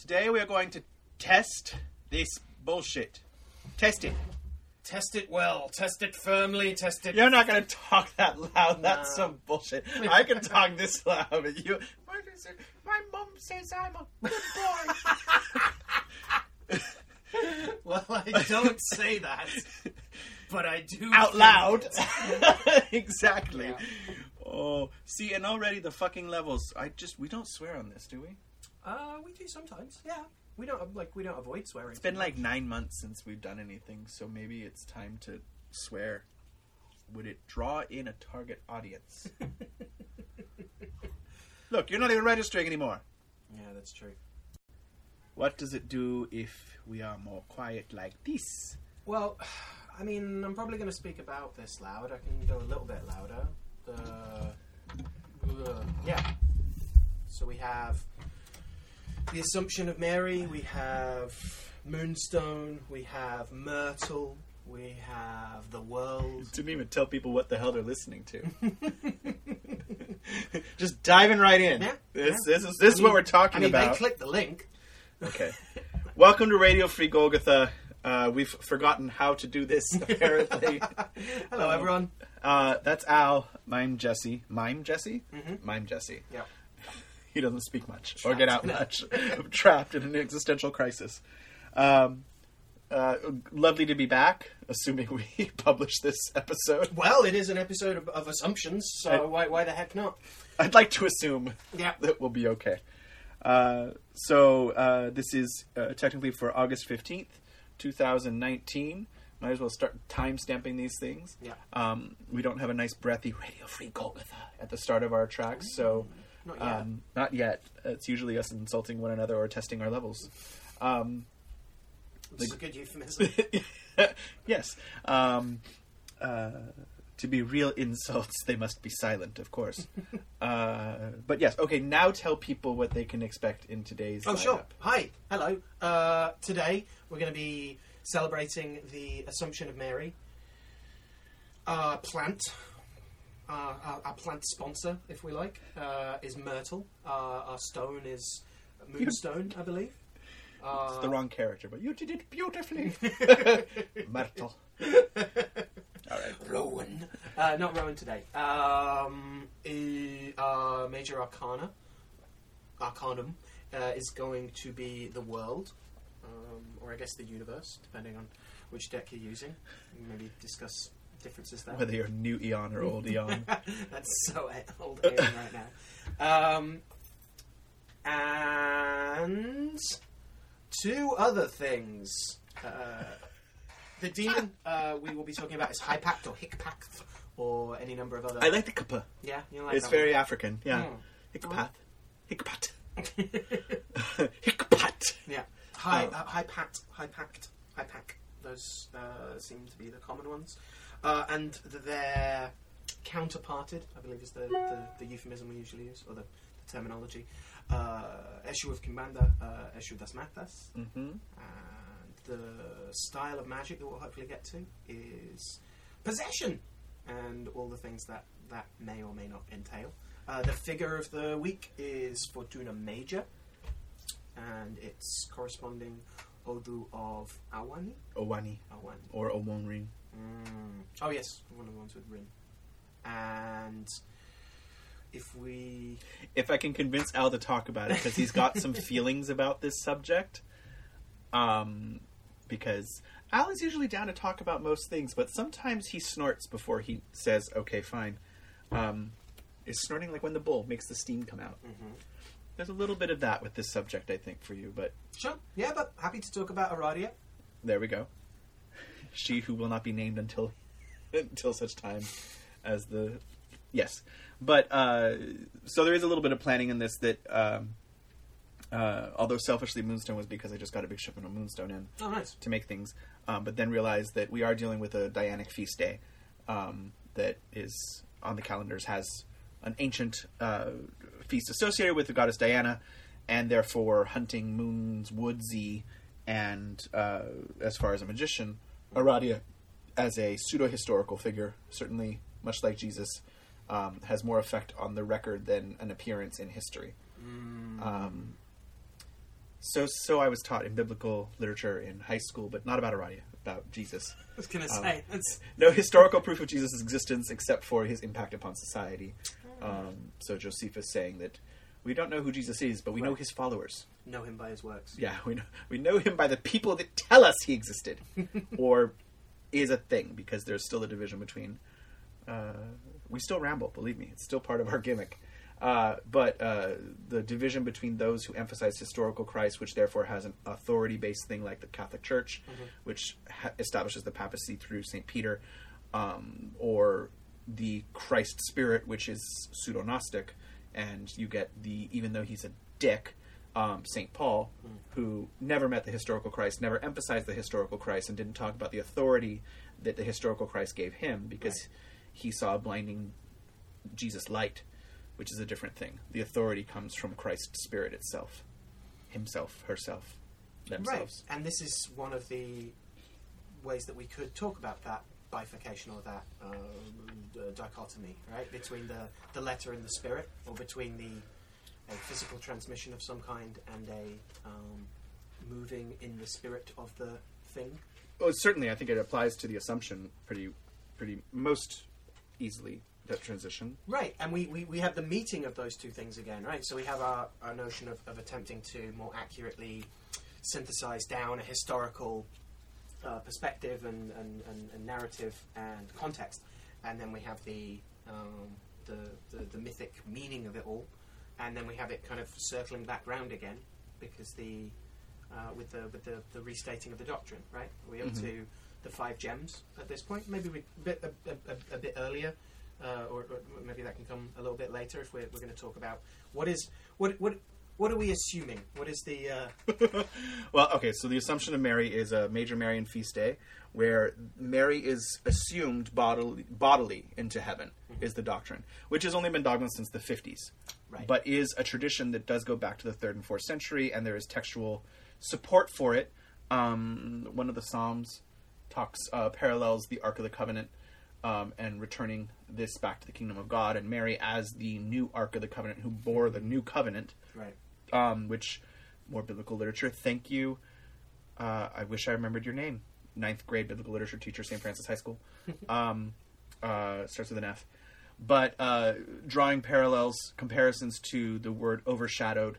Today we are going to test this bullshit. Test it. Test it well. Test it firmly. Test it. You're not going to talk that loud. That's No. some bullshit. I can talk this loud, but you. What is it? My mom says I'm a good boy. Well, I don't say that, but I do Out think loud. it. exactly. Yeah. Oh, see, and already the fucking levels. I just we don't swear on this, do we? Uh, we do sometimes. Yeah, we don't like we don't avoid swearing. It's been like nine months since we've done anything, so maybe it's time to swear. Would it draw in a target audience? Look, you're not even registering anymore. yeah, that's true. What does it do if we are more quiet like this? Well, I mean, I'm probably going to speak about this loud. I can go a little bit louder. The uh, yeah. So we have the Assumption of Mary. We have Moonstone. We have Myrtle. We have the world. Didn't even tell people what the hell they're listening to. Just diving right in. Yeah, This, yeah. this is this is what we're talking I mean, about. they click the link. Okay. Welcome to Radio Free Golgotha. Uh, we've forgotten how to do this, apparently. Hello, Um, everyone. uh, that's Al. Mime Jesse. Mime Jesse? Mhm. Mime Jesse. Yeah. He doesn't speak much or get out much. Trapped in an existential crisis. Um, uh, lovely to be back, assuming we publish this episode. Well, it is an episode of, of assumptions, so I- why, why the heck not? I'd like to assume Yeah. that we'll be okay. Uh, so uh, this is uh, technically for August fifteenth, two thousand nineteen. Might as well start time stamping these things. Yeah. Um, we don't have a nice breathy Radio Free Golgotha at the start of our tracks, so Not yet. um, not yet. It's usually us insulting one another or testing our levels. Um, this is a good euphemism. yes. Um, uh, to be real insults, they must be silent, of course. uh, but yes, okay. Now tell people what they can expect in today's. Oh, sure. Hi. Hello. Uh, today, we're going to be celebrating the Assumption of Mary. Our plant, our, our, our plant sponsor, if we like, uh, is myrtle. Our, our stone is moonstone, I believe. Uh, It's the wrong character, but you did it beautifully, Myrtle. All right. Rowan. Uh, not Rowan today. Um, uh, Major Arcana, Arcanum, uh, is going to be the world, um, or I guess the universe, depending on which deck you're using. Maybe discuss differences there. Whether you're new Eon or old Eon. That's so old Aeon right now. Um, and two other things. Uh, the demon uh, we will be talking about is Hypact or Hickpact or any number of other. I like the kappa. yeah, you like It's very African. Yeah. Mm. Hickpath. Hickpat. one? Hickpat. yeah. Hi, Oh. uh, Hypact, Hypact, Hypac. Those uh, seem to be the common ones. Uh, and their counterparted, I believe, is the, the, the euphemism we usually use, or the, the terminology. Uh, Eshu of Commander, uh, Eshu das Matas. Mm-hmm. And the style of magic that we'll hopefully get to is possession, and all the things that that may or may not entail. Uh, the figure of the week is Fortuna Major, and its corresponding Odu of Awani. Owani Awani. or Omonrin. Mm. Oh yes, one of the ones with Rin. And if we if I can convince Al to talk about it because he's got some feelings about this subject. Um, because Al is usually down to talk about most things, but sometimes he snorts before he says, "Okay, fine." Um, is snorting like when the bull makes the steam come out? Mhm. There's a little bit of that with this subject, I think, for you. But sure, yeah, but happy to talk about Aradia. there we go. She who will not be named until until such time as the yes. But uh, so there is a little bit of planning in this that. Um, uh, although selfishly, Moonstone was because I just got a big shipment of Moonstone in Oh, nice. to make things, um, but then realized that we are dealing with a Dianic feast day um, that is on the calendars has an ancient uh, feast associated with the goddess Diana, and therefore hunting moons woodsy, and uh, as far as a magician, Aradia as a pseudo historical figure, certainly much like Jesus, um, has more effect on the record than an appearance in history. Mm. Um, So, so I was taught in biblical literature in high school, but not about Aradia, about Jesus. I was going to Um, say, that's, No historical proof of Jesus' existence except for his impact upon society. Um, so Josephus saying that we don't know who Jesus is, but we know his followers. know him by his works. Yeah, we know, we know him by the people that tell us he existed, or is a thing, because there's still a division between. Uh, we still ramble, believe me, it's still part of our gimmick. Uh, but uh, the division between those who emphasize historical Christ, which therefore has an authority-based thing like the Catholic Church, which ha- establishes the papacy through Saint Peter, um, or the Christ Spirit, which is pseudo-Gnostic, and you get the even though he's a dick, um, Saint Paul, who never met the historical Christ, never emphasized the historical Christ, and didn't talk about the authority that the historical Christ gave him because Right. he saw a blinding Jesus light, which is a different thing. The authority comes from Christ's Spirit itself, himself, herself, themselves. Right, and this is one of the ways that we could talk about that bifurcation or that uh, dichotomy, right, between the, the letter and the spirit, or between the a physical transmission of some kind and a um, moving in the spirit of the thing. Well, certainly, I think it applies to the Assumption pretty, pretty most easily. That transition. Right, and we, we, we have the meeting of those two things again, right? So we have our, our notion of, of attempting to more accurately synthesize down a historical uh, perspective and, and, and, and narrative and context, and then we have the, um, the, the the mythic meaning of it all, and then we have it kind of circling back round again because the uh, with the with the, the restating of the doctrine, right? We're up Mhm. to the five gems at this point. Maybe we a bit a, a, a, a bit earlier, uh, or, or maybe that can come a little bit later if we're, we're going to talk about what is what what what are we assuming? What is the uh, well, okay, so the Assumption of Mary is a major Marian feast day where Mary is assumed bodily, bodily into heaven, is the doctrine, which has only been dogma since the 50s, Right. but is a tradition that does go back to the 3rd and 4th century, and there is textual support for it. Um, one of the Psalms talks, uh, parallels the Ark of the Covenant um, and returning this back to the kingdom of God, and Mary as the new Ark of the Covenant who bore the new covenant right? Um, which more biblical literature. Thank you. Uh, I wish I remembered your name. Ninth grade biblical literature teacher, St. Francis High School. Um, uh, starts with an F. But uh, drawing parallels, comparisons to the word overshadowed.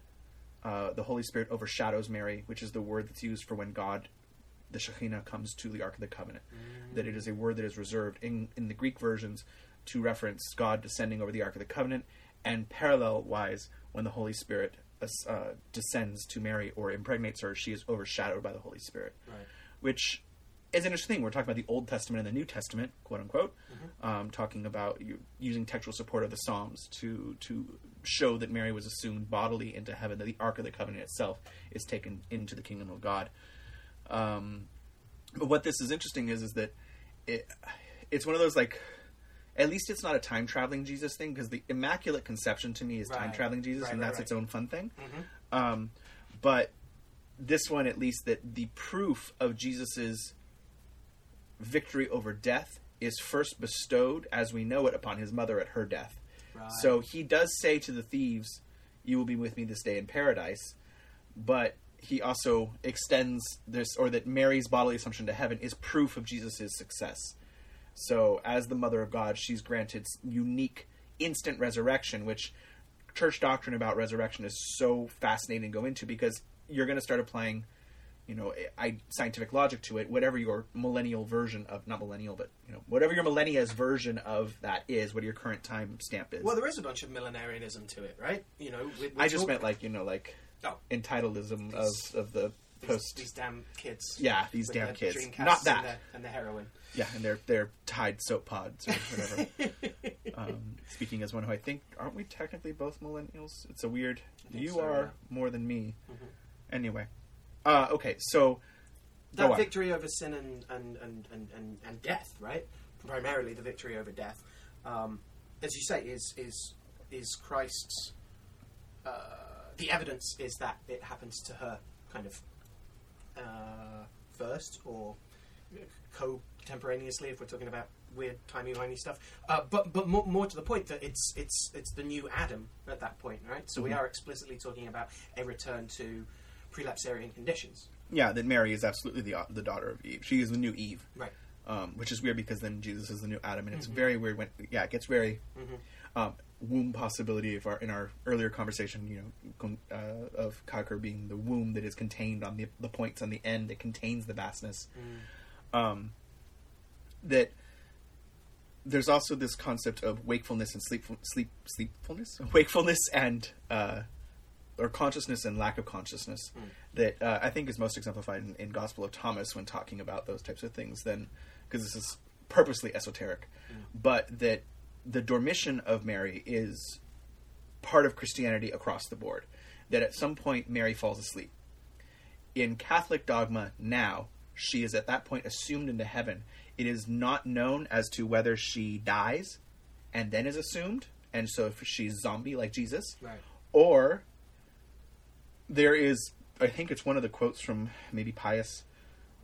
Uh, the Holy Spirit overshadows Mary, which is the word that's used for when God, the Shekhinah, comes to the Ark of the Covenant. That it is a word that is reserved in, in the Greek versions to reference God descending over the Ark of the Covenant, and parallel wise, when the Holy Spirit uh, descends to Mary or impregnates her, she is overshadowed by the Holy Spirit, Right. which is an interesting thing. We're talking about the Old Testament and the New Testament, quote unquote, um, talking about using textual support of the Psalms to to show that Mary was assumed bodily into heaven, that the Ark of the Covenant itself is taken into the kingdom of God. Um, but what this is interesting is is that it, it's one of those like at least it's not a time traveling Jesus thing because the Immaculate Conception to me is time traveling Jesus, Right, and right, that's right. its own fun thing. Mhm. Um, but this one, at least, that the proof of Jesus's victory over death is first bestowed, as we know it, upon his mother at her death. Right. So he does say to the thieves, "You will be with me this day in paradise," but he also extends this, or that Mary's bodily assumption to heaven is proof of Jesus' success. So, as the mother of God, she's granted unique instant resurrection, which church doctrine about resurrection is so fascinating to go into because you're going to start applying, you know, I, scientific logic to it. Whatever your millennial version of, not millennial, but you know, whatever your millennia's version of that is, what your current time stamp is. Well, there is a bunch of millenarianism to it, right? You know, we, I just talk- meant like you know, like Oh. entitledism These- of of the post. these damn kids. Yeah, these damn kids. Not that. and the, and their heroin. Yeah, and they're they're tied soap pods or whatever. um, speaking as one who I think aren't we technically both millennials? It's a weird. You so, are yeah. more than me. Mhm. Anyway, uh, okay, so that Go on. victory over sin and, and, and, and, and, and death, right? Primarily the victory over death, um, as you say, is is is Christ's. Uh, the evidence is that it happens to her, kind of uh, first or co-contemporaneously, if we're talking about weird timey wimey stuff. Uh, but but more, more to the point that it's it's it's the new Adam at that point, right? So we Mhm. are explicitly talking about a return to prelapsarian conditions. Yeah, that Mary is absolutely the the daughter of Eve. She is the new Eve. Right. Um, which is weird because then Jesus is the new Adam, and it's very weird when yeah, it gets very um, womb possibility of our in our earlier conversation, you know, uh, of Kaker being the womb that is contained on the the points on the end that contains the vastness. Um, that there's also this concept of wakefulness and sleep sleep sleepfulness, wakefulness and uh, or consciousness and lack of consciousness that uh, I think is most exemplified in, in Gospel of Thomas when talking about those types of things. Then, because this is purposely esoteric, but that the dormition of Mary is part of Christianity across the board. That at some point Mary falls asleep. In Catholic dogma now, she is at that point assumed into heaven. It is not known as to whether she dies and then is assumed, and so if she's zombie like Jesus, Right. or there is i think it's one of the quotes from maybe pius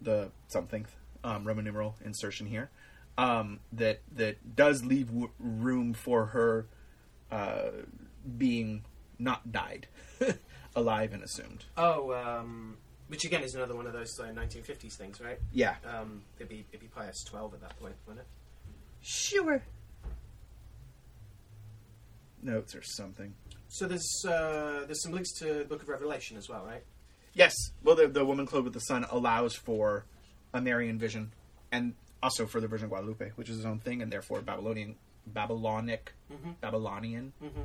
the something um, roman numeral insertion here um, that that does leave w- room for her uh, being not died alive and assumed Oh, um, which again is another one of those uh, 1950s things, right? yeah Um, it'd be it'd be Pius 12 at that point, wouldn't it? sure notes or something So there's uh, there's some links to the Book of Revelation as well, right? Yes. Well, the, the woman clothed with the sun allows for a Marian vision, and also for the Virgin Guadalupe, which is its own thing, and therefore Babylonian, Babylonic, Mhm. Babylonian, Mm-hmm.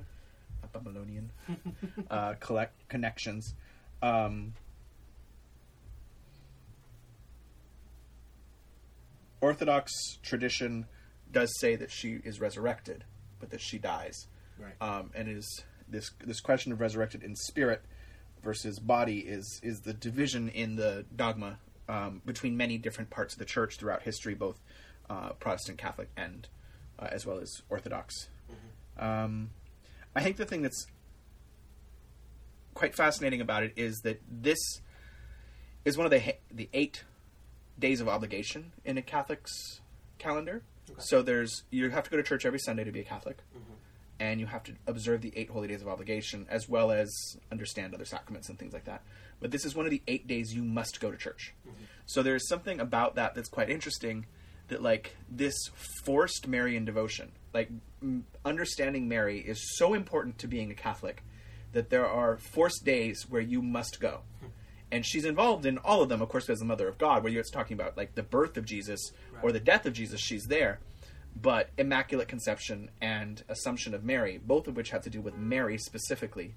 not Babylonian, uh, collect connections. Um, Orthodox tradition does say that she is resurrected, but that she dies Right. um, and is this this question of resurrected in spirit versus body is is the division in the dogma um, between many different parts of the church throughout history, both uh, Protestant, Catholic, and uh, as well as Orthodox. Um, I think the thing that's quite fascinating about it is that this is one of the the eight days of obligation in a Catholic's calendar. Okay. So there's you have to go to church every Sunday to be a Catholic mm-hmm. and you have to observe the eight holy days of obligation as well as understand other sacraments and things like that. But this is one of the eight days you must go to church. Mm-hmm. So there's something about that that's quite interesting. That like this forced Marian devotion, like m- understanding Mary, is so important to being a Catholic that there are forced days where you must go. And she's involved in all of them, of course, as the Mother of God, Whether you're talking about like the birth of Jesus or the death of Jesus. She's there but Immaculate Conception and Assumption of Mary, both of which have to do with Mary specifically.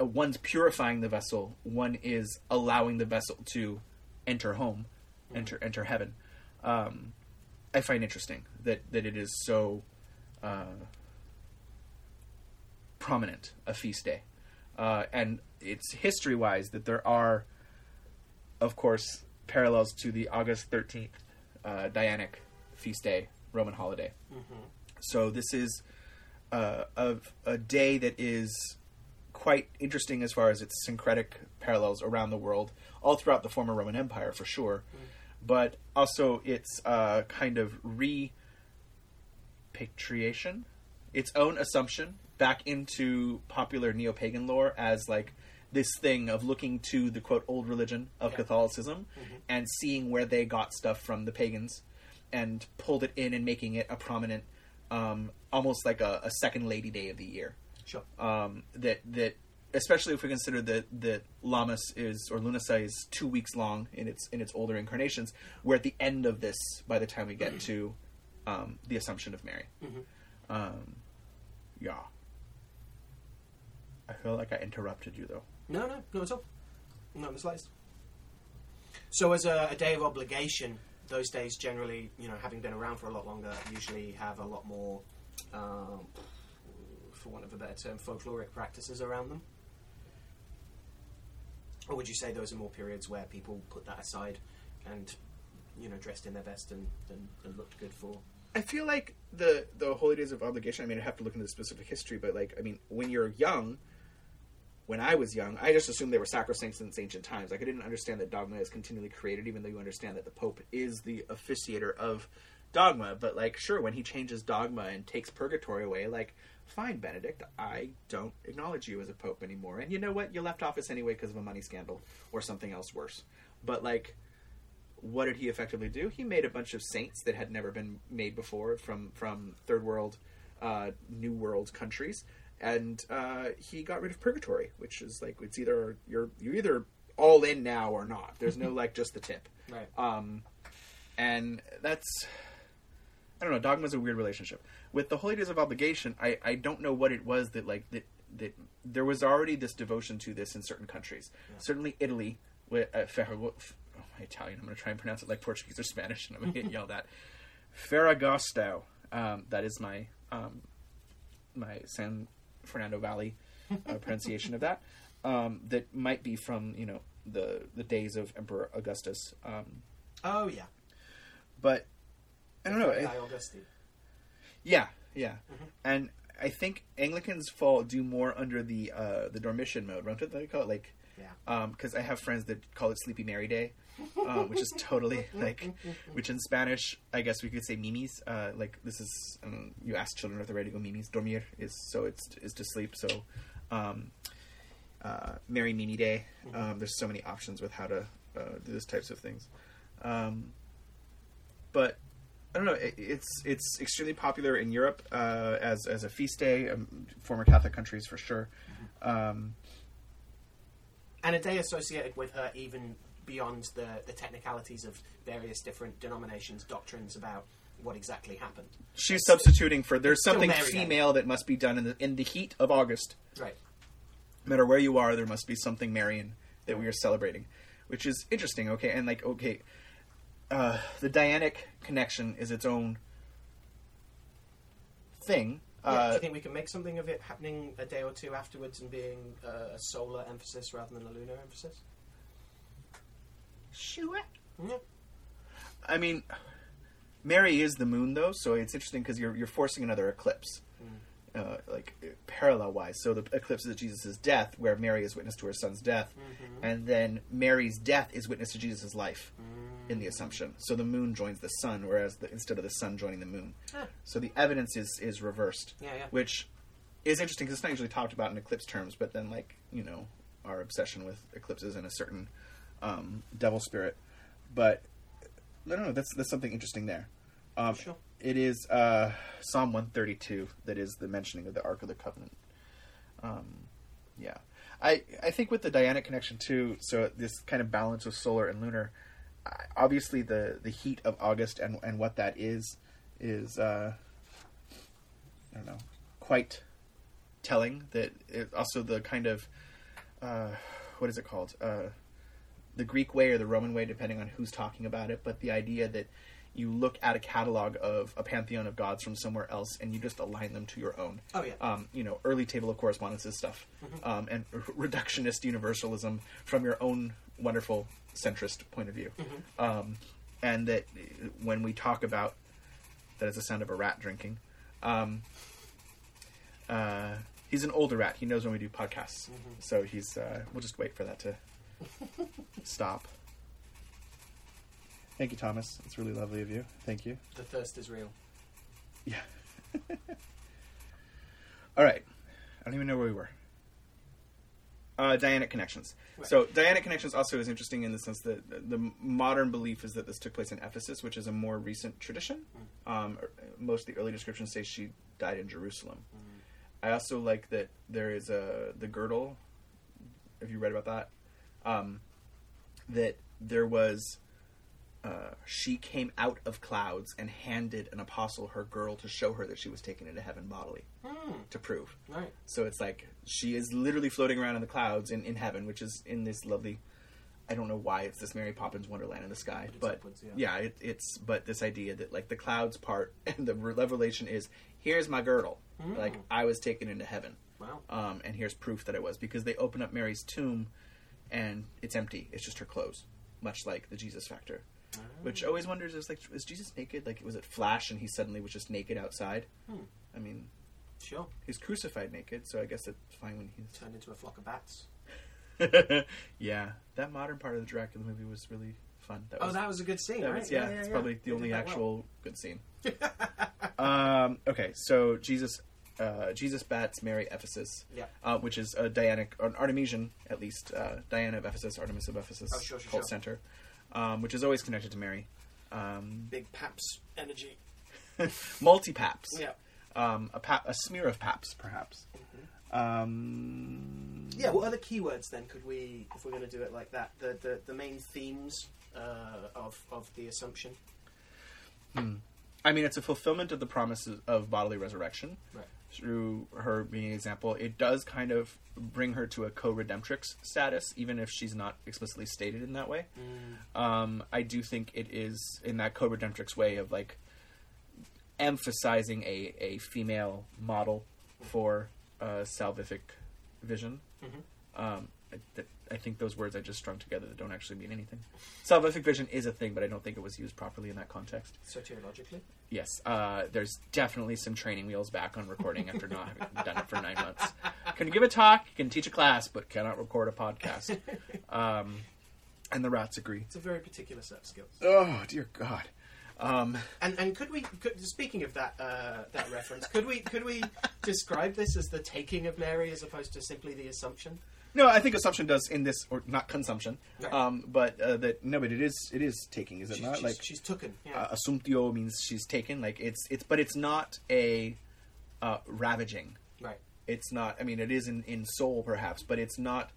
Uh, One's purifying the vessel, one is allowing the vessel to enter home, enter enter heaven. Um, I find interesting that that it is so uh, prominent a feast day, uh, and it's history wise that there are, of course, parallels to the August thirteenth uh, Dianic feast day Roman holiday. So this is uh, a, a day that is quite interesting as far as its syncretic parallels around the world, all throughout the former Roman Empire for sure, but also its uh, kind of repatriation, its own assumption back into popular neo-pagan lore as like this thing of looking to the quote old religion of Yeah. Catholicism and seeing where they got stuff from the pagans and pulled it in and making it a prominent, um, almost like a, a second Lady Day of the year. Sure. Um, that that especially if we consider that that Lammas is or Lunasa is two weeks long in its in its older incarnations, we're at the end of this by the time we get to um, the Assumption of Mary. Um, yeah. I feel like I interrupted you though. No, no, not at all. Not in the slightest. So, as a, a day of obligation, those days generally, you know, having been around for a lot longer, usually have a lot more, um, for want of a better term, folkloric practices around them. Or would you say those are more periods where people put that aside and, you know, dressed in their best and, and, and looked good for? I feel like the the holy days of obligation. I mean, I have to look into the specific history, but like, I mean, when you're young, when I was young, I just assumed they were sacrosanct since ancient times. Like, I didn't understand that dogma is continually created, even though you understand that the Pope is the officiator of dogma. But like, sure, when he changes dogma and takes purgatory away, like, fine, Benedict, I don't acknowledge you as a pope anymore. And you know what? You left office anyway because of a money scandal or something else worse. But like, what did he effectively do? He made a bunch of saints that had never been made before from from third world, uh, new world countries, and uh, he got rid of purgatory, which is like it's either you're you're either all in now or not. There's no like just the tip. Right. Um, and that's I don't know. Dogma's a weird relationship with the Holy Days of Obligation. I I don't know what it was that like that that there was already this devotion to this in certain countries. Certainly Italy with uh, Ferrago- oh, my Italian. I'm going to try and pronounce it like Portuguese or Spanish, and I'm going to get yelled at. Ferragosto. Um, that is my um, my San Fernando Valley uh, pronunciation of that. Um, that might be from you know the the days of Emperor Augustus. Um, Oh yeah. but I don't know. I- Guy Augustine. yeah, yeah, and I think Anglicans fall do more under the uh, the Dormition mode. What do they call it? Like, Yeah. because I have friends that call it Sleepy Mary Day, uh, which is totally like, which in Spanish I guess we could say mimis. Uh, like this is um, you ask children if they're ready to go mimis. Dormir is so it's is to sleep. So, um, uh, Mary Mimi Day. Um, there's so many options with how to uh, do these types of things. Um, but I don't know. It, it's it's extremely popular in Europe uh, as as a feast day. Um, former Catholic countries for sure. Um, and a day associated with her even beyond the, the technicalities of various different denominations doctrines about what exactly happened she's substituting for there's something female that must be done in the in the heat of August. right No matter where you are, there must be something Marian that we are celebrating, which is interesting. Okay, and like okay, uh, the Dianic connection is its own thing. yeah, do Uh, you think we can make something of it happening a day or two afterwards and being uh, a solar emphasis rather than a lunar emphasis sure. yeah. I mean, Mary is the moon, though, so it's interesting because you're you're forcing another eclipse, uh, like parallel wise. So the eclipse is Jesus' death, where Mary is witness to her son's death, and then Mary's death is witness to Jesus' life in the Assumption. So the moon joins the sun, whereas the, instead of the sun joining the moon, Ah. so the evidence is is reversed, Yeah, yeah. which is interesting because it's not usually talked about in eclipse terms, but then like you know our obsession with eclipses and a certain um, devil spirit, but no, no, no, that's that's something interesting there. Um, Sure. It is uh, Psalm one thirty two that is the mentioning of the Ark of the Covenant. Um, yeah, I I think with the Dianic connection too. So this kind of balance of solar and lunar. Obviously, the the heat of August and and what that is is uh, I don't know quite telling. That it, also the kind of uh, what is it called? Uh, the Greek way or the Roman way, depending on who's talking about it, but the idea that you look at a catalog of a pantheon of gods from somewhere else and you just align them to your own. Oh, yeah. Um, you know, early table of correspondences stuff, um, and reductionist universalism from your own wonderful centrist point of view. Um, and that when we talk about that is the sound of a rat drinking. Um, uh, he's an older rat. He knows when we do podcasts, so he's. Uh, we'll just wait for that to stop. Thank you, Thomas. It's really lovely of you. Thank you. the thirst is real Yeah. All right. I don't even know where we were. Uh, Dianic connections. Right. So Dianic connections also is interesting in the sense that the- the modern belief is that this took place in Ephesus, which is a more recent tradition. Um, er- most of the early descriptions say she died in Jerusalem. I also like that there is a the girdle. Have you read about that? Um, that there was uh, she came out of clouds and handed an apostle her girl to show her that she was taken into heaven bodily Hmm. to prove. right So it's like she is literally floating around in the clouds in, in heaven, which is in this lovely. I don't know why it's this Mary Poppins Wonderland in the sky, But upwards, yeah. it, it's but this idea that like the clouds part and the revelation is here's my girdle, Mm. like I was taken into heaven, wow um, and here's proof that I was because they open up Mary's tomb, and it's empty. It's just her clothes, much like the Jesus factor. Which always wonders is like, is Jesus naked? Like, was it Flash and he suddenly was just naked outside? Hmm. I mean, sure he's crucified naked, so I guess it's fine when he's. turned into a flock of bats yeah, that modern part of the Dracula movie was really fun. That oh was, that was a good scene that right was- yeah, it's probably the They only that well. actual good scene. um, okay, so Jesus uh, Jesus Bats Mary Ephesus, Yeah. uh, which is a Dianic, or an Artemisian at least, uh, Diana of Ephesus, Artemis of Ephesus Oh, sure, sure, cult sure. center, um, which is always connected to Mary. Um, Big Paps energy. multi paps, Yeah. um, a, pap, a smear of paps, perhaps. Um, Yeah. What other keywords then could we, if we're going to do it like that, the the, the main themes uh, of of the Assumption? I mean, it's a fulfillment of the promises of bodily resurrection. Right. Through her being an example, it does kind of bring her to a co-redemptrix status, even if she's not explicitly stated in that way. Um, I do think it is in that co-redemptrix way of like emphasizing a, a female model for uh, salvific vision. Mhm. Um, I, th- I think those words I just strung together that don't actually mean anything. Salvific vision is a thing, but I don't think it was used properly in that context. Soteriologically. Yes, uh, there's definitely some training wheels back on recording after not having done it for nine months. Can give a talk, can teach a class, but cannot record a podcast. Um, and the rats agree. It's a very particular set of skills. Oh dear God. Um, And and could we could, speaking of that uh, that reference, could we could we describe this as the taking of Mary as opposed to simply the Assumption? No, I think assumption does in this, or not consumption, Right. um, but uh, that no, but it is it is taking, is it She's, not? she's, like she's tooken. Yeah. uh, assumptio means she's taken. Like it's it's, but it's not a uh, ravaging. right. it's not i mean it is in, in soul perhaps but it's not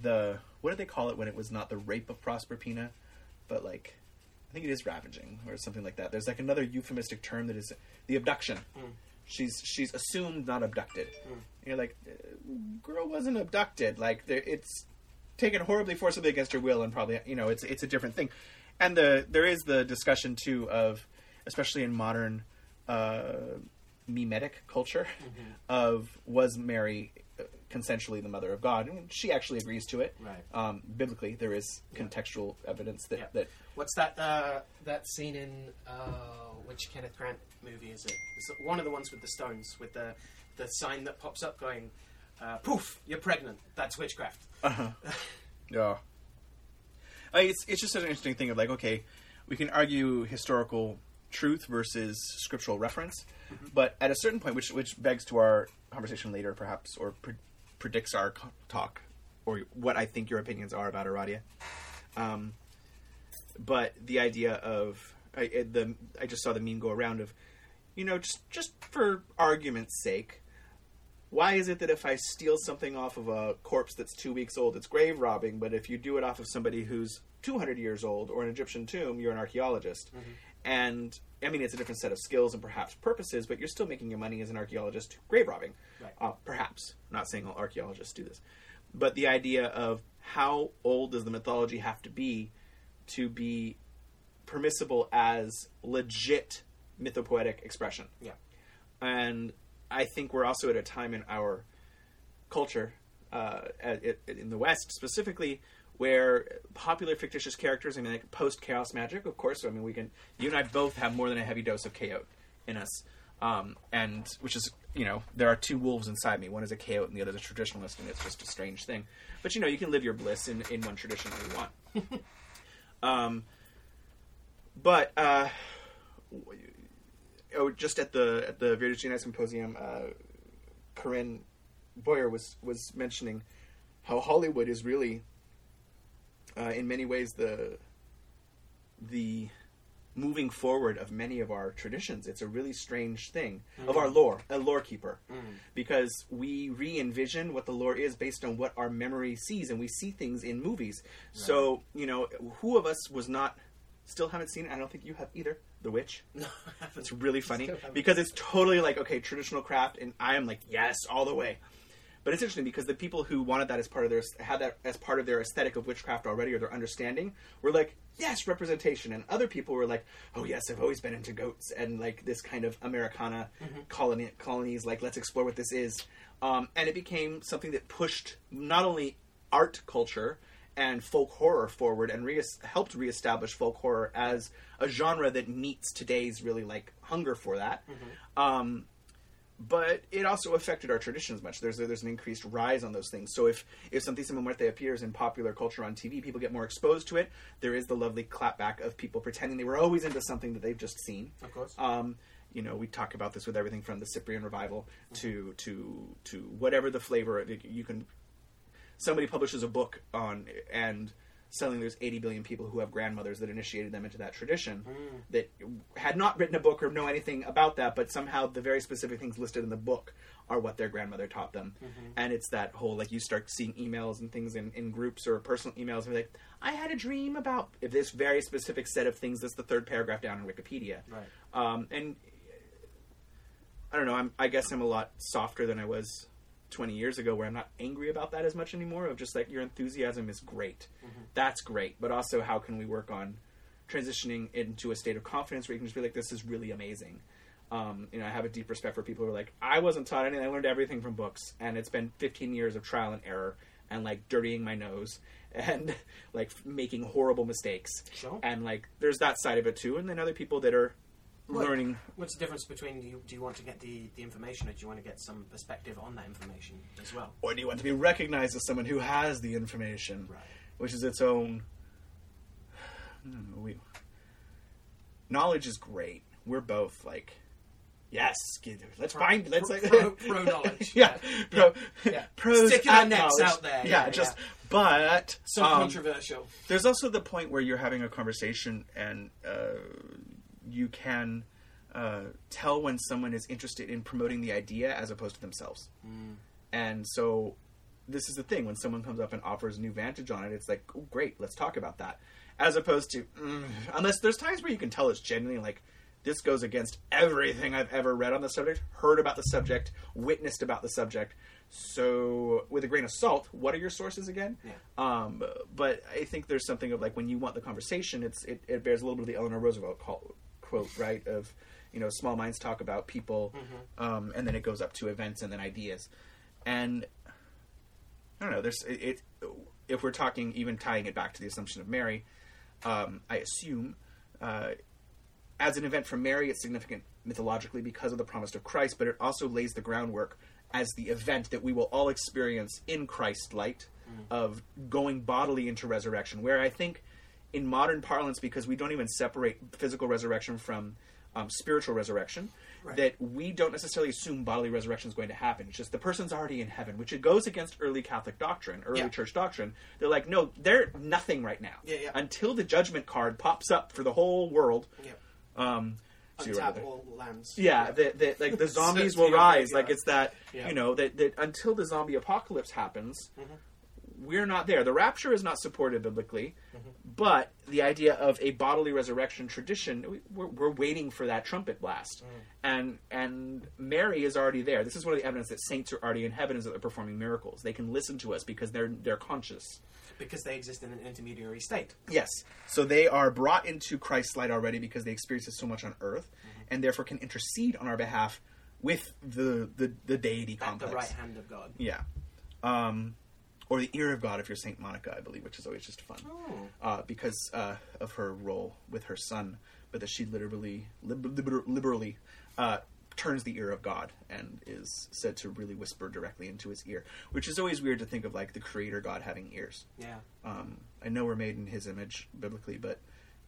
the what did they call it when it was not the rape of proserpina but like i think it is ravaging or something like that there's like another euphemistic term that is the abduction she's she's assumed not abducted. And you're like uh, girl wasn't abducted. Like there, it's taken horribly forcibly against her will and probably you know it's it's a different thing. And the there is the discussion too of especially in modern uh mimetic culture of was mary consensually the mother of god and she actually agrees to it Right. um biblically there is contextual evidence that Yeah. that What's that uh, that scene in uh, which Kenneth Grant movie is it? It's one of the ones with the stones with the the sign that pops up going, uh, "Poof, you're pregnant." That's witchcraft. Yeah. I mean, it's it's just an interesting thing of like, okay, we can argue historical truth versus scriptural reference, but at a certain point, which which begs to our conversation later, perhaps, or pre- predicts our talk, or what I think your opinions are about Aradia. Um, but the idea of I, the I just saw the meme go around of, you know, just just for argument's sake, why is it that if I steal something off of a corpse that's two weeks old, it's grave robbing, but if you do it off of somebody who's 200 years old or an Egyptian tomb, you're an archaeologist? And I mean, it's a different set of skills and perhaps purposes, but you're still making your money as an archaeologist grave robbing. Right. Uh, perhaps. I'm not saying all archaeologists do this. But the idea of how old does the mythology have to be to be permissible as legit mythopoetic expression? Yeah. and I think we're also at a time in our culture, uh, in the West specifically, where popular fictitious characters, I mean, like post chaos magic, of course. I mean, we can, you and I both have more than a heavy dose of chaos in us, um, and which is, you know, there are two wolves inside me. One is a chaos, and the other is a traditionalist, and it's just a strange thing. But you know, you can live your bliss in in one tradition that you want. um, but uh, oh, just at the at the United Symposium, uh, Corinne Boyer was was mentioning how Hollywood is really, uh, in many ways, the the moving forward of many of our traditions. It's a really strange thing of our lore, a lore keeper, because we re-envision what the lore is based on what our memory sees, and we see things in movies. So you know, who of us was not? Still haven't seen it. I don't think you have either. The Witch. No, It's really funny because it's totally like okay, traditional craft, and I am like yes, all the way. But it's interesting because the people who wanted that as part of their had that as part of their aesthetic of witchcraft already or their understanding were like yes, representation, and other people were like oh yes, I've always been into goats and like this kind of Americana colony colonies. Like let's explore what this is, um, and it became something that pushed not only art culture and folk horror forward and re- helped reestablish folk horror as a genre that meets today's really like hunger for that. Um, but it also affected our traditions much. There's there's an increased rise on those things. So if if Santísima Muerte appears in popular culture on TV, people get more exposed to it. There is the lovely clapback of people pretending they were always into something that they've just seen. Of course. Um, you know, we talk about this with everything from the Cyprian revival to to to whatever the flavor. You can somebody publishes a book on and suddenly there's 80 billion people who have grandmothers that initiated them into that tradition that had not written a book or know anything about that but somehow the very specific things listed in the book are what their grandmother taught them and it's that whole like you start seeing emails and things in, in groups or personal emails and like i had a dream about this very specific set of things that's the third paragraph down in wikipedia Right. um, and I don't know. I'm, I guess I'm a lot softer than I was 20 years ago, where I'm not angry about that as much anymore. Of just like your enthusiasm is great, that's great, but also how can we work on transitioning into a state of confidence where you can just be like, this is really amazing. Um, you know, I have a deep respect for people who are like, I wasn't taught anything. I learned everything from books, and it's been 15 years of trial and error, and like dirtying my nose, and like making horrible mistakes. Sure. And like, there's that side of it too, and then other people that are Well, learning What's the difference between do you, do you want to get the, the information or do you want to get some perspective on that information as well? or do you want to be recognized as someone who has the information, Right. which is its own? Hmm, we, knowledge is great. We're both like, yes, let's Pro- find, let's pro- like, pro- pro knowledge. yeah, pro, Yeah. pros Sticking at our necks out there. Yeah, Yeah, just, yeah. but So um, controversial. there's also the point where you're having a conversation and uh, you can uh, tell when someone is interested in promoting the idea as opposed to themselves. And so this is the thing when someone comes up and offers a new vantage on it, it's like, oh, great, let's talk about that. As opposed to, mm, unless there's times where you can tell it's genuinely like, this goes against everything I've ever read on the subject, heard about the subject, witnessed about the subject. So, with a grain of salt, what are your sources again? Yeah. Um, but I think there's something of like when you want the conversation, it's it, it bears a little bit of the Eleanor Roosevelt call, quote, right? Of you know, small minds talk about people, um, and then it goes up to events and then ideas, and I don't know. There's it, it. If we're talking, even tying it back to the Assumption of Mary, um, I assume uh, as an event for Mary, it's significant mythologically because of the promise of Christ, but it also lays the groundwork as the event that we will all experience in Christ light of going bodily into resurrection. Where I think in modern parlance, because we don't even separate physical resurrection from um, spiritual resurrection, Right. that we don't necessarily assume bodily resurrection is going to happen. It's just the person's already in heaven, which it goes against early Catholic doctrine, early Yeah. church doctrine. They're like, no, they're nothing right now. Yeah, yeah. Until the judgment card pops up for the whole world. Um, see what Untap other- all lands. yeah, that that like the zombies will rise. Like it's that you know that that until the zombie apocalypse happens, Mm-hmm. We're not there. The rapture is not supported biblically, Mm-hmm. but the idea of a bodily resurrection tradition, we- we're, we're waiting for that trumpet blast, Mm. and and Mary is already there. This is one of the evidence that saints are already in heaven is that they're performing miracles. They can listen to us because they're they're conscious. Because they exist in an intermediary state. Yes. So they are brought into Christ's light already because they experience so much on earth, Mm-hmm. and therefore can intercede on our behalf with the the, the deity At the right hand of God. Yeah. Um, or the ear of God if you're Saint Monica, I believe, which is always just fun. Oh. Uh, because uh, of her role with her son, but that she literally, lib- liber- liberally, uh, turns the ear of God and is said to really whisper directly into his ear, which is always weird to think of like the Creator God having ears. Yeah. Um, I know we're made in His image biblically, but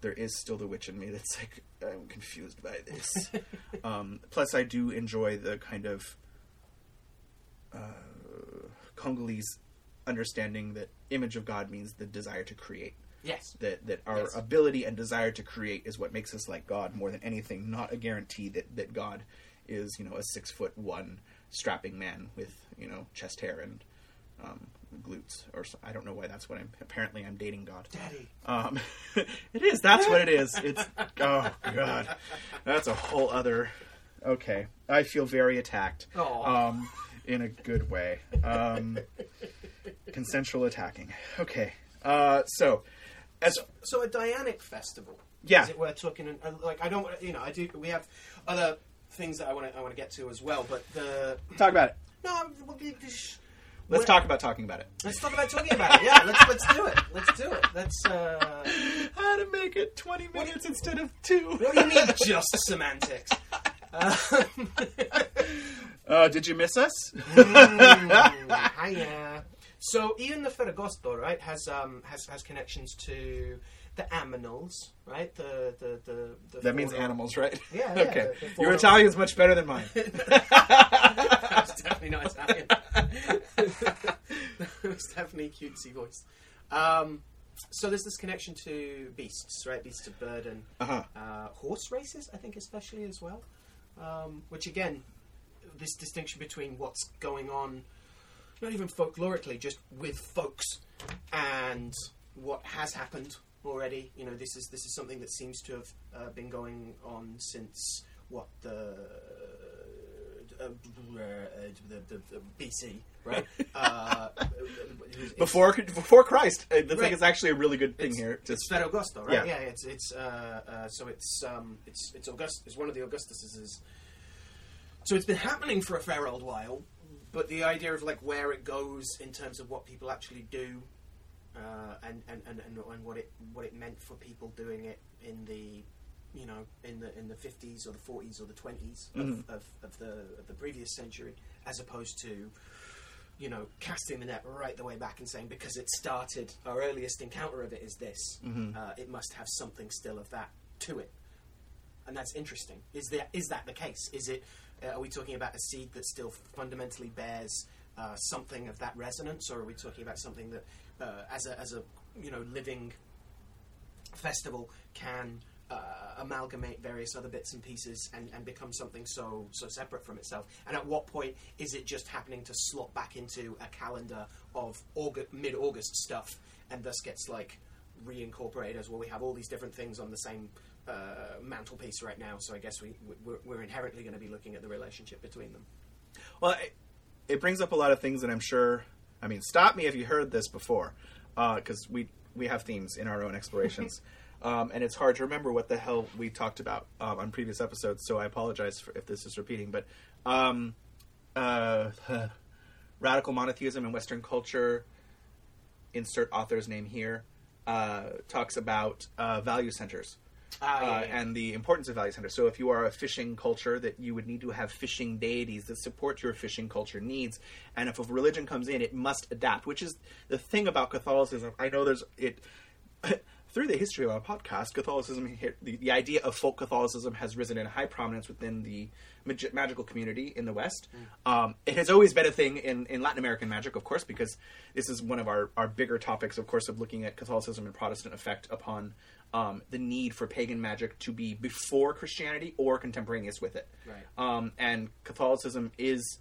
there is still the witch in me that's like I'm confused by this. um, plus, I do enjoy the kind of uh, Congolese understanding that image of God means the desire to create. Yes. That that our Yes. ability and desire to create is what makes us like God more than anything. Not a guarantee that that God is you know a six foot one strapping man with you know chest hair and um, glutes or so, I don't know why that's what I'm. Apparently, I'm dating God. Daddy. Um, it is. That's what it is. It's. Oh God, that's a whole other. Okay, I feel very attacked. Aw. Um, in a good way. Um, consensual attacking. Okay. Uh, so, as So a Dianic festival. Yeah. Is it talking? uh, Like I don't. You know, I do. We have other things that I want to. I want to get to as well. But the talk about it. no. we'll this- Let's talk about talking about it. Let's talk about talking about it. Yeah. Let's let's do it. Let's do it. Let's. uh... How to make it 20 minutes instead of two? What do you mean just semantics? Um, Uh, did you miss us? mm, hiya. So Ian the Ferragosto, right, has um has has connections to the Aminals, right? The the the, the That means animals, right? Yeah, yeah, okay. the- the Your Italian's much better than mine. That's definitely not Italian. it's definitely cutesy voice. Um, so there's this connection to beasts, right? Beasts of burden, Uh-huh. uh, horse races, I think, especially as well. Um, which again, this distinction between what's going on, not even folklorically, just with folks, and what has happened already. You know, this is this is something that seems to have uh, been going on since what the. Uh, the, the, the BC, right? uh, it's- Before before Christ. I think Right. it's actually a really good thing it's, here. It's Just Ferragosto, right? Yeah. Yeah, it's it's uh, uh, so it's um, it's it's August. It's one of the Augustuses. So it's been happening for a fair old while, but the idea of like where it goes in terms of what people actually do, uh, and, and, and, and what it what it meant for people doing it in the you know in the in the fifties or the forties or the 20s Mhm. of, of, of the of the previous century, as opposed to you know, casting the net right the way back and saying because it started, our earliest encounter of it is this. Mhm. Uh, it must have something still of that to it, and that's interesting. Is that is that the case? Is it? Uh, are we talking about a seed that still fundamentally bears uh, something of that resonance, or are we talking about something that, uh, as a as a you know living festival, can uh, amalgamate various other bits and pieces and, and become something so so separate from itself? And at what point is it just happening to slot back into a calendar of August, mid-August stuff, and thus gets like reincorporated as well? We have all these different things on the same uh, mantelpiece right now, so I guess we we're, we're inherently going to be looking at the relationship between them. Well, it, it brings up a lot of things that I'm sure. I mean, stop me if you heard this before, because we we have themes in our own explorations, um, and it's hard to remember what the hell we talked about um, on previous episodes. So I apologize for if this is repeating, but um, uh, radical monotheism in Western culture. Insert author's name here. Uh, talks about uh, value centers Ah, yeah, uh, yeah. and the importance of value centers. So, if you are a fishing culture, that you would need to have fishing deities that support your fishing culture needs. And if a religion comes in, it must adapt. Which is the thing about Catholicism. I know there's it. Through the history of our podcast, Catholicism, the, the idea of folk Catholicism has risen in high prominence within the mag- magical community in the West. Um, it has always been a thing in, in Latin American magic, of course, because this is one of our, our bigger topics, of course, of looking at Catholicism and Protestant effect upon um, the need for pagan magic to be before Christianity or contemporaneous with it. Right. Um, and Catholicism is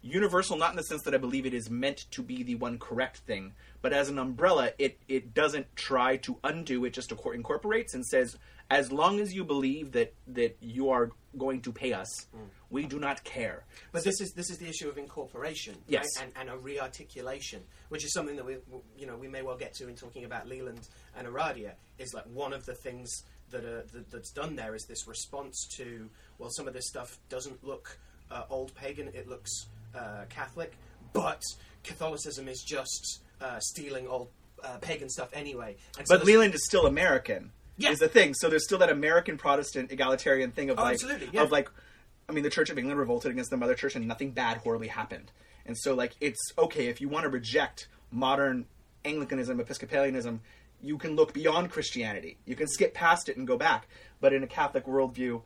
universal, not in the sense that I believe it is meant to be the one correct thing, but as an umbrella, it it doesn't try to undo. It just incorporates and says, as long as you believe that that you are going to pay us, we do not care. But this is this is the issue of incorporation, Yes. right? and, and a rearticulation, which is something that we you know we may well get to in talking about Leland and Aradia. Is like one of the things that, are, that that's done there is this response to well, some of this stuff doesn't look uh, old pagan; it looks uh, Catholic, but Catholicism is just uh, stealing old uh, pagan stuff anyway. And so But Leland is still American. Yeah. Is the thing. So there's still that American Protestant egalitarian thing of Oh, like absolutely, yeah. of like I mean the Church of England revolted against the Mother Church and nothing bad horribly happened. And so like it's okay if you want to reject modern Anglicanism, Episcopalianism, you can look beyond Christianity. You can skip past it and go back. But in a Catholic worldview,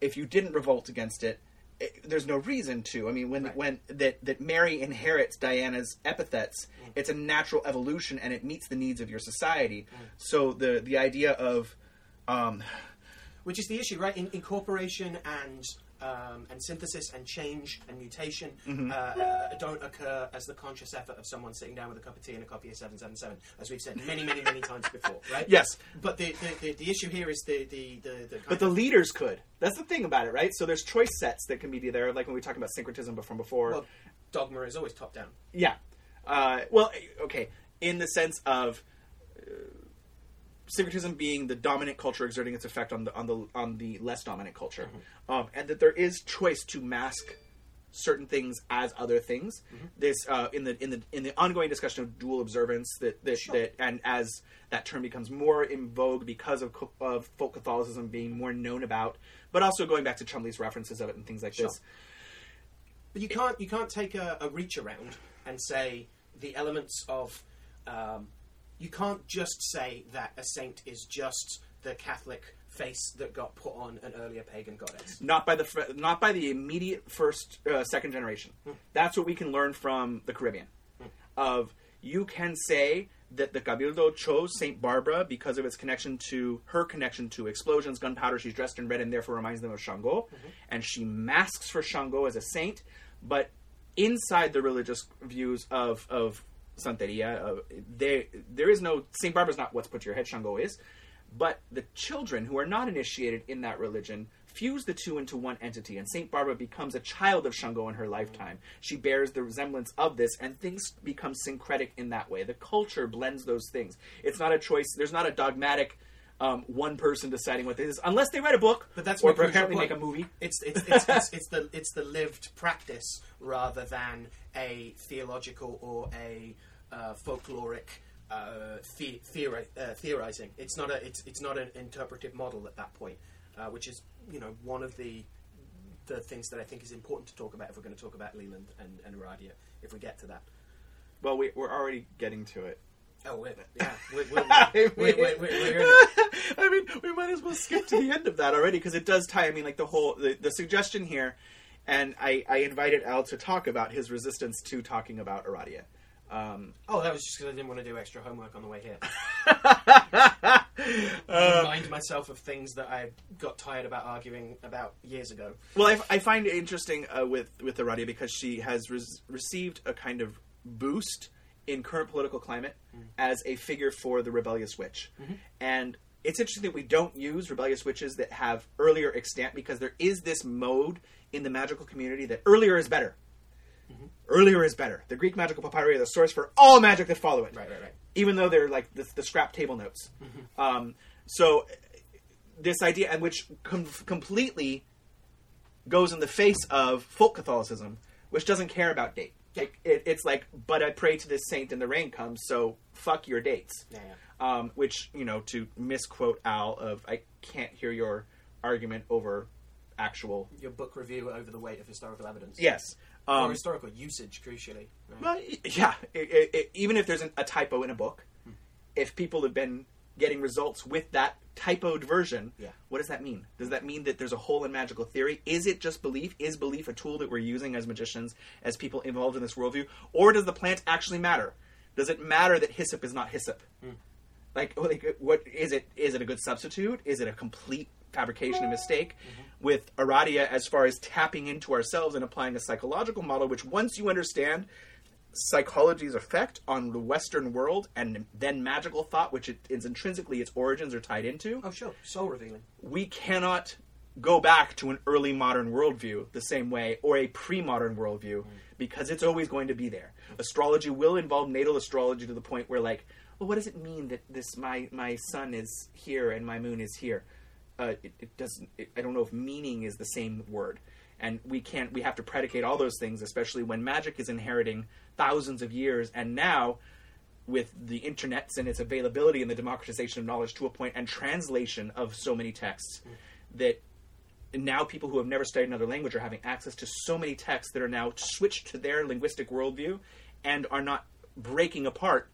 if you didn't revolt against it, it there's no reason to. I mean, when Right. when that that Mary inherits Diana's epithets, it's a natural evolution and it meets the needs of your society. So the the idea of um, which is the issue, right? In, incorporation and um, and synthesis and change and mutation Mm-hmm. uh, uh, don't occur as the conscious effort of someone sitting down with a cup of tea and a copy of Seven Seven Seven, as we've said many, many, many times before, right? yes, But the, the, the, the issue here is the the the, the but the leaders could. That's the thing about it, right? So there's choice sets that can be there, like when we talked about syncretism from before. well, dogma is always top down. Yeah. Uh, well, okay. In the sense of uh, syncretism being the dominant culture exerting its effect on the on the on the less dominant culture, um, and that there is choice to mask certain things as other things. This uh, in the in the in the ongoing discussion of dual observance that that, Sure. that and as that term becomes more in vogue because of of folk Catholicism being more known about, but also going back to Chumbley's references of it and things like Sure. this. But you can't you can't take a, a reach around and say the elements of um, you can't just say that a saint is just the Catholic face that got put on an earlier pagan goddess. not by the not by the immediate first uh, second generation. Hmm. That's what we can learn from the Caribbean. Hmm. Of you can say that the Cabildo chose Saint Barbara because of its connection to her connection to explosions, gunpowder. She's dressed in red and therefore reminds them of Shango, mm-hmm. and she masks for Shango as a saint. But inside the religious views of of Santeria, uh, there there is no Saint Barbara's not what's put to your head. Shango is, but the children who are not initiated in that religion fuse the two into one entity, and Saint Barbara becomes a child of Shango in her lifetime. She bears the resemblance of this, and things become syncretic in that way. The culture blends those things. It's not a choice. There's not a dogmatic. Um, one person deciding what this is, unless they write a book, But that's or apparently make a movie. It's it's, it's, it's it's the it's the lived practice rather than a theological or a uh, folkloric uh, the, theori- uh, theorizing. It's not a it's it's not an interpretive model at that point, uh, which is you know one of the the things that I think is important to talk about if we're going to talk about Leland and, and Aradia. If we get to that. Well, we, we're already getting to it. Oh, yeah, we're, we're, mean, we're, we're, we're I mean, we might as well skip to the end of that already because it does tie. I mean, like the whole the, the suggestion here, and I, I invited Al to talk about his resistance to talking about Aradia. Um, Oh, that was just because I didn't want to do extra homework on the way here. uh, Remind myself of things that I got tired about arguing about years ago. well, I, I find it interesting uh, with with Aradia because she has res- received a kind of boost in current political climate as a figure for the rebellious witch, and it's interesting that we don't use rebellious witches that have earlier extant because there is this mode in the magical community that earlier is better. Earlier is better. The Greek magical papyri are the source for all magic that follow it Right, right, right. even though they're like the, the scrap table notes. Um, so this idea, and which com- completely goes in the face of folk Catholicism, which doesn't care about date. It, it, it's like, but I pray to this saint and the rain comes, so fuck your dates. Yeah, yeah. Um, which you know, to misquote Al of, I can't hear your argument over actual. Your book review over the weight of historical evidence. Yes. Or Um, historical usage, crucially. right? Well, yeah. It, it, it, even if there's an, a typo in a book, if people have been getting results with that typoed version, Yeah. what does that mean? Does that mean that there's a hole in magical theory? Is it just belief? Is belief a tool that we're using as magicians, as people involved in this worldview, or does the plant actually matter? Does it matter that hyssop is not hyssop? Like, like, what is it? Is it a good substitute? Is it a complete fabrication and mm-hmm. mistake? Mm-hmm. With Aradia, as far as tapping into ourselves and applying a psychological model, which once you understand psychology's effect on the Western world and then magical thought, which it is intrinsically its origins are tied into, Oh, sure. Soul revealing. we cannot go back to an early modern worldview the same way or a pre-modern worldview mm. because it's always going to be there astrology will involve natal astrology to the point where like well what does it mean that this my my sun is here and my moon is here uh, it, it doesn't it, i don't know if meaning is the same word. And we can't we have to predicate all those things especially when magic is inheriting thousands of years. And now with the internets and its availability and the democratization of knowledge to a point and translation of so many texts that now people who have never studied another language are having access to so many texts that are now switched to their linguistic worldview and are not breaking apart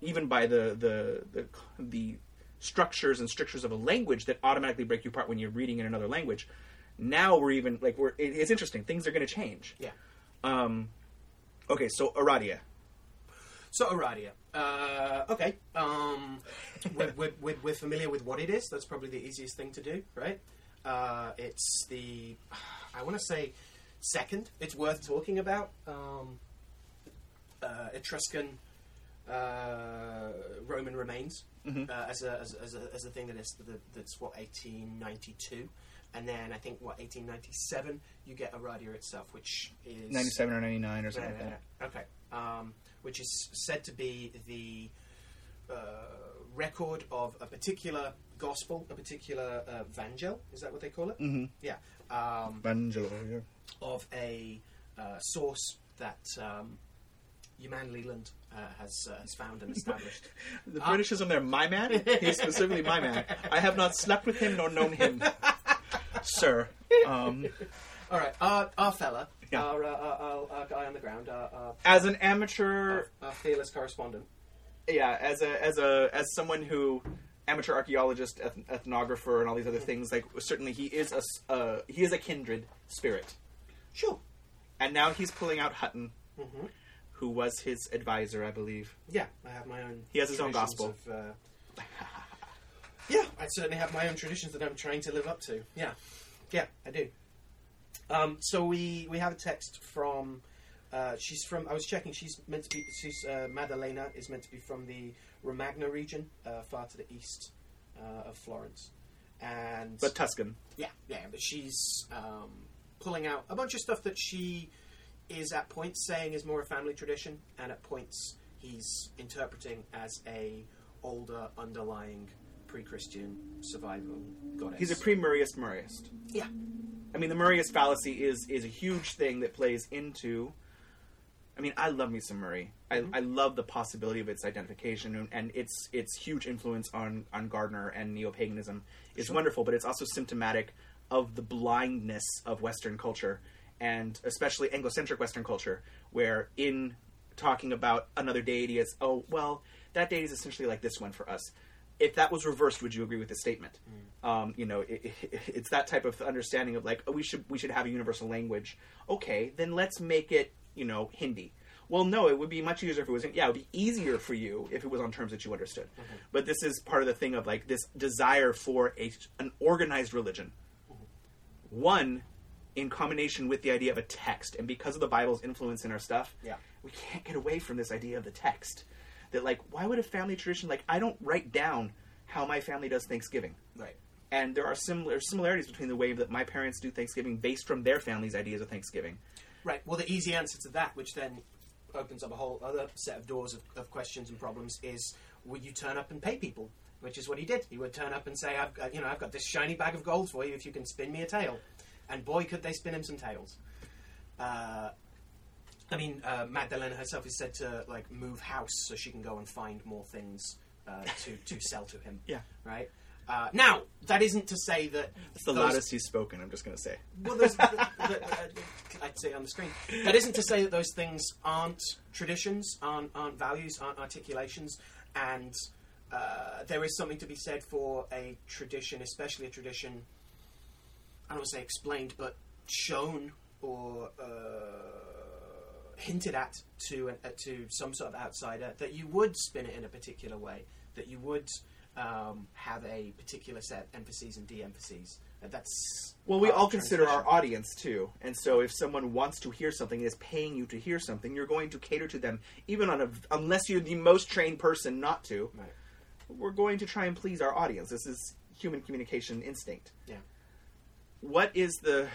even by the the the, the structures and strictures of a language that automatically break you apart when you're reading in another language now we're even like we're it, it's interesting things are going to change Yeah. um okay so aradia So, Aradia. Uh, okay. Um, we're, we're, we're, we're familiar with what it is. That's probably the easiest thing to do, right? Uh, it's the, I want to say, second. It's worth talking about. Um, uh, Etruscan uh, Roman remains Mhm. uh, as, a, as, as, a, as a thing that is that, that's what 1892, and then I think what 1897 you get Aradia itself, which is 97 or 99 or something like that Okay. Um, which is said to be the uh, record of a particular gospel, a particular uh, vangel. Is that what they call it? mm-hmm. Yeah. Um, Vangelo, yeah. of a uh, source that um, Human Leland uh, has, uh, has found and established. The. British is on there, my man. He's specifically my man. I have not slept with him nor known him, sir. Um, All right, our, our fella, Yeah. our, uh, our, our, guy on the ground, our, As an amateur, our, fearless correspondent. yeah, as a as a as someone who amateur archaeologist, eth- ethnographer, and all these other things, like certainly he is a uh, he is a kindred spirit, Sure. and now he's pulling out Hutton, hmm who was his advisor, I believe. Yeah, I have my own. He has his own gospel. Of, uh... yeah, I certainly have my own traditions that I'm trying to live up to. Yeah, yeah, I do. Um, so we we have a text from. Uh, she's from. I was checking. She's meant to be. She's uh, Maddalena is meant to be from the Romagna region, uh, far to the east uh, of Florence, and But Tuscan. yeah, yeah, but she's um, pulling out a bunch of stuff that she is at points saying is more a family tradition, and at points he's interpreting as a older underlying pre-Christian survival goddess. He's a pre-Murrayist Murrayist. yeah, I mean, the Murrayist fallacy is is a huge thing that plays into. I mean, I love me some Murray. I, mm-hmm. I love the possibility of its identification and, and its its huge influence on on Gardner and neo paganism is Sure. wonderful, but it's also symptomatic of the blindness of Western culture and especially Anglo-centric Western culture, where in talking about another deity as oh well that deity is essentially like this one for us. If that was reversed, would you agree with the statement? Mm. Um, you know, it, it, it's that type of understanding of like, oh, we should we should have a universal language. Okay, then let's make it, you know, Hindi. Well, no, it would be much easier if it was. Yeah, it would be easier for you if it was on terms that you understood. Mm-hmm. But this is part of the thing of like this desire for a an organized religion. Mm-hmm. One, in combination with the idea of a text, and because of the Bible's influence in our stuff, Yeah. we can't get away from this idea of the text. That like, why would a family tradition like I don't write down how my family does Thanksgiving right. and there are similar similarities between the way that my parents do Thanksgiving based from their family's ideas of Thanksgiving. Right. Well, the easy answer to that, which then opens up a whole other set of doors of, of questions and problems, is would you turn up and pay people? Which is what he did. He would turn up and say, "I've got, you know, I've got this shiny bag of gold for you if you can spin me a tale." And boy, could they spin him some tales. Uh, I mean, uh, Magdalena herself is said to like move house so she can go and find more things uh, to to sell to him. Yeah. Right. Uh, now, that isn't to say that It's the those- loudest he's spoken. I'm just going to say. well, the, the, uh, I'd say on the screen. That isn't to say that those things aren't traditions, aren't, aren't values, aren't articulations, and uh, there is something to be said for a tradition, especially a tradition. I don't want to say explained, but shown or uh, hinted at to uh, to some sort of outsider that you would spin it in a particular way, that you would um, have a particular set of emphases and de-emphases. Uh, That's Well, we all consider our audience too, and so if someone wants to hear something, is paying you to hear something, you're going to cater to them, even on a unless you're the most trained person not to. Right. We're going to try and please our audience. This is human communication instinct. Yeah. What is the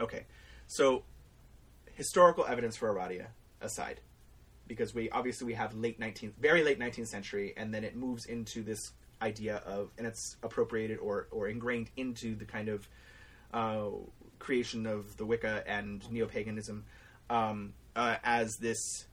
okay? So historical evidence for Aradia aside, because we obviously we have late 19th, very late 19th century, and then it moves into this idea of, and it's appropriated or or ingrained into the kind of uh, creation of the Wicca and neo paganism um, uh, as this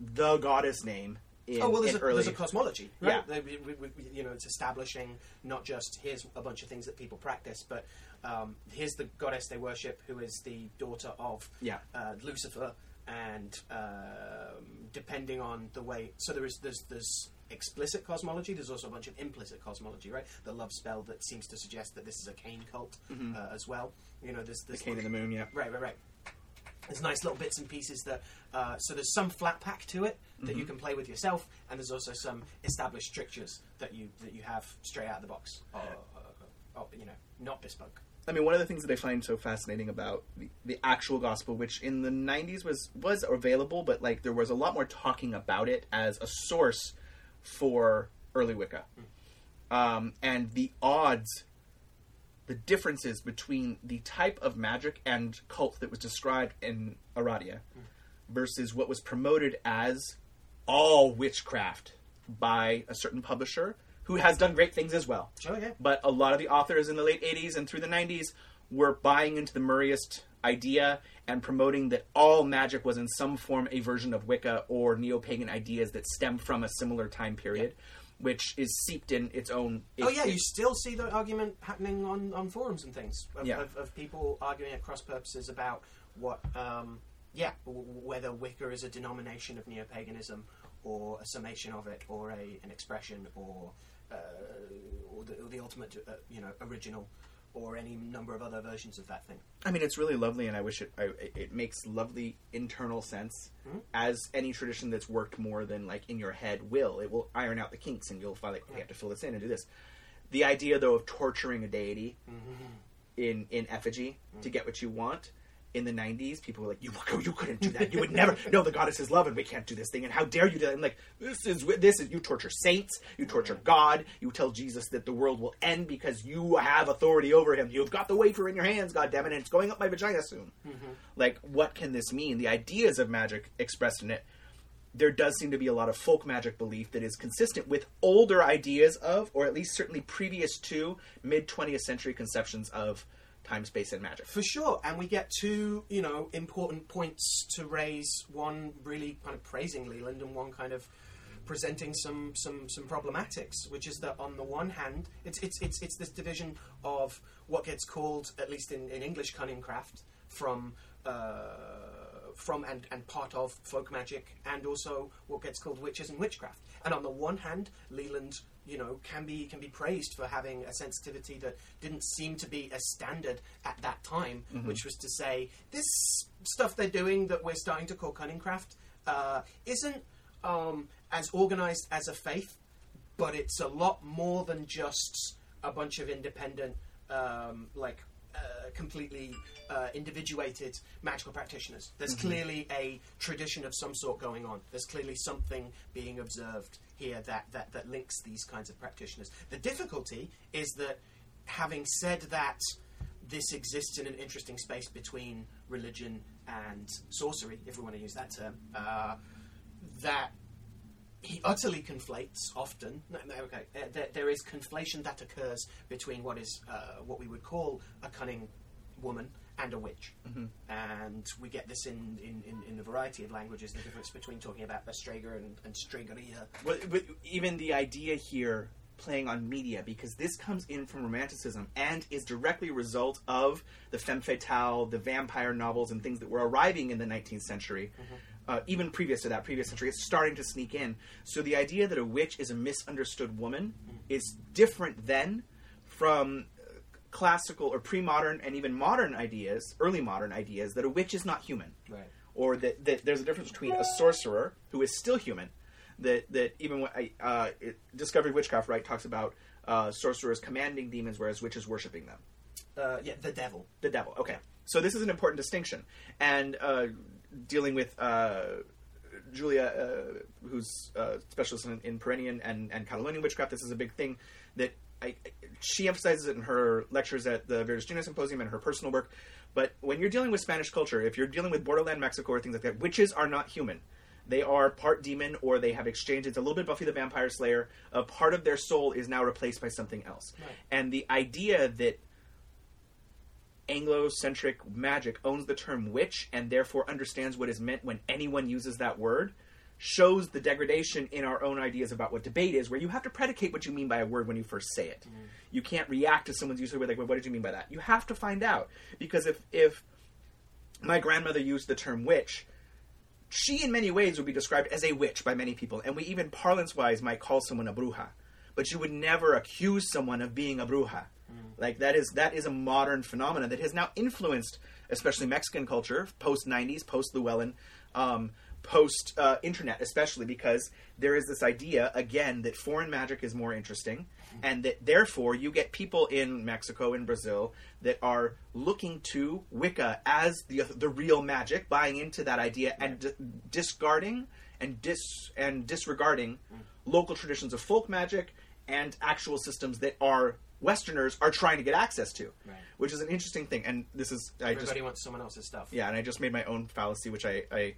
the goddess name. In, oh well, there's a, early, there's a cosmology, right? Yeah. They- we- we- we- you know, it's establishing not just here's a bunch of things that people practice, but um, here's the goddess they worship, who is the daughter of Yeah. uh, Lucifer, and um, depending on the way, so there is there's there's explicit cosmology. There's also a bunch of implicit cosmology, right? The love spell that seems to suggest that this is a Cain cult uh, as well. You know, there's the there's Cain and the Moon. Yeah. Right, right, right. There's nice little bits and pieces that. Uh, so there's some flat pack to it that you mm-hmm. can play with yourself, and there's also some established strictures that you that you have straight out of the box, or, or, or, you know, not bespoke. I mean, one of the things that I find so fascinating about the, the actual gospel, which in the '90s was was available, but like there was a lot more talking about it as a source for early Wicca, hmm. um, and the odds, the differences between the type of magic and cult that was described in Aradia hmm. versus what was promoted as all witchcraft by a certain publisher who has done great things as well Oh yeah, but a lot of the authors in the late 80s and through the 90s were buying into the Murrayist idea and promoting that all magic was in some form a version of Wicca or neo pagan ideas that stem from a similar time period. which is seeped in its own. oh yeah, it- you still see the argument happening on, on forums and things of, Yeah. of, of people arguing at cross purposes about what, um, yeah, w- whether Wicca is a denomination of neo-paganism or a summation of it, or a an expression, or uh, or, the, or the ultimate, uh, you know, original, or any number of other versions of that thing. I mean, it's really lovely, and I wish it. I, it makes lovely internal sense, Mhm. as any tradition that's worked more than like in your head will. It will iron out the kinks, and you'll find like, okay, I have to fill this in and do this. The idea, though, of torturing a deity in in effigy to get what you want. In the '90s, people were like, "You you couldn't do that. You would never. No, the goddess is love, and we can't do this thing. And how dare you do that?" I'm like, "This is this is you torture saints. You torture God. You tell Jesus that the world will end because you have authority over him. You've got the wafer in your hands, God damn it, and it's going up my vagina soon." Mm-hmm. Like, what can this mean? The ideas of magic expressed in it there does seem to be a lot of folk magic belief that is consistent with older ideas of, or at least certainly previous to, mid 20th century conceptions of time, space, and magic. For sure, and we get two, you know, important points to raise. One really kind of praising Leland, and one kind of presenting some some some problematics. Which is that on the one hand, it's it's it's it's this division of what gets called, at least in, in English, cunning craft from. Uh, from and, and part of folk magic, and also what gets called witches and witchcraft. And on the one hand, Leland, you know, can be can be praised for having a sensitivity that didn't seem to be a standard at that time, which was to say, this stuff they're doing that we're starting to call cunningcraft uh, isn't um, as organized as a faith, but it's a lot more than just a bunch of independent, um, like uh, completely uh, individuated magical practitioners. There's clearly a tradition of some sort going on. There's clearly something being observed here that, that, that links these kinds of practitioners. The difficulty is that having said that this exists in an interesting space between religion and sorcery, if we want to use that term, uh, that he utterly conflates often. No, no, okay, uh, there, there is conflation that occurs between what is uh, what we would call a cunning woman and a witch, and we get this in, in, in, in a variety of languages. The difference between talking about a Strega and, and Stregheria. Well, but even the idea here playing on media, because this comes in from Romanticism and is directly a result of the femme fatale, the vampire novels, and things that were arriving in the 19th century. Uh, even previous to that, previous century, it's starting to sneak in. So the idea that a witch is a misunderstood woman is different then from classical or pre-modern and even modern ideas, early modern ideas, that a witch is not human Right. or that, that there's a difference between a sorcerer who is still human. That that even when I, uh, it, Discovery Witchcraft right talks about uh, sorcerers commanding demons, whereas witches worshiping them. Uh, yeah, the devil. The devil. Okay, so this is an important distinction, and uh, dealing with uh, Julia, uh, who's uh, specialist in, in Pyrenean and, and Catalonian witchcraft. This is a big thing that I, she emphasizes it in her lectures at the Veris Junior Symposium and her personal work. But when you're dealing with Spanish culture, if you're dealing with borderland Mexico or things like that, witches are not human. They are part demon, or they have exchanged. It's a little bit Buffy the Vampire Slayer. A part of their soul is now replaced by something else. Right. And the idea that Anglo-centric magic owns the term witch and therefore understands what is meant when anyone uses that word shows the degradation in our own ideas about what debate is, where you have to predicate what you mean by a word when you first say it. You can't react to someone's use of word like, well, what did you mean by that? You have to find out because if if my grandmother used the term witch, she in many ways would be described as a witch by many people, and we even parlance-wise might call someone a bruja, but you would never accuse someone of being a bruja. Like that is that is a modern phenomenon that has now influenced, especially Mexican culture, post '90s, post Llewellyn, um, post uh, internet, especially because there is this idea again that foreign magic is more interesting, and that therefore you get people in Mexico and Brazil that are looking to Wicca as the the real magic, buying into that idea and d- discarding and dis and disregarding local traditions of folk magic and actual systems that are Westerners are trying to get access to, Right. which is an interesting thing. And this is I just Everybody wants someone else's stuff. yeah, and I just made my own fallacy, which I, I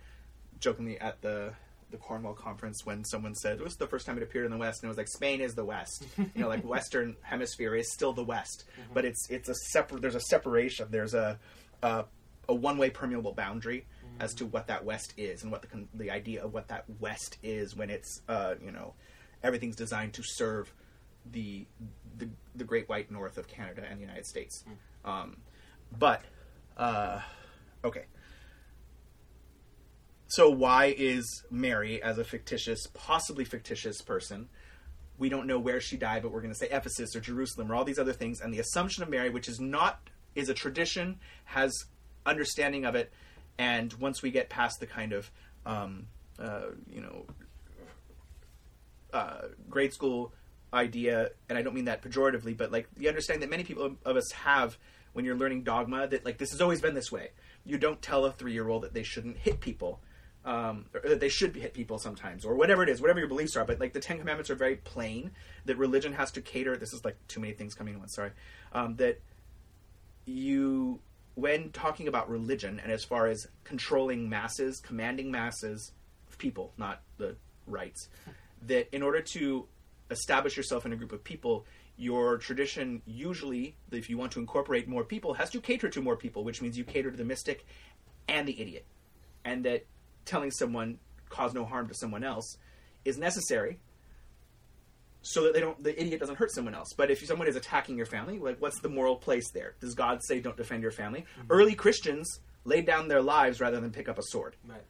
jokingly at the the Cornwall conference when someone said it was the first time it appeared in the West, and it was like Spain is the West, you know, like Western Hemisphere is still the West, but it's it's a separate. There's a separation. There's a a, a one way permeable boundary as to what that West is and what the the idea of what that West is when it's uh, you know everything's designed to serve the the, the Great White North of Canada and the United States. Um, but uh, okay. So why is Mary, as a fictitious, possibly fictitious person, we don't know where she died, but we're going to say Ephesus or Jerusalem or all these other things, and the Assumption of Mary, which is not is a tradition, has understanding of it, and once we get past the kind of um, uh, you know uh, grade school idea, and I don't mean that pejoratively, but like the understanding that many people of us have when you're learning dogma that like this has always been this way. You don't tell a three year old that they shouldn't hit people. Um, or that they should hit people sometimes, or whatever it is, whatever your beliefs are. But like the Ten Commandments are very plain that religion has to cater. This is like too many things coming in one. Sorry, um, that you when talking about religion and as far as controlling masses, commanding masses of people, not the rights, that in order to establish yourself in a group of people, your tradition usually, if you want to incorporate more people, has to cater to more people, which means you cater to the mystic and the idiot. And that telling someone cause no harm to someone else is necessary so that they don't the idiot doesn't hurt someone else. But if someone is attacking your family, like what's the moral place there? Does God say don't defend your family? Mm-hmm. Early Christians laid down their lives rather than pick up a sword. Right.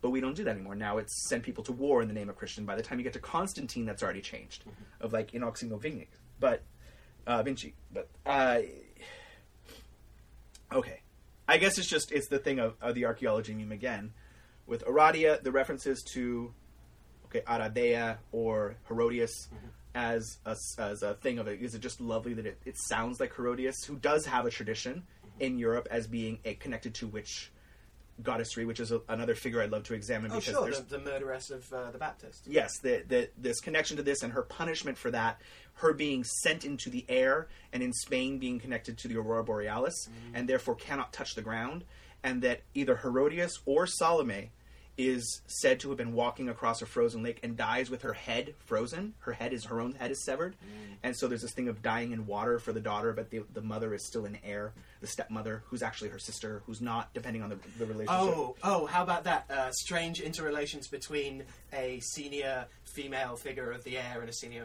But we don't do that anymore. Now it's send people to war in the name of Christian. By the time you get to Constantine, that's already changed. Of like In hoc signo. But uh, vinces. But uh, okay. I guess it's just it's the thing of, of the archaeology meme again. With Aradia, the references to okay, Aradea or Herodias as a, as a thing of it. Is it just lovely that it, it sounds like Herodias, who does have a tradition in Europe as being a, connected to witch goddessry, which is a, another figure I'd love to examine Oh, because sure, there's the, the murderess of uh, the Baptist. yes, the, the, this connection to this and her punishment for that, her being sent into the air, and in Spain being connected to the aurora borealis, and therefore cannot touch the ground, and that either Herodias or Salome is said to have been walking across a frozen lake and dies with her head frozen. Her head is her own head is severed, and so there's this thing of dying in water for the daughter, but the, the mother is still in air. The stepmother, who's actually her sister, who's not, depending on the, the relationship. Oh, oh, how about that? Uh, strange interrelations between a senior female figure of the air and a senior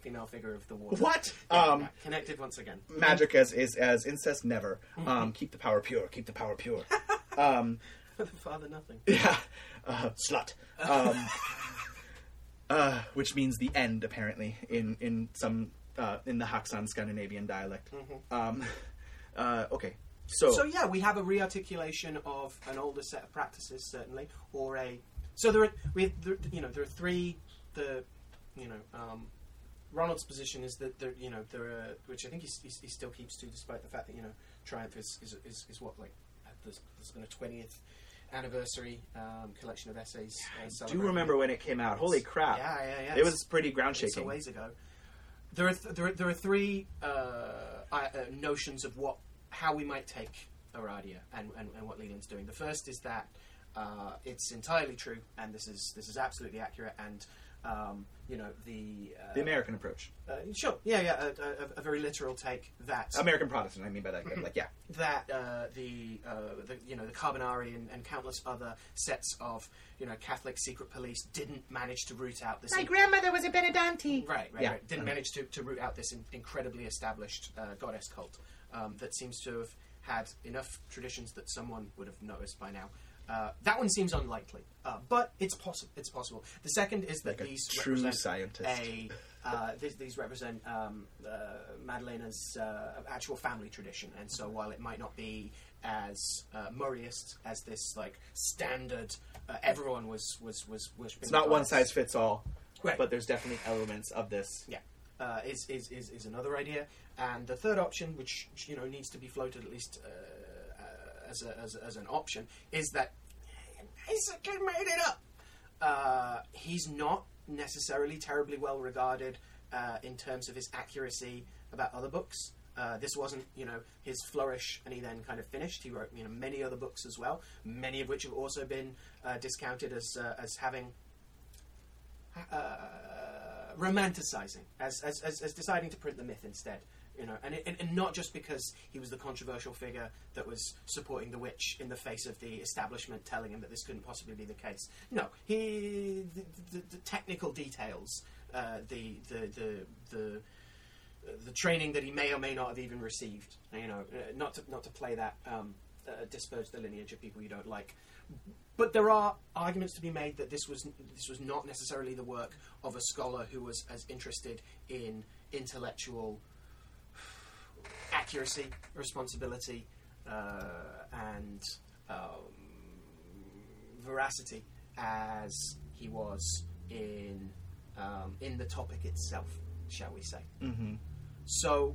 female figure of the water. What? Yeah, Um, connected once again. magic as is as incest never. Um, keep the power pure. Keep the power pure. Um, the father, nothing. yeah, uh, slut. Um, uh, which means the end, apparently, in in some uh, in the Haksan Scandinavian dialect. Um, uh, okay, so, So yeah, we have a rearticulation of an older set of practices, certainly, or a. So there are we there, you know there are three the you know um, Ronald's position is that there you know there are which I think he, he, he still keeps to despite the fact that you know Triumph is is, is, is what like there's, there's been a twentieth anniversary um, collection of essays. Uh, I do remember when it came out. Holy crap! Yeah, yeah, yeah. It was pretty ground it's a shaking. ways ago. There are th- there are, there are three uh, uh, notions of what how we might take Aradia and, and, and what Leland's doing. The first is that uh, it's entirely true, and this is this is absolutely accurate, and um, you know the uh, The American approach, uh, sure yeah yeah a, a, a very literal take that American Protestant. I mean by that, like yeah, that uh, the, uh, the you know the Carbonari and, and countless other sets of you know Catholic secret police didn't manage to root out this. My grandmother was a Benandante. Right, right, Yeah. right. Didn't Uh-huh. manage to, to root out this in, incredibly established uh, goddess cult um, that seems to have had enough traditions that someone would have noticed by now. Uh, that one seems unlikely, uh, but it's possible. It's possible. The second is that Like these true scientist. a uh, these, these represent um, uh, Maddalena's uh, actual family tradition, and so while it might not be as uh, Murrayist as this like standard, uh, everyone was was was worshiping. It's not one size fits all, right. but there's definitely elements of this. Yeah, uh, is, is, is, is another idea. And the third option, which you know needs to be floated at least as, a, as, as an option, is that basically made it up. Uh, he's not necessarily terribly well regarded uh, in terms of his accuracy about other books. Uh, this wasn't, you know, his flourish, and he then kind of finished. He wrote, you know, many other books as well, many of which have also been uh, discounted as uh, as having uh, romanticizing as, as, as deciding to print the myth instead. You know, and, it, and, not just because he was the controversial figure that was supporting the witch in the face of the establishment telling him that this couldn't possibly be the case. No, he the, the, the technical details uh, the, the the the the training that he may or may not have even received. You know, uh, not to not to play that um, uh, the lineage of people you don't like. But there are arguments to be made that this was this was not necessarily the work of a scholar who was as interested in intellectual accuracy, responsibility, uh, and um, veracity as he was in um, in the topic itself, shall we say? Mm-hmm. So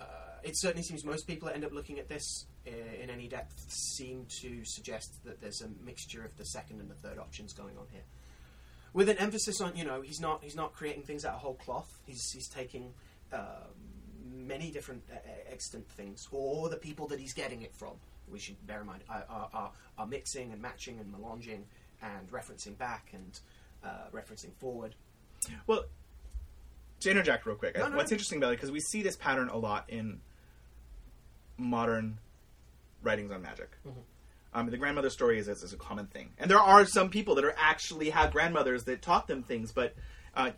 uh, it certainly seems most people that end up looking at this uh, in any depth seem to suggest that there's a mixture of the second and the third options going on here, with an emphasis on you know he's not he's not creating things out of whole cloth. He's he's taking um, many different uh, extant things, or the people that he's getting it from. We should bear in mind are, are, are, mixing and matching and melanging and referencing back and uh, referencing forward. Well, to interject real quick, No, no, what's no. interesting about it because we see this pattern a lot in modern writings on magic. Mhm. Um, the grandmother story is, is, is a common thing, and there are some people that are actually have grandmothers that taught them things. But uh,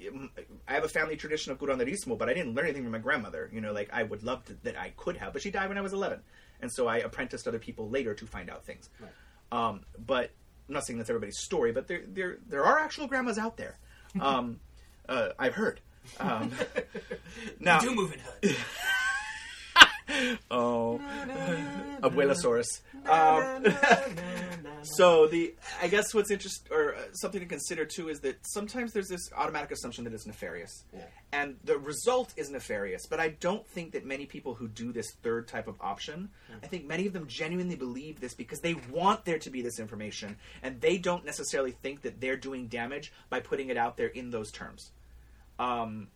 I have a family tradition of curanderismo, but I didn't learn anything from my grandmother. You know, like I would love to, that I could have, but she died when I was eleven, and so I apprenticed other people later to find out things. Right. Um, but I'm not saying that's everybody's story, but there there there are actual grandmas out there. Um, uh, I've heard. Um, now, do move in hood. oh, Abuelosaurus. Um, so the I guess what's interesting or uh, something to consider too is that sometimes there's this automatic assumption that it's nefarious, Yeah. and the result is nefarious. But I don't think that many people who do this third type of option, I think many of them genuinely believe this because they want there to be this information, and they don't necessarily think that they're doing damage by putting it out there in those terms. Um,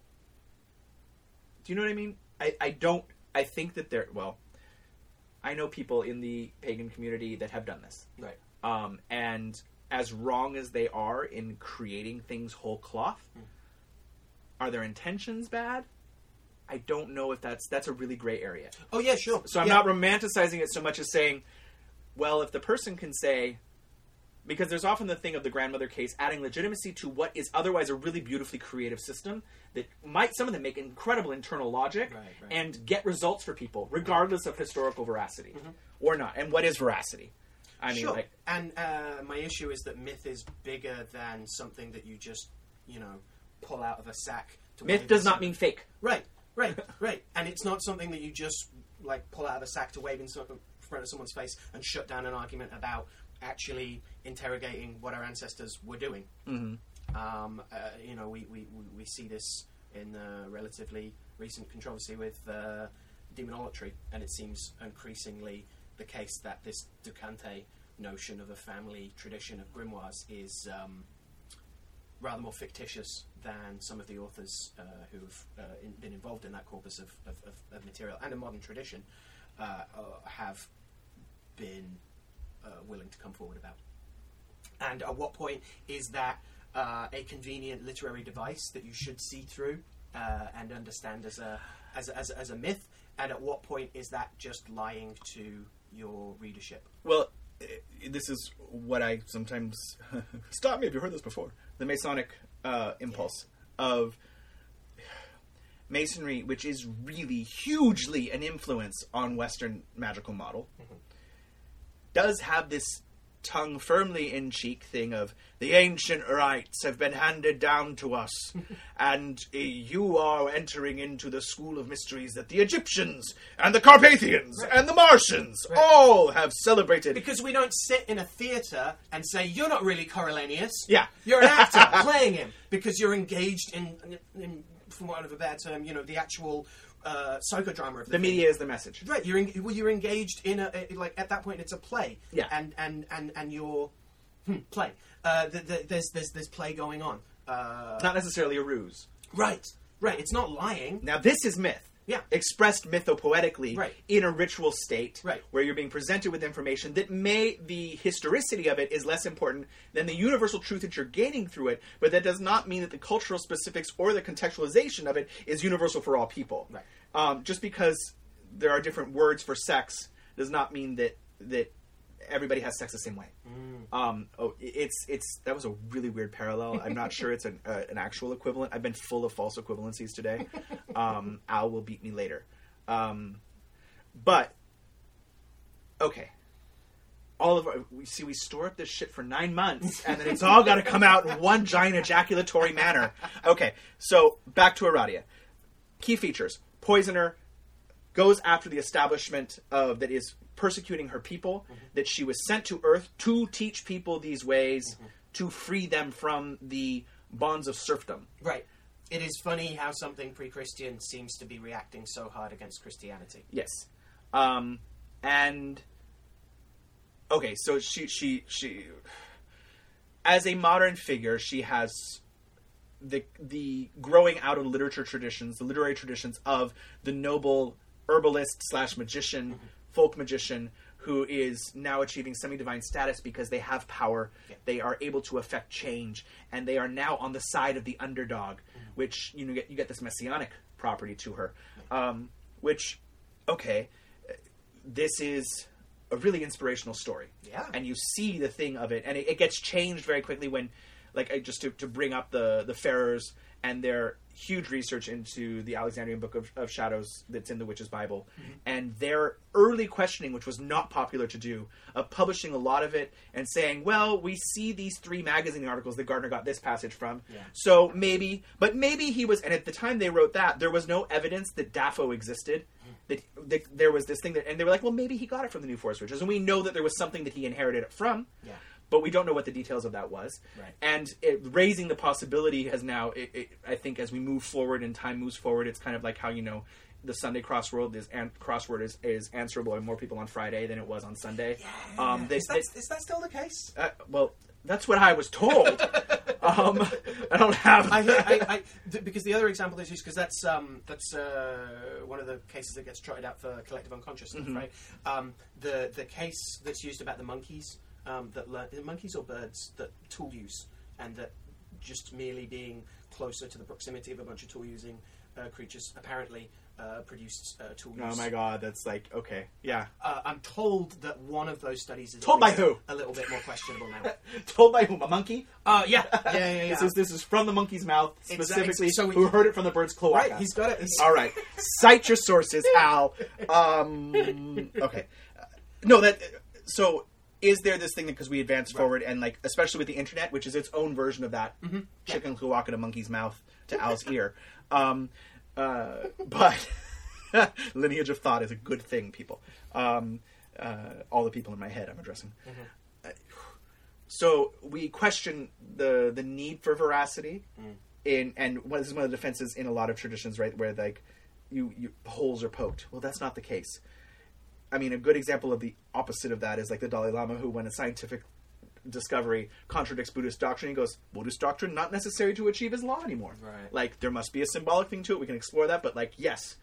do you know what I mean? I, I don't. I think that they're well. I know people in the pagan community that have done this. Right. Um, and as wrong as they are in creating things whole cloth, are their intentions bad? I don't know if that's that's a really gray area. Oh yeah, sure. So I'm Yeah. not romanticizing it so much as saying, well, if the person can say, because there's often the thing of the grandmother case adding legitimacy to what is otherwise a really beautifully creative system that might some of them make incredible internal logic Right, right. and get results for people regardless of historical veracity or not. And what is veracity? I mean, Mm-hmm. sure. like, and uh, my issue is that myth is bigger than something that you just, you know, pull out of a sack. To myth does not mean fake. right, right, right. And it's not something that you just like pull out of a sack to wave in front of someone's face and shut down an argument about actually interrogating what our ancestors were doing. hmm Um, uh, you know, we, we, we- we see this in the relatively recent controversy with uh, demonolatry, and it seems increasingly the case that this Ducante notion of a family tradition of grimoires is um, rather more fictitious than some of the authors uh, who've uh, in, been involved in that corpus of, of, of, of material and a modern tradition uh, uh, have been uh, willing to come forward about. And at what point is that uh, a convenient literary device that you should see through uh, and understand as a, as, a, as, a, as a myth? And at what point is that just lying to your readership? Well, eh, this is what I sometimes stop me if you've heard this before. The Masonic uh, impulse of Masonry, which is really hugely an influence on Western magical model, does have this tongue firmly in cheek thing of the ancient rites have been handed down to us, and uh, you are entering into the school of mysteries that the Egyptians and the Carpathians and the Martians all have celebrated. Because we don't sit in a theatre and say, You're not really Coriolanus. Yeah. You're an actor playing him because you're engaged in, in, in for want of a better term, you know, the actual uh, psychodrama of the, the media is the message. Right, you're en- well, you're engaged in a, a- like at that point it's a play. Yeah. and and and and you're hmm, play. Uh, th- th- there's there's there's play going on. Uh, Not necessarily a ruse. right, right. It's not lying. Now, this is myth. Yeah. Expressed mythopoetically Right. in a ritual state Right. where you're being presented with information that may, the historicity of it is less important than the universal truth that you're gaining through it, but that does not mean that the cultural specifics or the contextualization of it is universal for all people. Right. Um, just because there are different words for sex does not mean that, that everybody has sex the same way. Um, oh, it's it's that was a really weird parallel. I'm not sure it's an uh, an actual equivalent. I've been full of false equivalencies today. Um, Al will beat me later. Um, but okay, all of our, we see we store up this shit for nine months, and then it's all got to come out in one giant ejaculatory manner. Okay, so back to Aradia. Key features: poisoner goes after the establishment of that is persecuting her people. Mm-hmm. That she was sent to Earth to teach people these ways mm-hmm. to free them from the bonds of serfdom. Right. It is funny how something pre-Christian seems to be reacting so hard against Christianity. Yes. Um, and okay, so she she she as a modern figure, she has the the growing out of literature traditions, the literary traditions of the noble herbalist slash magician, mm-hmm. Folk magician who is now achieving semi-divine status because they have power, Yeah. they are able to affect change, and they are now on the side of the underdog, which you know get you get this messianic property to her, um, which okay, this is a really inspirational story. Yeah. And you see the thing of it, and it, it gets changed very quickly when, like, I- just to, to bring up the the Farrars and their huge research into the Alexandrian Book of, of Shadows that's in the Witch's Bible, mm-hmm. and their early questioning, which was not popular to do, of publishing a lot of it and saying, well, we see these three magazine articles that Gardner got this passage from, Yeah. so maybe, but maybe he was, and at the time they wrote that, there was no evidence that Dafo existed. Mm-hmm. That, that there was this thing that, and they were like, well, maybe he got it from the New Forest Witches, and we know that there was something that he inherited it from, Yeah. But we don't know what the details of that was. Right. And it, raising the possibility has now, it, it, I think, as we move forward and time moves forward, it's kind of like how you know the Sunday crossword is an, crossword is, is answerable by more people on Friday than it was on Sunday. Um, they, is, that, they- is that still the case? uh, well, that's what I was told. um, I don't have. I, I, I, th- because the other example is used because that's um, that's uh, one of the cases that gets trotted out for collective unconsciousness, Mm-hmm. right? Um, the the case that's used about the monkeys um, that learn monkeys or birds that tool use and that just merely being closer to the proximity of a bunch of tool using uh, creatures apparently uh, produced uh, tool use. oh my god, that's like okay, yeah. Uh, I'm told that one of those studies is Told by who? A little bit more questionable now. Told by whom? A monkey? Uh, yeah, yeah, yeah, yeah. This is this is from the monkey's mouth Exactly. specifically. So we- who heard it from the bird's cloaca? right. He's got it. All right, cite your sources, Al. Um, okay, Uh, no, that. So, is there this thing that because we advance forward and like, especially with the internet, which is its own version of that Mm-hmm. chicken cloaca in a monkey's mouth to Al's ear. Um, uh, but lineage of thought is a good thing, people. Um, uh, all the people in my head I'm addressing. Uh, so we question the the need for veracity in and what this is one of the defenses in a lot of traditions right where like you, you holes are poked well that's not the case i mean a good example of the opposite of that is like the dalai lama who when a scientific discovery contradicts buddhist doctrine he goes buddhist doctrine not necessary to achieve is law anymore Right. like there must be a symbolic thing to it we can explore that but like yes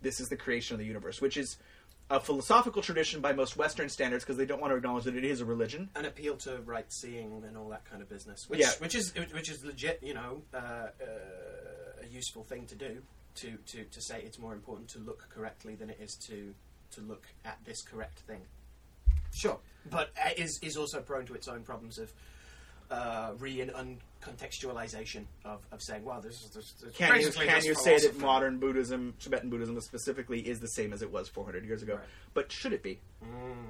this is the creation of the universe which is a philosophical tradition by most western standards because they don't want to acknowledge that it is a religion an appeal to right seeing and all that kind of business, which Yeah. which is which is legit, you know, uh, uh, a useful thing to do. To, to to say it's more important to look correctly than it is to to look at this correct thing. Sure, but is is also prone to its own problems of uh, re and uncontextualization of, of saying, well, this is this, this Can you can you say that modern Buddhism, Tibetan Buddhism specifically, is the same as it was 400 years ago? Right. But should it be?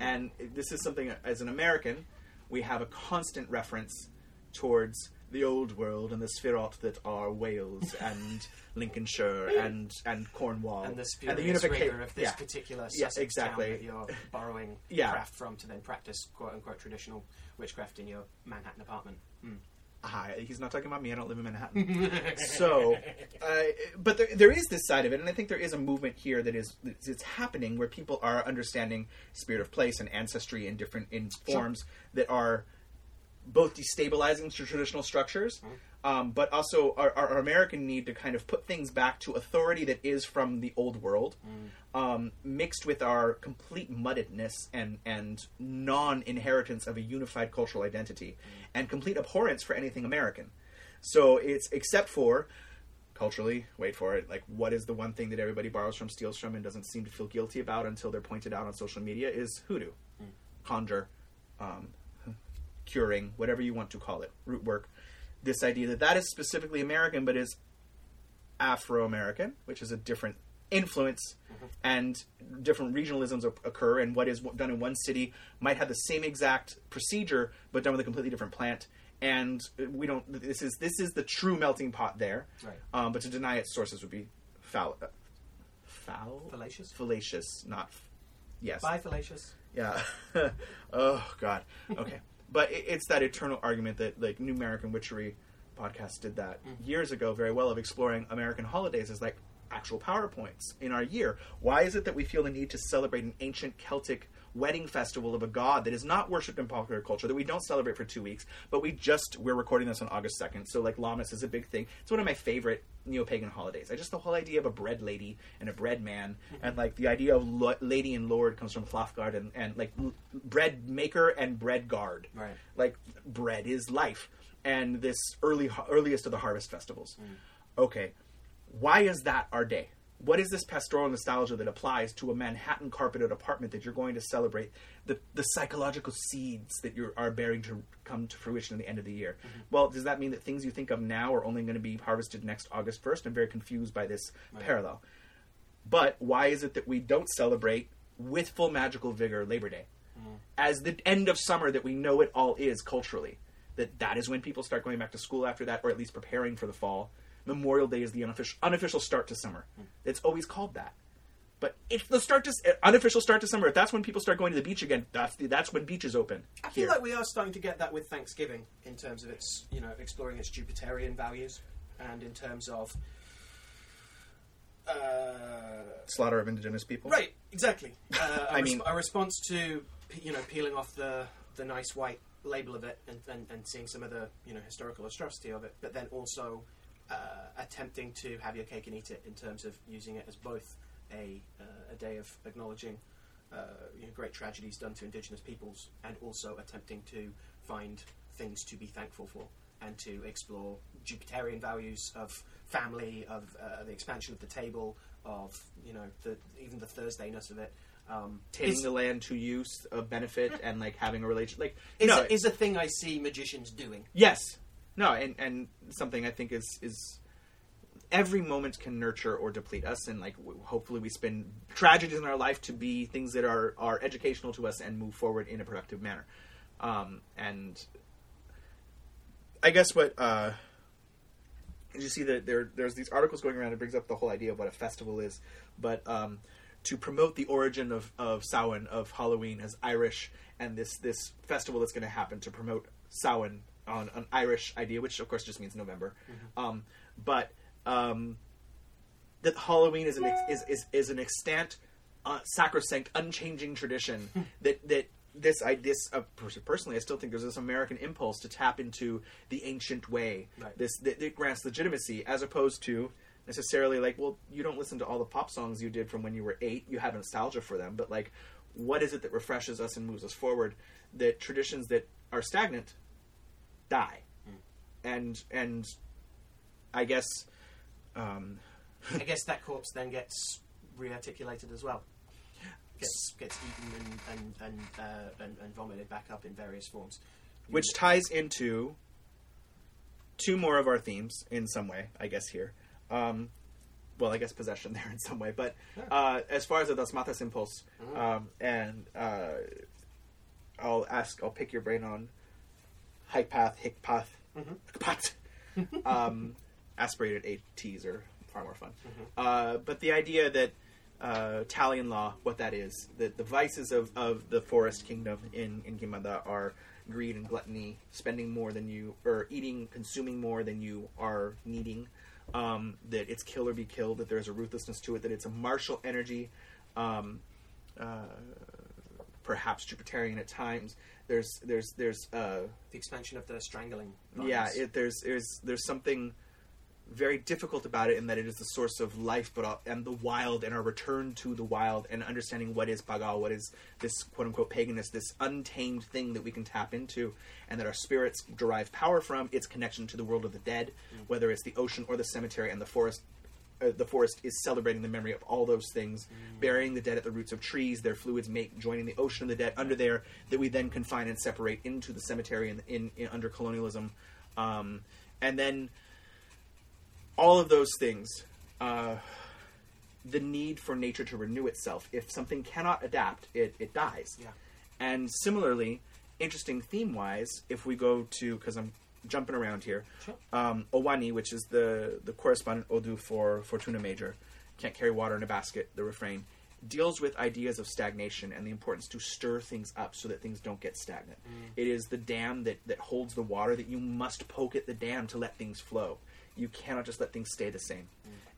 And this is something as an American, we have a constant reference towards the old world and the Sephirot that are Wales and Lincolnshire and and Cornwall and the the unifica- rigor of this yeah. particular Yeah, Sussex exactly. town that you're borrowing Yeah. craft from to then practice quote unquote traditional witchcraft in your Manhattan apartment. Mm. Hi, he's not talking about me. I don't live in Manhattan. so, uh, but there, there is this side of it, and I think there is a movement here that is it's happening where people are understanding spirit of place and ancestry in different in Sure. forms that are both destabilizing traditional structures, um, but also our, our American need to kind of put things back to authority that is from the old world, um, mixed with our complete muddedness and and non-inheritance of a unified cultural identity, and complete abhorrence for anything American. So it's except for culturally, wait for it, like what is the one thing that everybody borrows from, steals from, and doesn't seem to feel guilty about until they're pointed out on social media is hoodoo, conjure, um, curing, whatever you want to call it, root work. This idea that that is specifically American, but is Afro American, which is a different influence, and different regionalisms occur. And what is done in one city might have the same exact procedure, but done with a completely different plant. And we don't. This is this is the true melting pot there. Right. Um, but to deny its sources would be foul. Uh, foul. Fallacious? Fallacious, not. f- Yes. Bye, fallacious. Yeah. oh God. Okay. But it, it's that eternal argument that like New American Witchery podcast did that mm-hmm. years ago very well of exploring American holidays as like actual PowerPoints in our year. Why is it that we feel the need to celebrate an ancient Celtic wedding festival of a god that is not worshipped in popular culture that we don't celebrate for two weeks, but we just we're recording this on August second, so like Lammas is a big thing. It's one of my favorite neo-pagan holidays. I just the whole idea of a bread lady and a bread man, and mm-hmm. like the idea of lo- lady and lord comes from Hlafgard and and like l- bread maker and bread guard. Right. Like bread is life, and this early earliest of the harvest festivals. Mm. Okay, why is that our day? What is this pastoral nostalgia that applies to a Manhattan carpeted apartment that you're going to celebrate the, the psychological seeds that you are bearing to come to fruition at the end of the year? Mm-hmm. Well, does that mean that things you think of now are only going to be harvested next August 1st? I'm very confused by this parallel. But why is it that we don't celebrate with full magical vigor Labor Day mm-hmm. as the end of summer that we know it all is culturally? That that is when people start going back to school after that, or at least preparing for the fall. Memorial Day is the unofficial unofficial start to summer. It's always called that. But if the start to unofficial start to summer, if that's when people start going to the beach again, that's the, that's when beaches open. I feel here. like we are starting to get that with Thanksgiving in terms of its, you know, exploring its Jupiterian values and in terms of. Uh, slaughter of indigenous people. right, exactly. Uh, a I res- mean- a response to, you know, peeling off the, the nice white label of it and, and, and seeing some of the, you know, historical atrocity of it, but then also uh, attempting to have your cake and eat it in terms of using it as both a, uh, a day of acknowledging uh, you know, great tragedies done to indigenous peoples and also attempting to find things to be thankful for and to explore Jupiterian values of family, of uh, the expansion of the table, of you know the even the Thursdayness of it. Um, Taking the land to use of benefit and like having a relation like is, no, a, is a thing I see magicians doing. Yes. No, and and something I think is is every moment can nurture or deplete us, and like hopefully we spend tragedies in our life to be things that are are educational to us and move forward in a productive manner. Um, and I guess what uh, you see that there there's these articles going around. It brings up the whole idea of what a festival is, but um, to promote the origin of of Samhain of Halloween as Irish and this this festival that's going to happen to promote Samhain on an Irish idea, which of course just means November. Um, but um, that Halloween is an ex- is, is is an extant, uh, sacrosanct, unchanging tradition that that this I this uh, personally I still think there's this American impulse to tap into the ancient way. Right. This that, that grants legitimacy as opposed to necessarily like well you don't listen to all the pop songs you did from when you were eight you have nostalgia for them but like what is it that refreshes us and moves us forward that traditions that are stagnant die and and I guess um, I guess that corpse then gets rearticulated as well. Gets gets eaten and and and, uh, and and vomited back up in various forms. which ties into two more of our themes in some way, I guess here. Um, well, I guess possession there in some way, but uh, as far as the Das Matas impulse, um, and uh, I'll ask, I'll pick your brain on hike path, hick path, path. um, aspirated ATs are far more fun. Uh, but the idea that uh, Italian law, what that is, that the vices of, of the forest kingdom in, in Kimbanda are greed and gluttony, spending more than you, or eating, consuming more than you are needing, um, that it's kill or be killed, that there's a ruthlessness to it, that it's a martial energy, um, uh, perhaps Jupiterian at times. There's, there's, there's, uh, the expansion of the strangling. yeah, it, there's there's there's something very difficult about it in that it is the source of life, but uh, and the wild and our return to the wild and understanding what is pagal, what is this quote unquote paganness, this untamed thing that we can tap into, and that our spirits derive power from its connection to the world of the dead, whether it's the ocean or the cemetery and the forest uh, the forest is celebrating the memory of all those things, burying the dead at the roots of trees, their fluids make joining the ocean of the dead under there that we then confine and separate into the cemetery in, in, in under colonialism, um, and then all of those things. Uh, the need for nature to renew itself. If something cannot adapt, it, it dies. Yeah. And similarly, interesting theme wise, if we go to because I'm jumping around here, Sure. um, Owani, which is the the correspondent Odu for Fortuna Major, can't carry water in a basket. The refrain deals with ideas of stagnation and the importance to stir things up so that things don't get stagnant. It is the dam that that holds the water that you must poke at the dam to let things flow. You cannot just let things stay the same,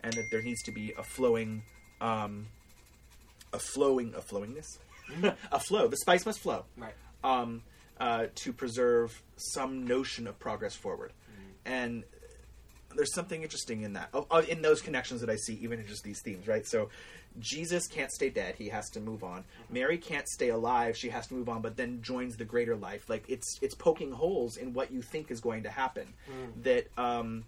and that there needs to be a flowing. Um, a flowing, a flowingness, a flow. The spice must flow Right. um, uh, to preserve some notion of progress forward. And there's something interesting in that, oh, oh, in those connections that I see, even in just these themes, right? So Jesus can't stay dead; he has to move on. Mary can't stay alive; she has to move on, but then joins the greater life. Like it's it's poking holes in what you think is going to happen. That. Um,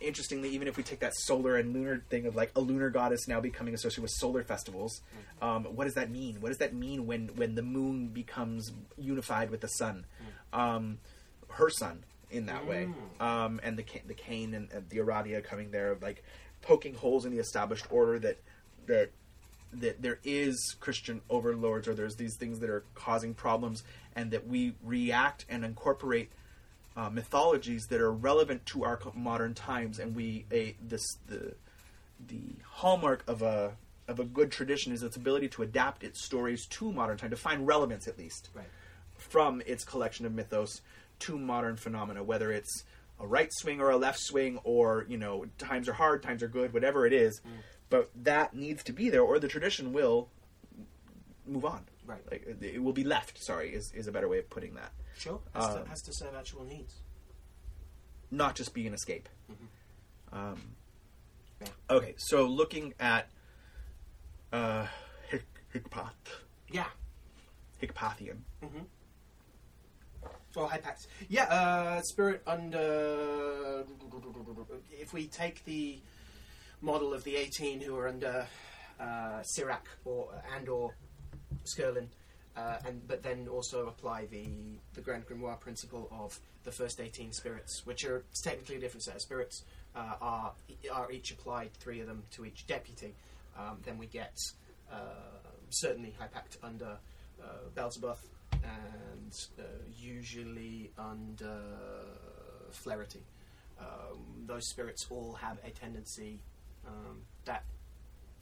interestingly, even if we take that solar and lunar thing of like a lunar goddess now becoming associated with solar festivals, um, what does that mean? What does that mean when when the moon becomes unified with the sun, um, her sun in that way, um, and the the Cain and, and the Aradia coming there, like poking holes in the established order that that that there is Christian overlords or there's these things that are causing problems, and that we react and incorporate uh, mythologies that are relevant to our modern times, and we a this the the hallmark of a of a good tradition is its ability to adapt its stories to modern time, to find relevance at least Right. from its collection of mythos to modern phenomena, whether it's a right swing or a left swing, or you know times are hard, times are good, whatever it is. But that needs to be there, or the tradition will move on. Right. Like it- it will be left. Sorry, is is a better way of putting that. Sure. Has, Um, to, has to serve actual needs. not just be an escape. Um, Yeah. Okay, so looking at uh, Hic- Hicpath, Yeah. Hicpathian. Or Hypax. Yeah, uh, Spirit under. If we take the model of the 18 who are under uh, Sirac or and or Scirlin, uh, and but then also apply the the Grand Grimoire principle of the first 18 spirits, which are technically a different set of spirits, uh, are are each applied three of them to each deputy. Um, then we get uh, certainly Hypact under uh, Beelzebub and uh, usually under Fleurety. Um, those spirits all have a tendency um, that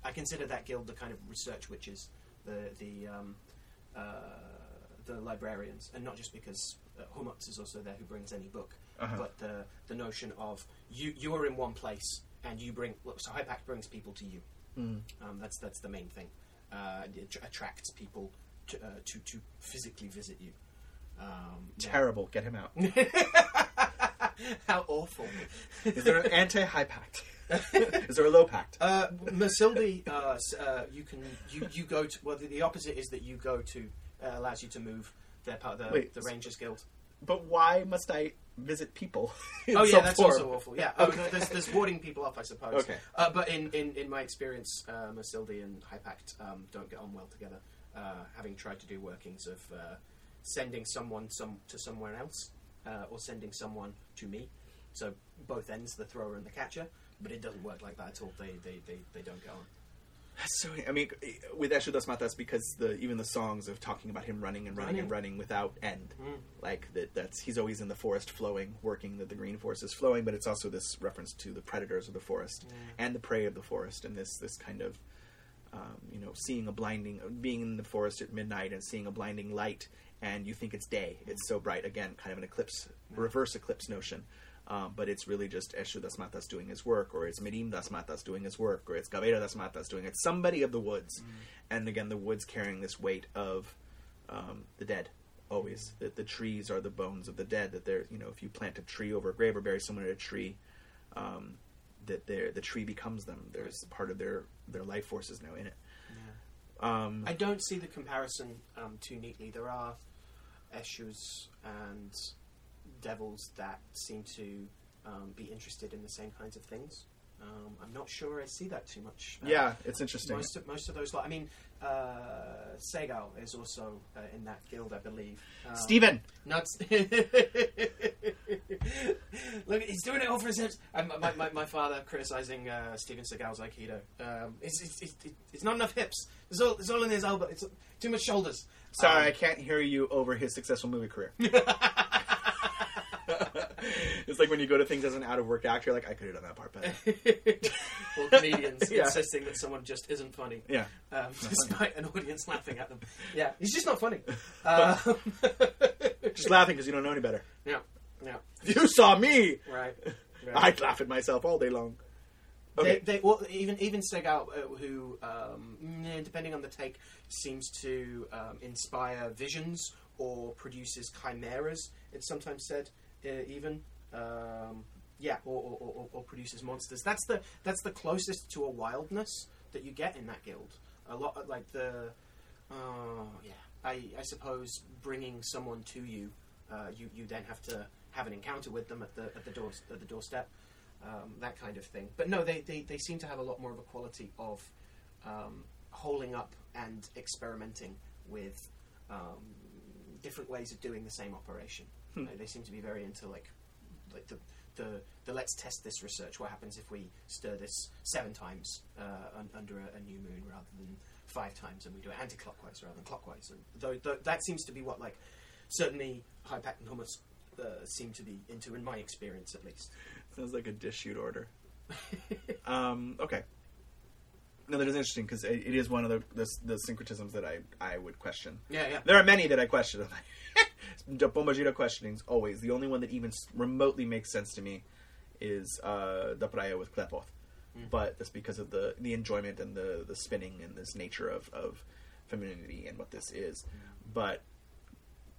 I consider that guild the kind of research witches, the the um, the librarians, and not just because uh, is also there who brings any book, Uh-huh. but the the notion of you you are in one place and you bring look, so Hypact brings people to you. Mm. Um, that's that's the main thing. Uh, it tr- attracts people to, uh, to to physically visit you. Um, yeah. Terrible. Get him out. How awful. Is there an anti-high pact? is there a low pact? Uh, Mersilde, uh, uh, you can you, you go to well the, the opposite is that you go to uh, allows you to move. They're part the, Wait, the Rangers Guild. But why must I visit people? Oh yeah, that's form? also awful. Yeah, oh, no, there's, there's warding people off, I suppose. Okay. Uh, but in, in, in my experience, uh, Mersilde and Hypact um, don't get on well together. Uh, having tried to do workings of uh, sending someone some to somewhere else, uh, or sending someone to me. So both ends, the thrower and the catcher. But it doesn't work like that at all. They they, they, they don't get on. So I mean, with Eshu Das Matas, because the even the songs of talking about him running and running and running without end, Mm. like that. That's he's always in the forest, flowing, working. That the green forest is flowing, but it's also this reference to the predators of the forest and the prey of the forest, and this this kind of um, you know seeing a blinding, being in the forest at midnight and seeing a blinding light, and you think it's day. It's so bright. Again, kind of an eclipse, reverse eclipse notion. Um, but it's really just Eshu Das Matas doing his work, or it's Merim Das Matas doing his work, or it's Gavera Das Matas doing it. Somebody of the woods, and again, the woods carrying this weight of um, the dead. Always that the trees are the bones of the dead. That they're you know if you plant a tree over a grave or bury someone in a tree, um, that they're, the tree becomes them. There's part of their their life force is now in it. Um, I don't see the comparison um, too neatly. There are Eshus and devils that seem to um, be interested in the same kinds of things. Um, I'm not sure I see that too much. Uh, Yeah, it's interesting. most of most of those. Like, I mean, uh, Segal is also uh, in that guild, I believe. Um, Steven! Nuts. Look, he's doing it all for his hips. Um, my, my, my father criticizing uh, Steven Seagal's Aikido. Um, it's, it's, it's, it's not enough hips. It's all, it's all in his elbow. It's too much shoulders. Sorry, I Um, can't hear you over his successful movie career. it's like when you go to things as an out of work actor, like, I could have done that part better. or comedians Yeah. insisting that someone just isn't funny, Yeah. um, despite an audience laughing at them. Yeah, he's just not funny. Um, Just laughing because you don't know any better. yeah, yeah, If you saw me, right. right. I'd laugh at myself all day long. Okay. They, they, well, even even Segal, uh, who, um, depending on the take, seems to um, inspire visions or produces chimeras. It's sometimes said, uh, even um, yeah, or, or, or, or produces monsters. That's the that's the closest to a wildness that you get in that guild. A lot like the, oh yeah, I, I suppose bringing someone to you, uh, you you then have to have an encounter with them at the at the door at the doorstep um, that kind of thing. But no, they, they, they seem to have a lot more of a quality of um, holding up and experimenting with um, different ways of doing the same operation. Hmm. They, they seem to be very into like like the, the the let's test this research. What happens if we stir this seven times uh, un, under a, a new moon rather than five times, and we do it anti-clockwise rather than clockwise? And that seems to be what like certainly High Pact and Hummus uh, seem to be into, in my experience at least. Sounds like a dish shoot order. Um, okay. No, that is interesting because it, it is one of the, the the syncretisms that I, I would question. Yeah, yeah. There are many that I question. Bombajito questionings always. The only one that even remotely makes sense to me is uh, the Praia with Klepoth. Mm. But that's because of the the enjoyment and the the spinning and this nature of, of femininity and what this is. But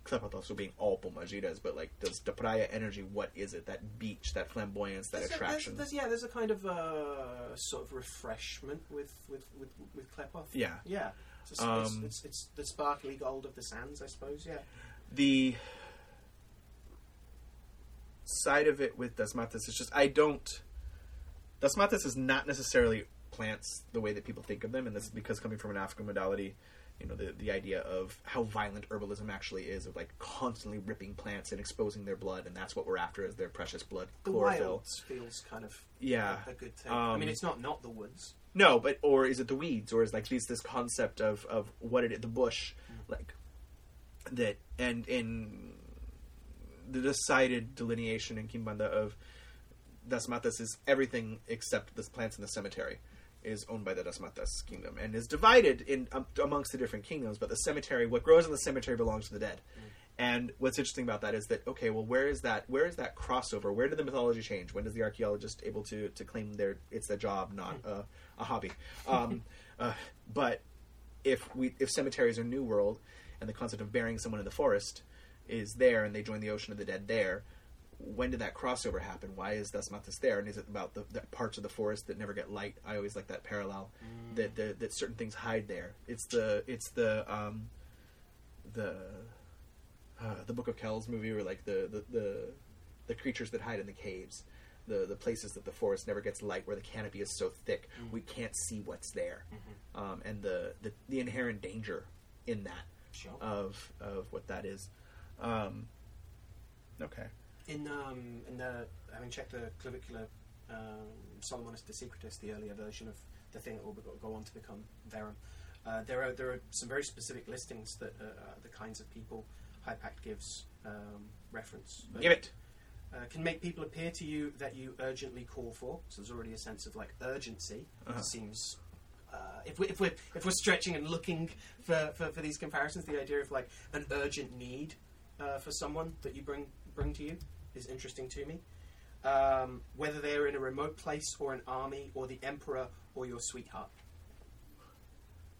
Klepoth also being all Bombajitas, but like does the Praia energy, what is it? That beach, that flamboyance, that There's a- attraction. There's, there's, yeah, there's a kind of uh, sort of refreshment with with with, with Klepoth. Yeah. yeah. It's, Um, it's, it's, it's the sparkly gold of the sands, I suppose. Yeah. The side of it with Desmates is just I don't. Desmates is not necessarily plants the way that people think of them, and this is because coming from an African modality, you know, the the idea of how violent herbalism actually is, of like constantly ripping plants and exposing their blood, and that's what we're after is their precious blood The chlorophyll. wilds feels kind of Yeah. a good thing. I Um, mean, it's not not the woods. No, but or is it the weeds, or is like this this concept of of what it is, the bush, like that, and in the decided delineation in Kimbanda of Das Matas is everything except the plants in the cemetery is owned by the Das Matas kingdom and is divided in um, amongst the different kingdoms. But the cemetery, what grows in the cemetery, belongs to the dead. And what's interesting about that is that okay, well, where is that? Where is that crossover? Where did the mythology change? When does the archaeologist able to to claim their it's their job, not a, a hobby? Um, uh, but if we if cemeteries are new world, and the concept of burying someone in the forest is there, and they join the ocean of the dead there, when did that crossover happen? Why is Desmatis there? And is it about the, the parts of the forest that never get light? I always like that parallel that, that that certain things hide there. It's the it's the um, the uh, the Book of Kells movie, or like the, the the the creatures that hide in the caves, the the places that the forest never gets light, where the canopy is so thick we can't see what's there, um, and the, the the inherent danger in that Sure. of of what that is. Um, okay. In um, in the having checked the clavicular um, Salomonis de Secretis, the earlier version of the thing that will be- go on to become Verum, uh, there are there are some very specific listings that uh, the kinds of people Hypact gives um, reference. Give it. Uh, can make people appear to you that you urgently call for. So there's already a sense of like urgency. Uh-huh. It seems. Uh, if, we, if we're if we're stretching and looking for, for, for these comparisons, the idea of like an urgent need uh, for someone that you bring bring to you is interesting to me. Um, whether they're in a remote place or an army or the emperor or your sweetheart.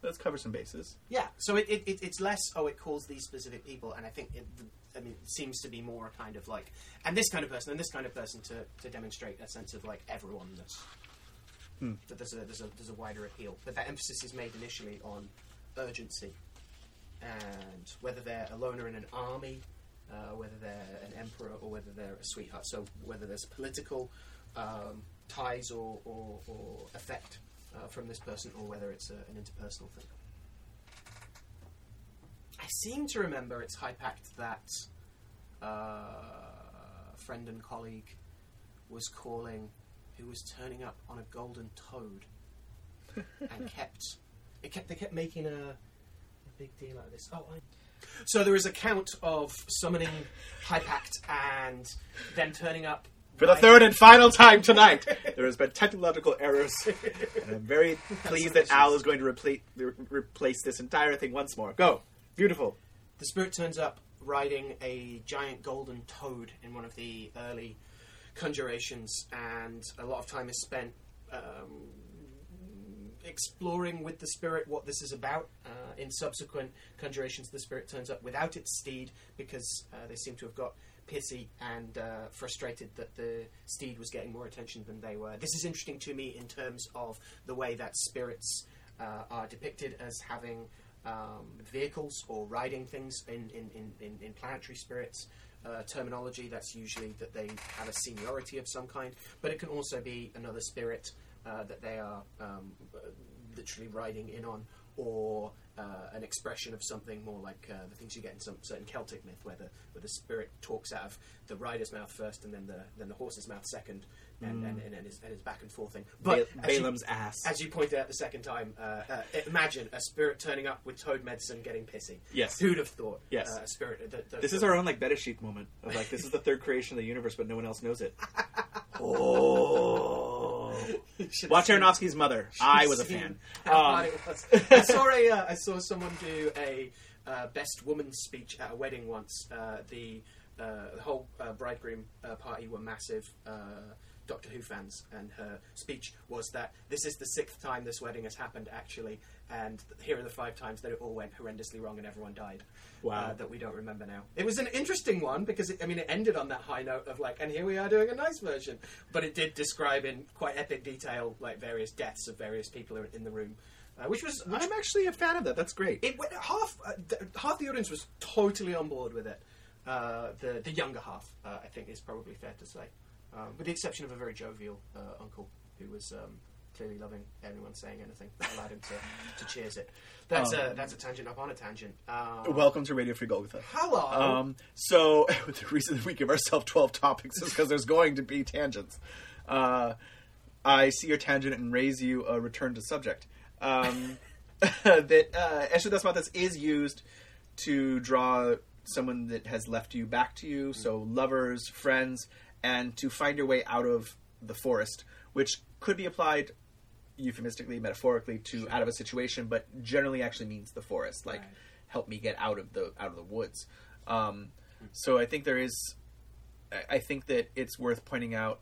Let's cover some bases. Yeah, so it, it, it, it's less, oh, it calls these specific people, and I think it, I mean, it seems to be more a kind of like, and this kind of person, and this kind of person to, to demonstrate a sense of like everyoneness. Hmm. That there's a, there's, a, there's a wider appeal. But that emphasis is made initially on urgency. And whether they're a loner in an army, uh, whether they're an emperor, or whether they're a sweetheart. So whether there's political um, ties or, or, or effect uh, from this person, or whether it's a, an interpersonal thing. I seem to remember it's high pact that uh, friend and colleague was calling, who was turning up on a golden toad, and kept it kept they kept making a, a big deal out of this. Oh, I. So there is a count of summoning high pact and then turning up For the third and final time tonight, there has been technological errors, and I'm very pleased that Al is going to replace re- replace this entire thing once more. Go, beautiful. The spirit turns up riding a giant golden toad in one of the early conjurations, and a lot of time is spent um, exploring with the spirit what this is about. Uh, in subsequent conjurations, the spirit turns up without its steed because uh, they seem to have got pissy and uh, frustrated that the steed was getting more attention than they were. This is interesting to me in terms of the way that spirits uh, are depicted as having um, vehicles or riding things in, in, in, in, in planetary spirits. Uh, terminology that's usually that they have a seniority of some kind, but it can also be another spirit uh, that they are um, literally riding in on, or uh, an expression of something more like uh, the things you get in some certain Celtic myth, where the where the spirit talks out of the rider's mouth first, and then the then the horse's mouth second, and and, and, and, is, and is back and forth thing. But Ba- as you- Balaam's ass. as you pointed out the second time, uh, uh, imagine a spirit turning up with toad medicine getting pissy. Yes. Who'd have thought? Yes. Uh, a spirit. The, the, This is our own like Betashik moment of like this is the third creation of the universe, but no one else knows it. oh, watch Aronofsky's Mother. I was a fan. Um, was. I saw a. Uh, I saw someone do a uh, best woman speech at a wedding once. Uh, the uh, the whole uh, bridegroom uh, party were massive. Doctor Who fans, and her speech was that this is the sixth time this wedding has happened, actually, and here are the five times that it all went horrendously wrong and everyone died. Wow. uh, that we don't remember now. It was an interesting one because it, I mean it ended on that high note of like, and here we are doing a nice version, but it did describe in quite epic detail like various deaths of various people in- in the room, uh, which was which I'm actually a fan of that. That's great. it went half uh, th- half the audience was totally on board with it. Uh, the the younger half, uh, I think, is probably fair to say, um, with the exception of a very jovial uh, uncle who was um, clearly loving anyone saying anything that allowed him to, to cheers it. That's a Um, that's a tangent up on a tangent. Um, Welcome to Radio Free Golgotha. hello. Um, so the reason we give ourselves twelve topics is because there's going to be tangents. Uh, I see your tangent and raise you a return to subject. Um, that uh, Eshe Desmatas is used to draw someone that has left you back to you, so lovers, friends, and to find your way out of the forest, which could be applied euphemistically, metaphorically to out of a situation, but generally actually means the forest. Like, Right. help me get out of the out of the woods. Um, so I think there is, I- I think that it's worth pointing out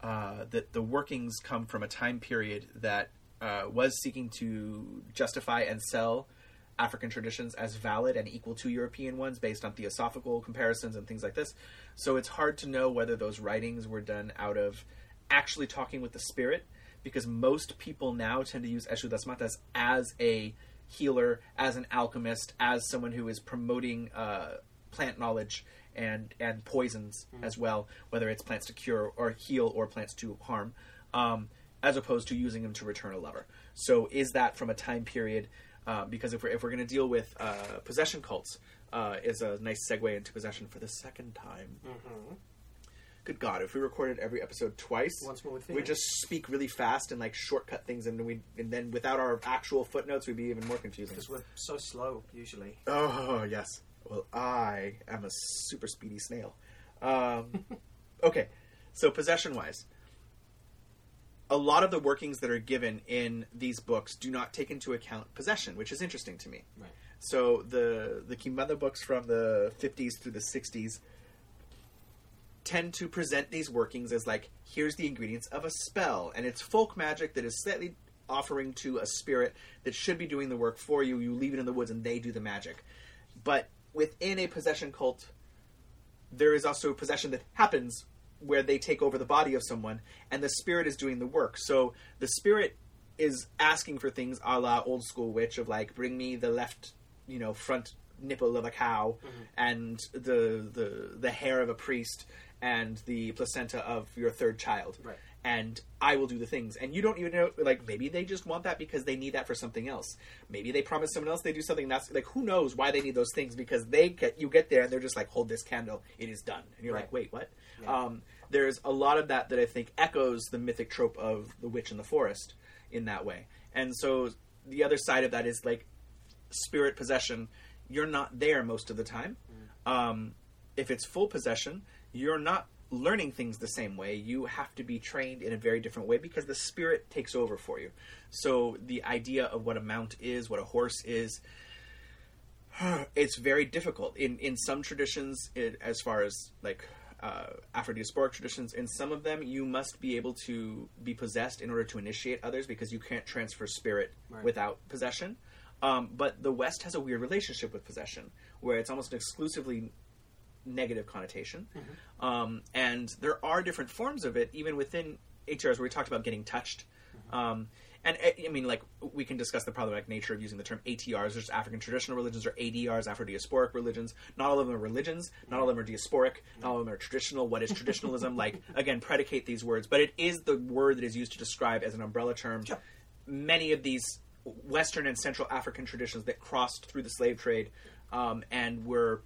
uh, that the workings come from a time period that uh, was seeking to justify and sell African traditions as valid and equal to European ones based on theosophical comparisons and things like this. So it's hard to know whether those writings were done out of actually talking with the spirit, because most people now tend to use Eshu Dasmatas as a healer, as an alchemist, as someone who is promoting uh, plant knowledge and and poisons as well, whether it's plants to cure or heal or plants to harm, um, as opposed to using them to return a lover. So is that from a time period? Uh, because if we're if we're going to deal with uh, possession cults, uh, is a nice segue into possession for the second time. Mhm. Good God, if we recorded every episode twice, Once more with we just speak really fast and like shortcut things, and we and then without our actual footnotes, we'd be even more confusing. because we're so slow usually. Oh yes. Well, I am a super speedy snail. Um, okay, so possession wise, a lot of the workings that are given in these books do not take into account possession, which is interesting to me. Right. So the the Kimbanda books from the 50s through the 60s tend to present these workings as like here's the ingredients of a spell and it's folk magic that is slightly offering to a spirit that should be doing the work for you you leave it in the woods and they do the magic but within a possession cult there is also possession that happens where they take over the body of someone and the spirit is doing the work. So the spirit is asking for things a la old school witch of like bring me the left you know front nipple of a cow mm-hmm. and the the the hair of a priest and the placenta of your third child. Right. And I will do the things. And you don't even know, like, maybe they just want that because they need that for something else. Maybe they promise someone else they do something that's like, who knows why they need those things because they get, you get there and they're just like, hold this candle, it is done. And you're Right. like, wait, what? Yeah. Um, there's a lot of that that I think echoes the mythic trope of the witch in the forest in that way. And so the other side of that is like spirit possession. You're not there most of the time. Um, if it's full possession, you're not learning things the same way. You have to be trained in a very different way because the spirit takes over for you. So the idea of what a mount is, what a horse is, it's very difficult in in some traditions it, as far as like uh, Afro-diasporic traditions in some of them you must be able to be possessed in order to initiate others because you can't transfer spirit Right. without possession um, but the west has a weird relationship with possession where it's almost exclusively negative connotation um, and there are different forms of it even within ATRs where we talked about getting touched um, and uh, I mean, like we can discuss the problematic nature of using the term ATRs. There's African traditional religions or ADRs, Afro-diasporic religions. Not all of them are religions. Not all of them are diasporic. Not all of them are traditional. What is traditionalism? like again, predicate these words, but it is the word that is used to describe as an umbrella term Sure. many of these Western and Central African traditions that crossed through the slave trade um, and were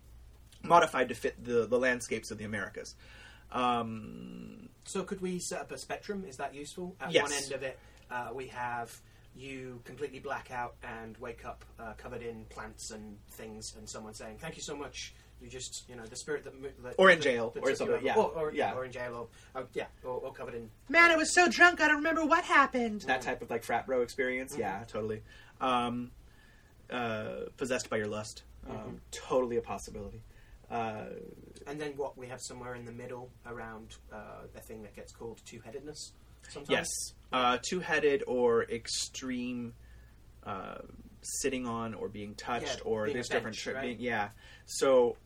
modified to fit the, the landscapes of the Americas. Um, So could we set up a spectrum? Is that useful? At Yes. one end of it, uh, we have you completely black out and wake up uh, covered in plants and things, and someone saying, "Thank you so much." You just, you know, the spirit that, mo- that Or in jail, that or something, yeah. or, or, Yeah. or in jail, or uh, yeah, or, or covered in. man, I was so drunk, I don't remember what happened. That type of like frat bro experience. Yeah, totally. Um, uh, possessed by your lust. Um, Totally a possibility. Uh, And then what we have somewhere in the middle around uh, a thing that gets called two-headedness. Sometimes. yes, uh, two-headed or extreme uh, sitting on or being touched, Yeah, or being there's a different. bench, tri- right? being- yeah, so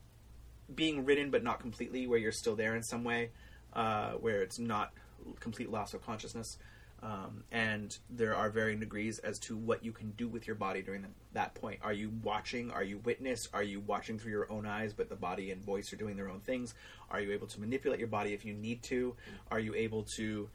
being ridden but not completely, where you're still there in some way, uh, where it's not complete loss of consciousness. Um, and there are varying degrees as to what you can do with your body during the, that point. Are you watching? Are you witness? Are you watching through your own eyes, but the body and voice are doing their own things? Are you able to manipulate your body if you need to? Are you able to?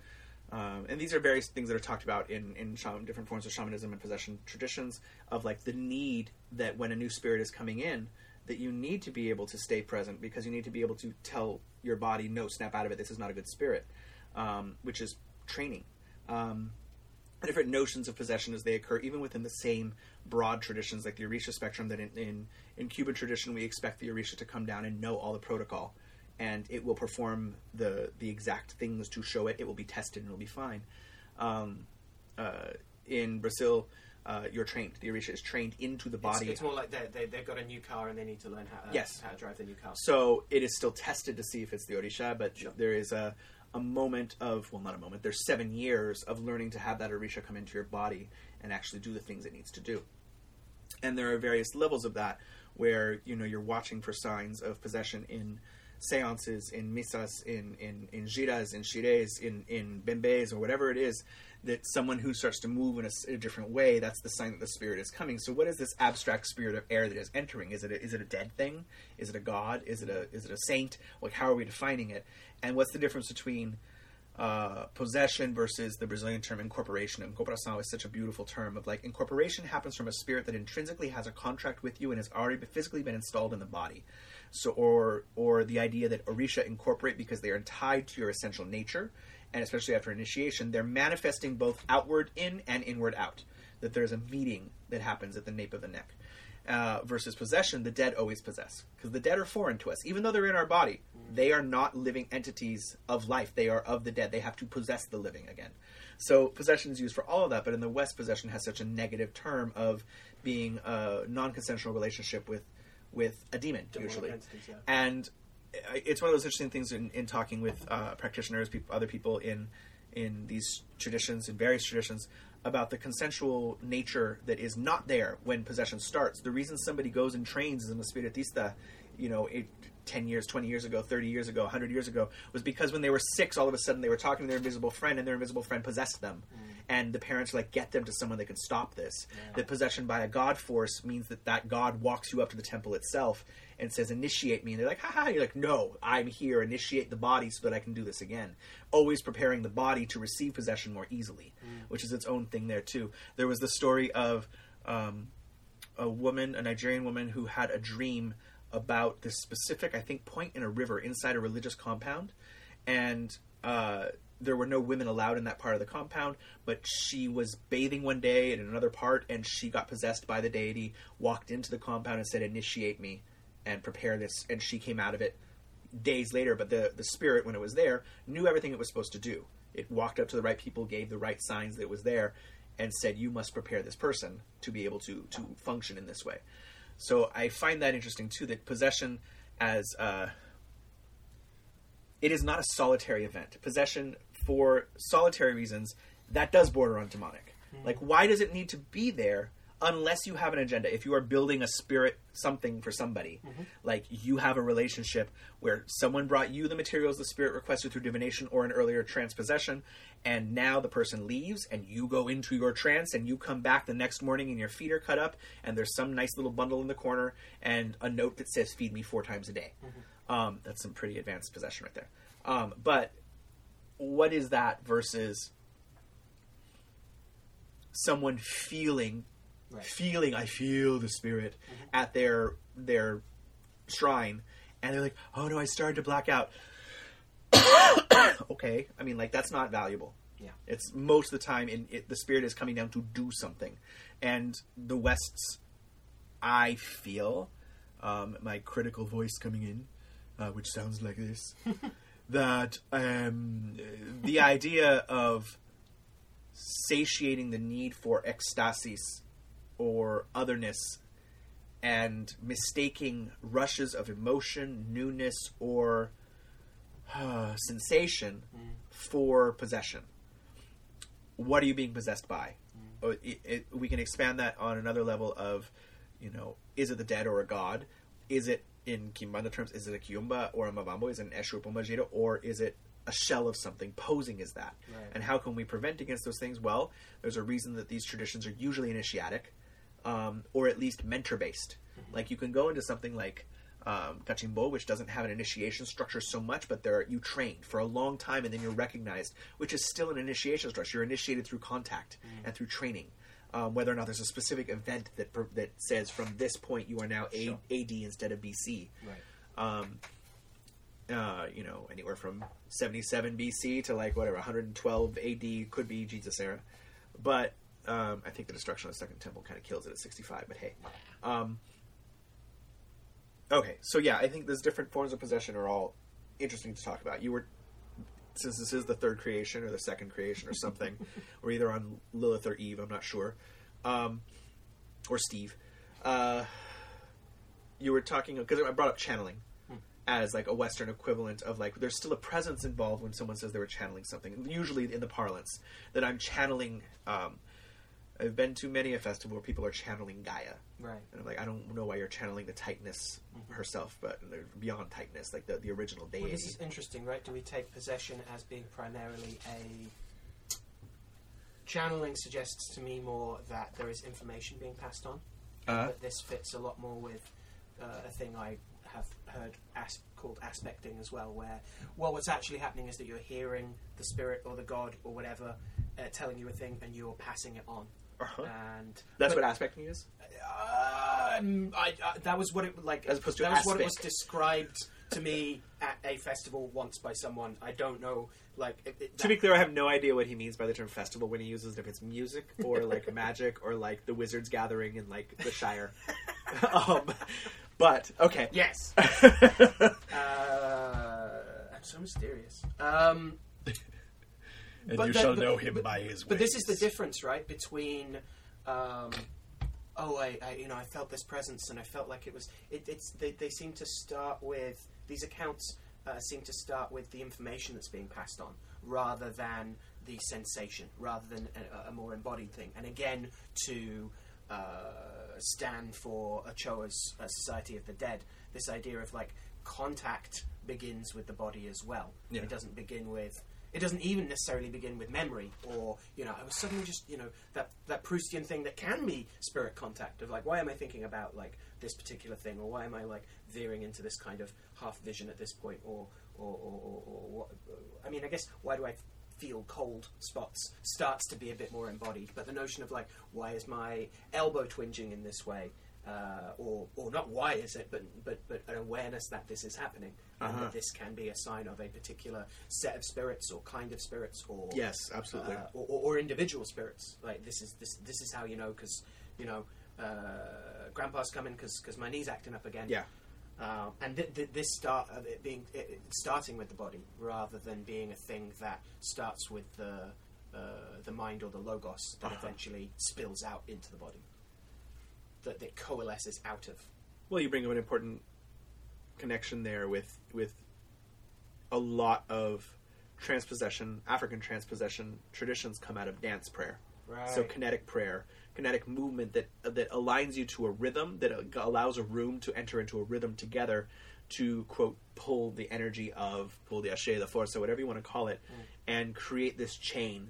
Um, and these are various things that are talked about in in shaman, different forms of shamanism and possession traditions of like the need that when a new spirit is coming in, that you need to be able to stay present because you need to be able to tell your body, no, snap out of it. This is not a good spirit, um, which is training. Um, different notions of possession as they occur, even within the same broad traditions, like the Orisha spectrum. That in, in in Cuban tradition, we expect the Orisha to come down and know all the protocol, and it will perform the the exact things to show it. It will be tested and it'll be fine. Um, uh, in Brazil, uh, you're trained. The Orisha is trained into the body. it's more like they, they, they've got a new car and they need to learn how to, Yes. how to drive the new car. So it is still tested to see if it's the Orisha, but Sure. there is a, a moment of, well, not a moment, there's seven years of learning to have that Orisha come into your body and actually do the things it needs to do. And there are various levels of that where, you know, you're watching for signs of possession in seances, in misas, in, in, in giras, in shires, in, in bembes, or whatever it is, that someone who starts to move in a different way, that's the sign that the spirit is coming. So, what is this abstract spirit of air that is entering? Is it a, is it a dead thing? Is it a god? Is it a is it a saint? Like, how are we defining it? And what's the difference between uh, possession versus the Brazilian term incorporation. Incorporação is such a beautiful term of like incorporation happens from a spirit that intrinsically has a contract with you and has already physically been installed in the body. So, or or the idea that Orisha incorporate because they are tied to your essential nature, and especially after initiation, they're manifesting both outward in and inward out. That there's a meeting that happens at the nape of the neck. Uh, versus possession, the dead always possess because the dead are foreign to us, even though they're in our body. They are not living entities of life; they are of the dead. They have to possess the living again. So possession is used for all of that, but in the West, possession has such a negative term of being a non-consensual relationship with with a demon, Demonic usually. entities, yeah. And it's one of those interesting things in, in talking with uh, practitioners, other people in in these traditions, in various traditions, about the consensual nature that is not there when possession starts. The reason somebody goes and trains as an espiritista, you know, it 10 years, 20 years ago, 30 years ago, 100 years ago was because when they were six, all of a sudden they were talking to their invisible friend and their invisible friend possessed them. And the parents were like, get them to someone that can stop this. That possession by a god force means that that god walks you up to the temple itself and says, initiate me. And they're like, ha ha. You're like, no, I'm here. Initiate the body so that I can do this again. Always preparing the body to receive possession more easily, which is its own thing there too. There was the story of um, a woman, a Nigerian woman, who had a dream about this specific, I think, point in a river inside a religious compound, and uh, there were no women allowed in that part of the compound. But she was bathing one day in another part, and she got possessed by the deity. Walked into the compound and said, "Initiate me, and prepare this." And she came out of it days later. But the the spirit, when it was there, knew everything it was supposed to do. It walked up to the right people, gave the right signs that it was there, and said, "You must prepare this person to be able to to function in this way." So I find that interesting too. That possession, as uh, it is not a solitary event. Possession for solitary reasons that does border on demonic. Like, why does it need to be there unless you have an agenda? If you are building a spirit something for somebody, like you have a relationship where someone brought you the materials the spirit requested through divination or an earlier transpossession, and now the person leaves and you go into your trance and you come back the next morning and your feet are cut up and there's some nice little bundle in the corner and a note that says feed me four times a day. Um, that's some pretty advanced possession right there. Um, but what is that versus someone feeling Right. feeling I feel the spirit at their their shrine and they're like, "Oh no, I started to black out." okay, I mean like that's not valuable. Yeah. It's most of the time in it, the spirit is coming down to do something. And the West's I feel um, my critical voice coming in, uh, which sounds like this, that um, the idea of satiating the need for ecstasis or otherness and mistaking rushes of emotion, newness, or uh, sensation for possession. What are you being possessed by? Oh, it, it, we can expand that on another level of, you know, is it the dead or a god? Is it in Kimbanda terms? Is it a Kiumba or a Mavambo? Is it an Eshu Pombagira? Or is it a shell of something posing as that? Right. And how can we prevent against those things? Well, there's a reason that these traditions are usually initiatic, um, or at least mentor based. Like you can go into something like um, Catimbó, which doesn't have an initiation structure so much, but there you train for a long time and then you're recognized, which is still an initiation structure. You're initiated through contact and through training. Um, whether or not there's a specific event that that says from this point you are now a- Sure. AD instead of BC Right. um, uh, you know, anywhere from 77 BC to like whatever 112 AD could be Jesus era, but um, I think the destruction of the Second Temple kind of kills it at 65. But hey, um, okay, so yeah, I think those different forms of possession are all interesting to talk about. You were since this is the third creation or the second creation or something, or either on Lilith or Eve, I'm not sure, um, or Steve. Uh, you were talking because I brought up channeling as like a Western equivalent of like there's still a presence involved when someone says they were channeling something. Usually in the parlance that I'm channeling. Um, I've been to many a festival where people are channeling Gaia, Right. and I'm like, I don't know why you're channeling the Titaness herself, but beyond Titaness, like the the original deity. Well, this is interesting, right? Do we take possession as being primarily a channeling? Suggests to me more that there is information being passed on. Uh, But this fits a lot more with uh, a thing I have heard as- called aspecting as well, where well, what's actually happening is that you're hearing the spirit or the god or whatever uh, telling you a thing, and you're passing it on. Uh-huh. And That's but- what aspecting is. um, I, uh, that was what it like. As opposed to that was what it was described to me at a festival once by someone. I don't know, like it, it, To be clear, I have no idea what he means by the term festival when he uses it, if it's music or like magic or like the wizards gathering in like the Shire. um, but okay, yes. Uh, I'm so mysterious. Um, And But you that- shall know him but- by his but this is the difference, right? Between, um, oh, I, I, you know, I felt this presence, and I felt like it was. It, it's they, they seem to start with these accounts uh, seem to start with the information that's being passed on, rather than the sensation, rather than a, a more embodied thing. And again, to uh, stand for Ochoa's uh, Society of the Dead, this idea of like contact begins with the body as well. Yeah. It doesn't begin with. It doesn't even necessarily begin with memory, or you know, I was suddenly just you know that that Proustian thing that can be spirit contact of like, why am I thinking about like this particular thing, or why am I like veering into this kind of half vision at this point, or or, or, or, or what? I mean, I guess why do I feel cold spots starts to be a bit more embodied, but the notion of like, why is my elbow twinging in this way? Uh, or, or not why is it, but, but, but an awareness that this is happening, and Uh-huh. that this can be a sign of a particular set of spirits, or kind of spirits, or Yes, absolutely. uh, or, or, or individual spirits. Like this is this this is how you know because you know uh, Grandpa's coming because my knee's acting up again. yeah. Um, and th- th- this start of it being it, it starting with the body rather than being a thing that starts with the uh, the mind or the logos that Uh-huh. eventually spills out into the body. That coalesces out of. Well, you bring up an important connection there with with a lot of transpossession, African transpossession traditions come out of dance prayer. Right. So kinetic prayer, kinetic movement that that aligns you to a rhythm that allows a room to enter into a rhythm together to quote pull the energy of pull the ashe, the force, or whatever you want to call it, mm. and create this chain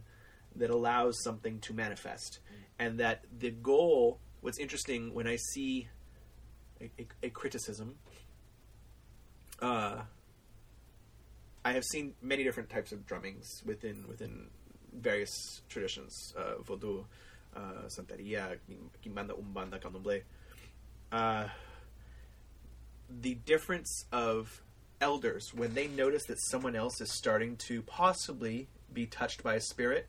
that allows something to manifest. And that the goal. What's interesting when I see a, a, a criticism. Uh, I have seen many different types of drummings within within various traditions, uh, Vodou, uh, Santeria, Kimbanda, Umbanda, Candomblé. Uh, the difference of elders when they notice that someone else is starting to possibly be touched by a spirit,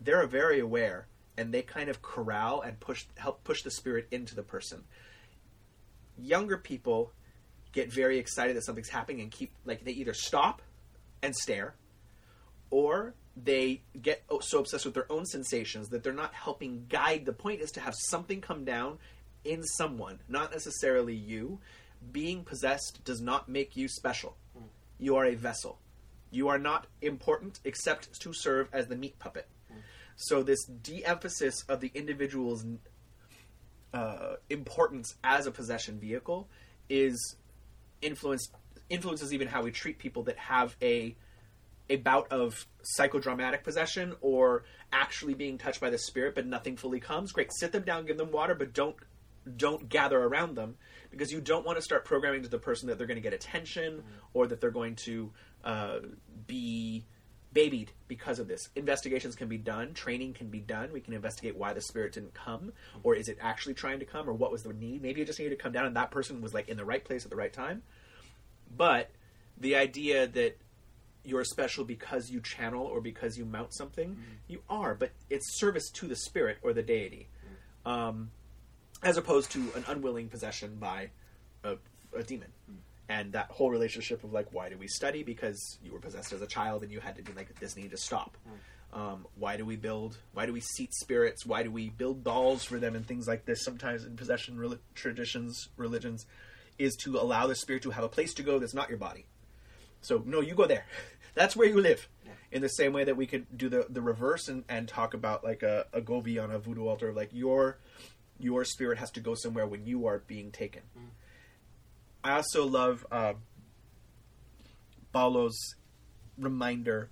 they're very aware and they kind of corral and push help push the spirit into the person. Younger people get very excited that something's happening and keep like they either stop and stare or they get so obsessed with their own sensations that they're not helping guide. The point is to have something come down in someone not necessarily you. Being possessed does not make you special. Hmm. You are a vessel. You are not important except to serve as the meat puppet so this de-emphasis of the individual's uh, importance as a possession vehicle is influenced influences even how we treat people that have a a bout of psychodramatic possession or actually being touched by the spirit but nothing fully comes. Great sit them down give them water but don't don't gather around them because you don't want to start programming to the person that they're going to get attention or that they're going to uh, be babied because of this. Investigations can be done. Training can be done. We can investigate why the spirit didn't come or is it actually trying to come or what was the need? Maybe it just needed to come down and that person was like in the right place at the right time. But the idea that you're special because you channel or because you mount something, you are, but it's service to the spirit or the deity, um, as opposed to an unwilling possession by a, a demon. And that whole relationship of like, why do we study? Because you were possessed as a child and you had to be like, this needed to stop. Um, why do we build? Why do we seat spirits? Why do we build dolls for them and things like this? Sometimes in possession reli- traditions, religions, is to allow the spirit to have a place to go that's not your body. So no, you go there. That's where you live. In the same way that we could do the the reverse and, and talk about like a, a govi on a voodoo altar, like your your spirit has to go somewhere when you are being taken. I also love uh, Paulo's reminder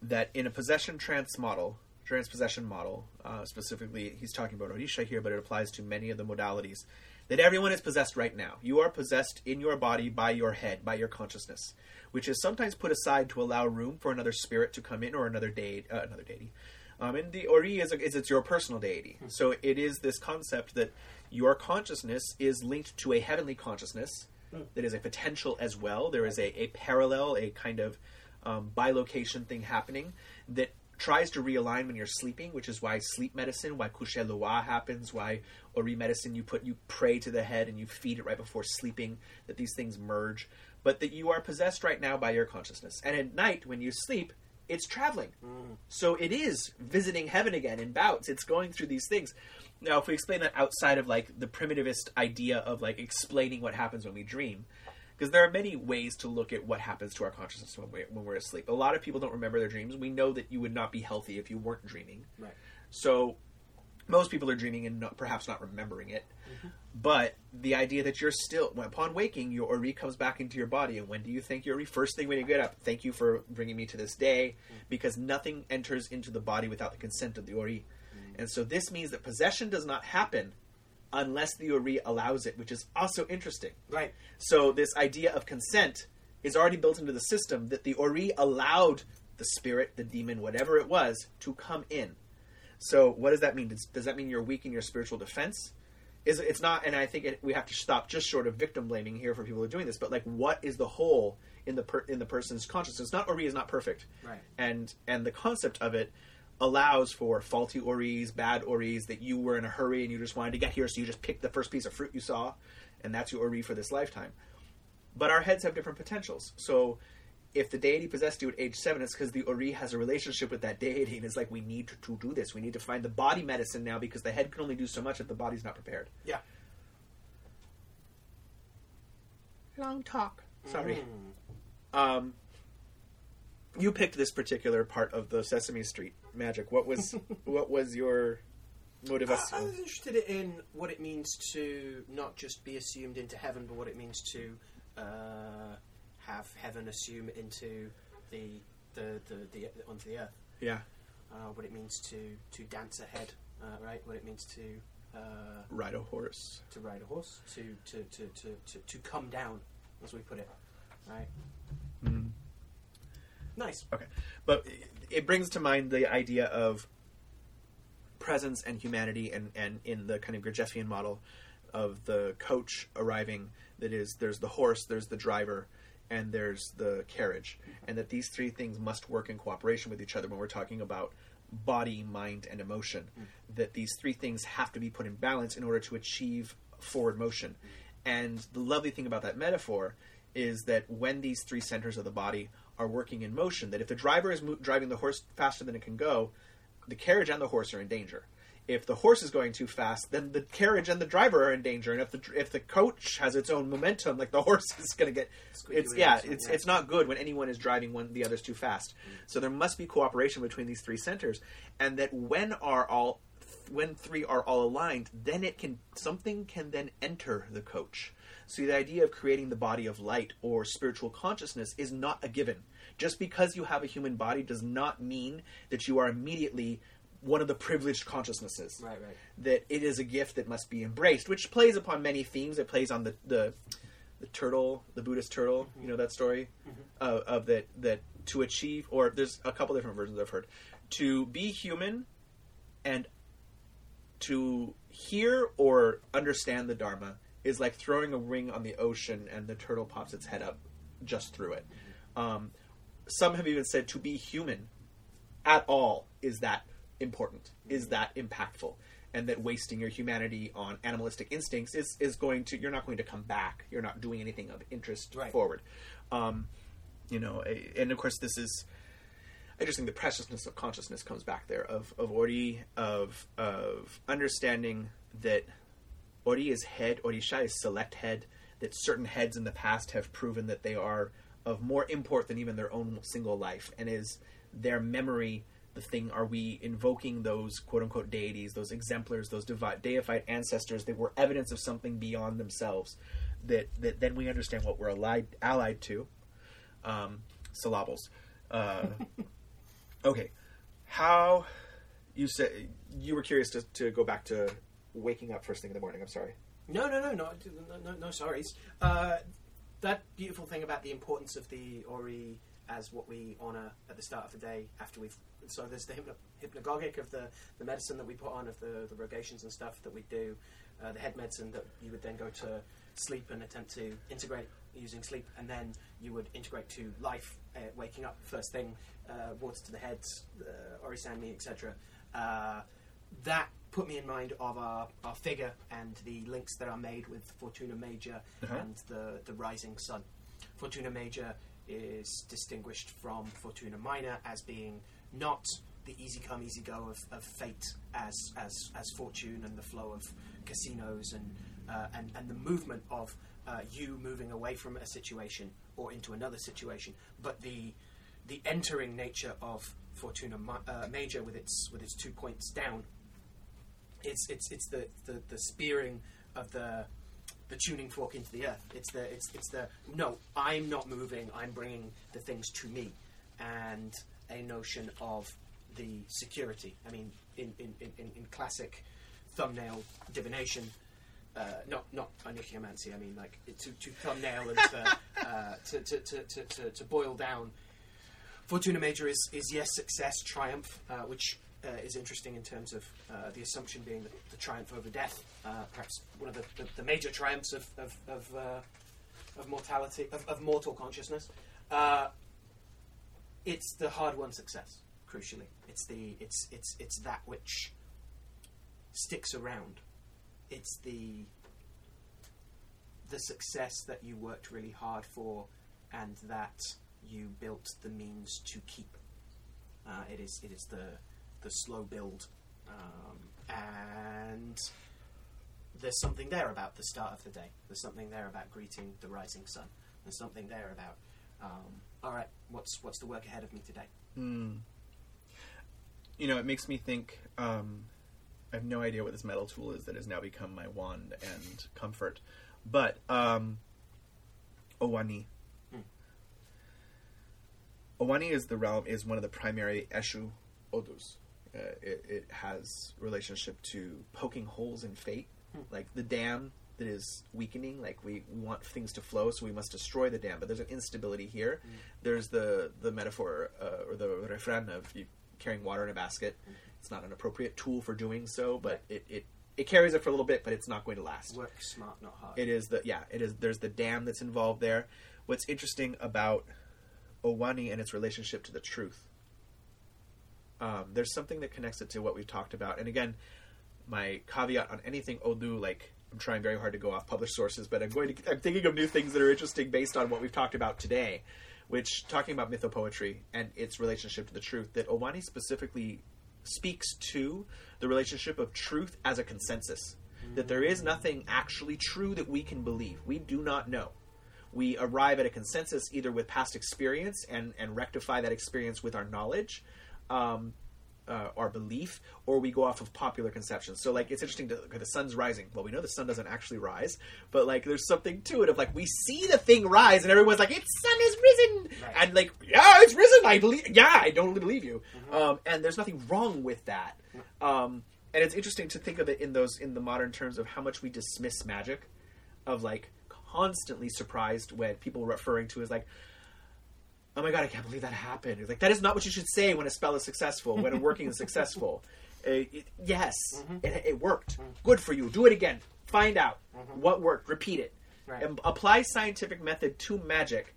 that in a possession trance model, transpossession model, uh, specifically, he's talking about Orisha here, but it applies to many of the modalities. That everyone is possessed right now. You are possessed in your body by your head, by your consciousness, which is sometimes put aside to allow room for another spirit to come in or another deity. Uh, another deity. Um, and the Ori is, a, is it's your personal deity. So it is this concept that your consciousness is linked to a heavenly consciousness that is a potential as well. There is a, a parallel, a kind of um, bilocation thing happening that tries to realign when you're sleeping, which is why sleep medicine, why coucher loa happens, why ori medicine you put you pray to the head and you feed it right before sleeping. That these things merge, but that you are possessed right now by your consciousness, and at night when you sleep, it's traveling. So it is visiting heaven again in bouts. It's going through these things. Now, if we explain that outside of like the primitivist idea of like explaining what happens when we dream, because there are many ways to look at what happens to our consciousness when we're, when we're asleep. A lot of people don't remember their dreams. We know that you would not be healthy if you weren't dreaming. Right. So most people are dreaming and not, perhaps not remembering it. Mm-hmm. But the idea that you're still, upon waking, your Ori comes back into your body. And when do you thank your Ori? First thing when you get up. Thank you for bringing me to this day, mm. because nothing enters into the body without the consent of the Ori. And so this means that possession does not happen unless the Ori allows it, which is also interesting. Right. So this idea of consent is already built into the system that the Ori allowed the spirit, the demon, whatever it was, to come in. So what does that mean? Does, does that mean you're weak in your spiritual defense? Is it's not, and I think it, we have to stop just short of victim blaming here for people who are doing this. But like, what is the hole in the per, in the person's consciousness? Not Ori is not perfect, Right. and and the concept of it allows for faulty oris, bad oris that you were in a hurry and you just wanted to get here, so you just picked the first piece of fruit you saw, and that's your ori for this lifetime. But our heads have different potentials. So if the deity possessed you at age seven, it's because the ori has a relationship with that deity, and it's like we need to, to do this. We need to find the body medicine now because the head can only do so much if the body's not prepared. Yeah. Long talk. Sorry. Mm. Um, you picked this particular part of the Sesame Street magic. What was what was your I, I was interested in what it means to not just be assumed into heaven, but what it means to uh, have heaven assume into the the, the, the onto the earth. yeah, Uh, what it means to to dance ahead, uh, right? What it means to uh, ride a horse. to ride a horse, to to, to, to, to to come down, as we put it, right? Mm. Nice. Okay, but it brings to mind the idea of presence and humanity, and and in the kind of Gurdjieffian model of the coach arriving, that is, there's the horse, there's the driver, and there's the carriage, and that these three things must work in cooperation with each other when we're talking about body, mind, and emotion. Hmm. That these three things have to be put in balance in order to achieve forward motion. And the lovely thing about that metaphor is that when these three centers of the body are working in motion, that if the driver is mo- driving the horse faster than it can go, the carriage and the horse are in danger. If the horse is going too fast, then the carriage and the driver are in danger. And if the if the coach has its own momentum, like the horse is going to get, Squeaky it's yeah, it's yeah. it's not good when anyone is driving when the other's too fast. Mm. So there must be cooperation between these three centers, and that when are all when three are all aligned, then it can something can then enter the coach. So the idea of creating the body of light or spiritual consciousness is not a given. Just because you have a human body does not mean that you are immediately one of the privileged consciousnesses. Right, right. That it is a gift that must be embraced, which plays upon many themes. It plays on the the, the turtle, the Buddhist turtle. You know that story uh, of that that to achieve, or there's a couple different versions I've heard. To be human and to hear or understand the Dharma is like throwing a ring on the ocean and the turtle pops its head up just through it. Um, some have even said to be human at all is that important, is that impactful, and that wasting your humanity on animalistic instincts is, is going to, you're not going to come back. You're not doing anything of interest Right. forward. Um, you know, and of course, this is I just think the preciousness of consciousness comes back there of of Ori of of understanding that Ori is head, Orisha is select head. That certain heads in the past have proven that they are of more import than even their own single life, and is their memory the thing? Are we invoking those quote unquote deities, those exemplars, those devi- deified ancestors that were evidence of something beyond themselves? That that then we understand what we're allied allied to. Um, syllables. Uh, Okay, how you said you were curious to, to go back to waking up first thing in the morning. I'm sorry. No, no, no, no, no, no, sorries. Uh, that beautiful thing about the importance of the Ori as what we honour at the start of the day after we've. So there's the hypno- hypnagogic of the, the medicine that we put on, of the, the rogations and stuff that we do, uh, the head medicine that you would then go to sleep and attempt to integrate using sleep, and then you would integrate to life, uh, waking up first thing, uh, water to the head, uh, Ori Sanmi, etc. Uh, that put me in mind of our, our figure and the links that are made with Fortuna Major Uh-huh. and the, the rising sun. Fortuna Major is distinguished from Fortuna Minor as being not the easy come, easy go of, of fate as, as, as fortune and the flow of casinos and, uh, and, and the movement of uh, you moving away from a situation or into another situation, but the the entering nature of Fortuna Ma- uh, Major with its with its two points down it's it's it's the, the, the spearing of the the tuning fork into the earth. It's the it's it's the no, I'm not moving. I'm bringing the things to me, and a notion of the security. I mean, in in, in, in classic thumbnail divination. Uh, not not onychiomancy. I mean, like to, to thumbnail and to, uh, to, to, to, to, to, to boil down. Fortuna Major is, is yes, success, triumph, uh, which uh, is interesting in terms of uh, the assumption being the, the triumph over death, uh, perhaps one of the, the, the major triumphs of of of, uh, of mortality of, of mortal consciousness. Uh, it's the hard-won success. Crucially, it's the it's it's it's that which sticks around. It's the the success that you worked really hard for, and that you built the means to keep. Uh, it is it is the the slow build, um, and there's something there about the start of the day. There's something there about greeting the rising sun. There's something there about um, all right, what's what's the work ahead of me today? Hmm. You know, it makes me think. Um, I have no idea what this metal tool is that has now become my wand and comfort, but um, Owani. Hmm. Owani is the realm is one of the primary Eshu Odus. Uh, it, it has relationship to poking holes in fate, Hmm. like the dam that is weakening. Like we, we want things to flow, so we must destroy the dam. But there's an instability here. Hmm. There's the the metaphor uh, or the refrain of you carrying water in a basket. Hmm. It's not an appropriate tool for doing so, but it, it it carries it for a little bit, but it's not going to last. Work smart, not hard. It is the yeah. It is. There's the dam that's involved there. What's interesting about Owani and its relationship to the truth. Um, there's something that connects it to what we've talked about, and again, my caveat on anything Odu, like I'm trying very hard to go off published sources, but I'm going to I'm thinking of new things that are interesting based on what we've talked about today, which talking about mythopoetry and its relationship to the truth. That Owani specifically speaks to the relationship of truth as a consensus. That there is nothing actually true that we can believe. We do not know. We arrive at a consensus either with past experience and, and rectify that experience with our knowledge, um, uh, our belief, or we go off of popular conceptions. So, like, it's interesting to okay, the sun's rising. Well, we know the sun doesn't actually rise, but like, there's something to it of like we see the thing rise, and everyone's like, "Its sun is risen," Right. and like, "Yeah, it's risen." I believe. Yeah, I don't believe you. Um, and there's nothing wrong with that. Um, and it's interesting to think of it in those in the modern terms of how much we dismiss magic, of like constantly surprised when people referring to as like oh my god, I can't believe that happened. It's like that is not what you should say when a spell is successful, when a working is successful. Uh, it- yes, it, it worked. Good for you. Do it again. Find out what worked. Repeat it. Right. And apply scientific method to magic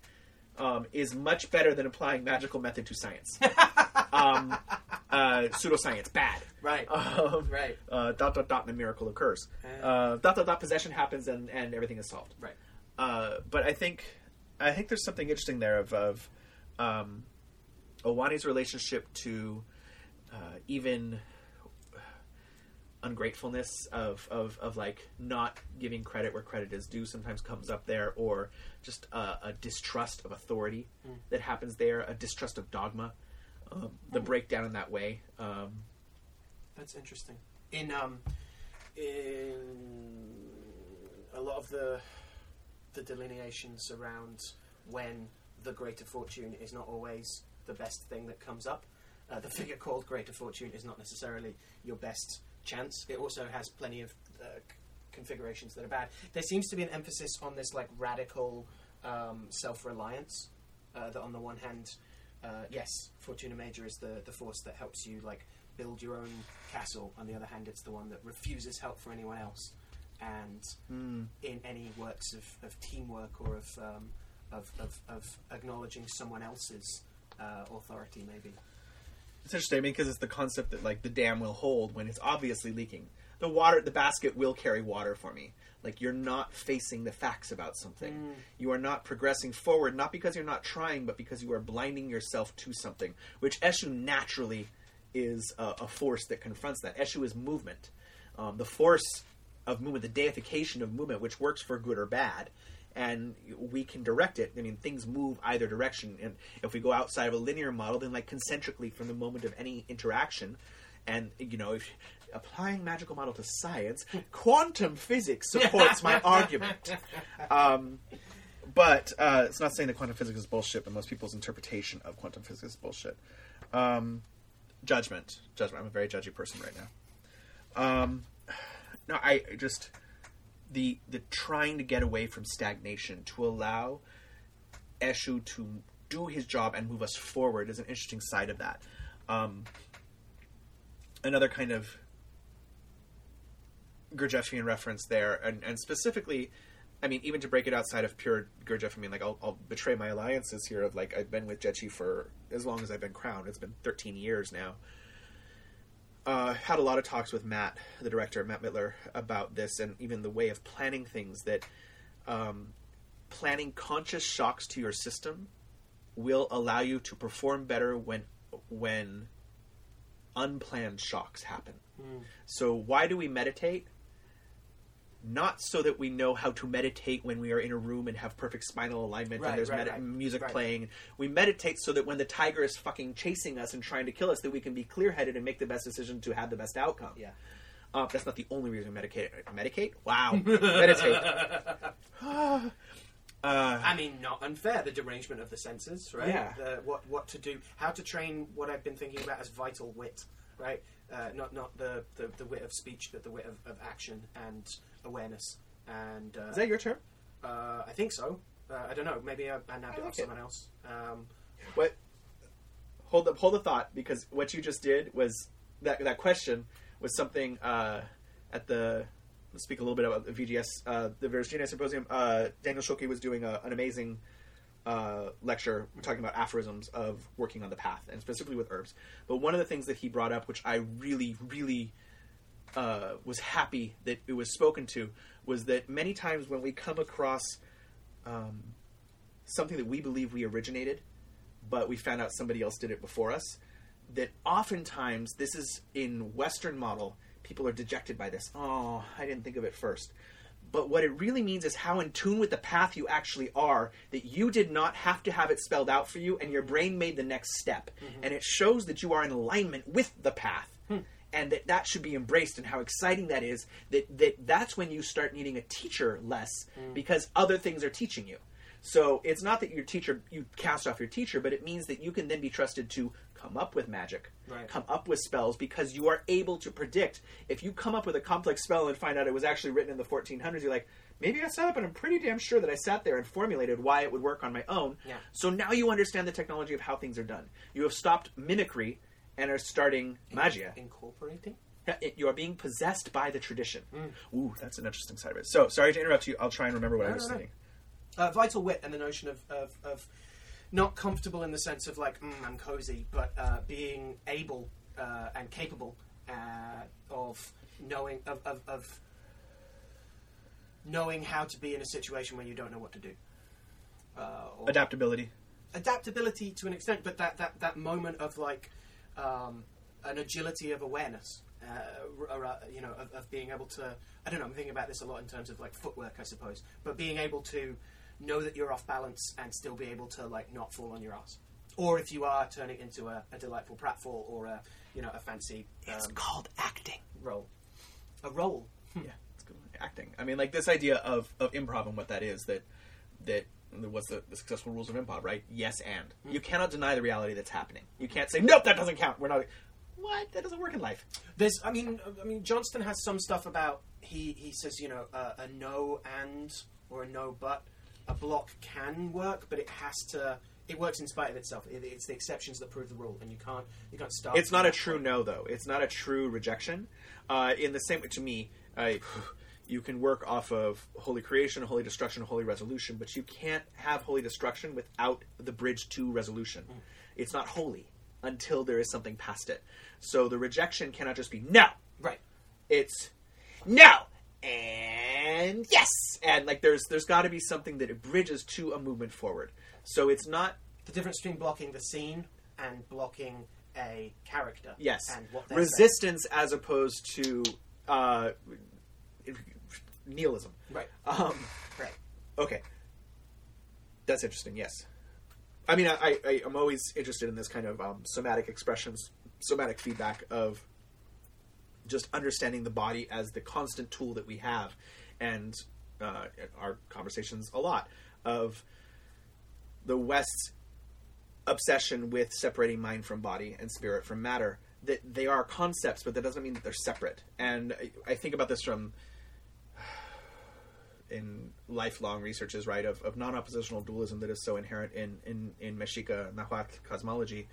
um, is much better than applying magical method to science. um, uh, pseudoscience, bad. Right. Um, Right. Uh, dot dot dot, and a miracle occurs. Uh. Uh, dot dot dot, possession happens, and, and everything is solved. Right. Uh, but I think I think there's something interesting there of, of um, Owani's relationship to uh, even ungratefulness of, of, of like not giving credit where credit is due sometimes comes up there or just a, a distrust of authority that happens there a distrust of dogma um, the breakdown in that way um, That's interesting. In um, in a lot of the the delineations around when the greater fortune is not always the best thing that comes up. Uh, the figure called greater fortune is not necessarily your best chance. It also has plenty of uh, c- configurations that are bad. There seems to be an emphasis on this like radical um, self-reliance. Uh, that on the one hand, uh, yes, Fortuna Major is the the force that helps you like build your own castle. On the other hand, it's the one that refuses help for anyone else. And hmm. in any works of, of teamwork or of, um, of, of, of acknowledging someone else's uh, authority, maybe. It's interesting I mean, because it's the concept that like the dam will hold when it's obviously leaking. The water, the basket will carry water for me. Like you're not facing the facts about something. Mm. You are not progressing forward, not because you're not trying, but because you are blinding yourself to something. Which Eshu naturally is a, a force that confronts that. Eshu is movement. Um, the force of movement, the deification of movement, which works for good or bad, and we can direct it. I mean, things move either direction, and if we go outside of a linear model, then like concentrically from the moment of any interaction, and you know, if applying magical model to science, quantum physics supports my argument. Um, but uh, it's not saying that quantum physics is bullshit, but most people's interpretation of quantum physics is bullshit. Um, judgment, judgment. I'm a very judgy person right now. Um, no, I just the the trying to get away from stagnation to allow Eshu to do his job and move us forward is an interesting side of that. Um, another kind of Gurdjieffian reference there, and, and specifically, I mean, even to break it outside of pure Gurdjieff, I mean, like, I'll, I'll betray my alliances here of, like, I've been with Jetchi for as long as I've been crowned. It's been 13 years now. Uh, had a lot of talks with Matt, the director, Matt Mittler, about this, and even the way of planning things that um, planning conscious shocks to your system will allow you to perform better when when unplanned shocks happen. So why do we meditate? Not so that we know how to meditate when we are in a room and have perfect spinal alignment Right, and there's right, medi- right, music playing. We meditate so that when the tiger is fucking chasing us and trying to kill us, that we can be clear-headed and make the best decision to have the best outcome. Yeah. Uh, that's not the only reason we medicate. Medicate? Wow. meditate. uh, I mean, not unfair. The derangement of the senses, right? Yeah. The, what what to do, how to train what I've been thinking about as vital wit, right? Uh, not not the, the, the wit of speech, but the wit of, of action and awareness. And uh, is that your term? uh, I think so. Uh, I don't know. Maybe I, I nabbed I it like off it. someone else. Um, What? Hold the hold the thought because what you just did was that that question was something uh, at the. Let's speak a little bit about the VGS, uh, the Viridis Genii Symposium. Uh, Daniel Schulke was doing a, an amazing uh, lecture we're talking about aphorisms of working on the path, and specifically with herbs. But one of the things that he brought up, which I really, really uh, was happy that it was spoken to, was that many times when we come across um, something that we believe we originated, but we found out somebody else did it before us, that oftentimes this is in Western model, people are dejected by this. Oh, I didn't think of it first. But what it really means is how in tune with the path you actually are, that you did not have to have it spelled out for you, and your brain made the next step. Mm-hmm. And it shows that you are in alignment with the path. Hmm. And that that should be embraced, and how exciting that is. That, that that's when you start needing a teacher less, mm. because other things are teaching you. So it's not that your teacher you cast off your teacher, but it means that you can then be trusted to come up with magic, Right. come up with spells because you are able to predict. If you come up with a complex spell and find out it was actually written in the 1400s, you're like, maybe I sat up and I'm pretty damn sure that I sat there and formulated why it would work on my own. Yeah. So now you understand the technology of how things are done. You have stopped mimicry and are starting magia. incorporating. You are being possessed by the tradition. Mm. Ooh, that's an interesting side of it. So, sorry to interrupt you. I'll try and remember what I was no, no. Uh, vital wit and the notion of, of, of not comfortable in the sense of like mm, I'm cozy, but uh, being able uh, and capable uh, of knowing of, of, of knowing how to be in a situation when you don't know what to do. Uh, Adaptability. adaptability to an extent, but that, that, that moment of like um, an agility of awareness, uh, or, uh, you know, of, of being able to. I don't know. I'm thinking about this a lot in terms of like footwork, I suppose, but being able to know that you're off balance and still be able to like not fall on your ass, or if you are, turn it into a, a delightful pratfall or a you know a fancy um, called acting. role, a role. Yeah, it's good. Acting. I mean, like this idea of, of improv and what that is. That that what's the, the successful rules of improv, right? Yes, and you cannot deny the reality that's happening. You can't say nope, that doesn't count. We're not. What? That doesn't work in life. There's, I mean, I mean, Johnstone has some stuff about he he says you know uh, a no and or a no but a block can work, but it has to. It works in spite of itself. It, it's the exceptions that prove the rule, and you can't you can't start. It's not a true point. no, though. It's not a true rejection. Uh, in the same way, to me, I, you can work off of holy creation, holy destruction, holy resolution, but you can't have holy destruction without the bridge to resolution. It's not holy until there is something past it. So the rejection cannot just be no. Right. It's no and yes, and like there's there's got to be something that it bridges to a movement forward. So it's not The difference between blocking the scene and blocking a character. Yes. And what they're Resistance as opposed to uh, nihilism. Right. Um, Right. okay. That's interesting, yes. I mean, I, I, I'm always interested in this kind of um, somatic expressions, somatic feedback of just understanding the body as the constant tool that we have, and uh, our conversations a lot of the West's obsession with separating mind from body and spirit from matter. That they are concepts, but that doesn't mean that they're separate. And I, think about this from in lifelong researches, right, of, of non-oppositional dualism that is so inherent in in in Mexica Nahuatl cosmology.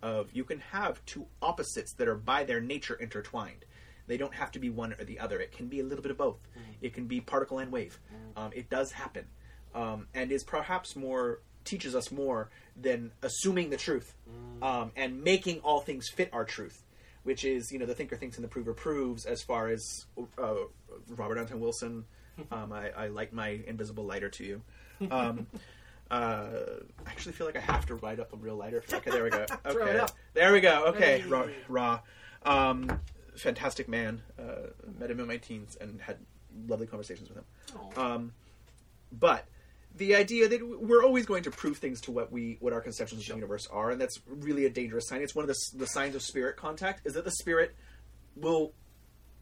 Of you can have two opposites that are by their nature intertwined. They don't have to be one or the other. It can be a little bit of both. It can be particle and wave. Um, it does happen, um, and is perhaps more teaches us more than assuming the truth um, and making all things fit our truth, which is you know the thinker thinks and the prover proves. As far as uh, Robert Anton Wilson, um, I, I like my invisible lighter to you. Um, uh, I actually feel like I have to write up a real lighter. Okay, there we go. Okay, there we go. Okay, raw, raw. Um, fantastic man. Uh, met him in my teens and had lovely conversations with him. Um, but the idea that we're always going to prove things to what we what our conceptions of the universe are, and that's really a dangerous sign. It's one of the, the signs of spirit contact is that the spirit will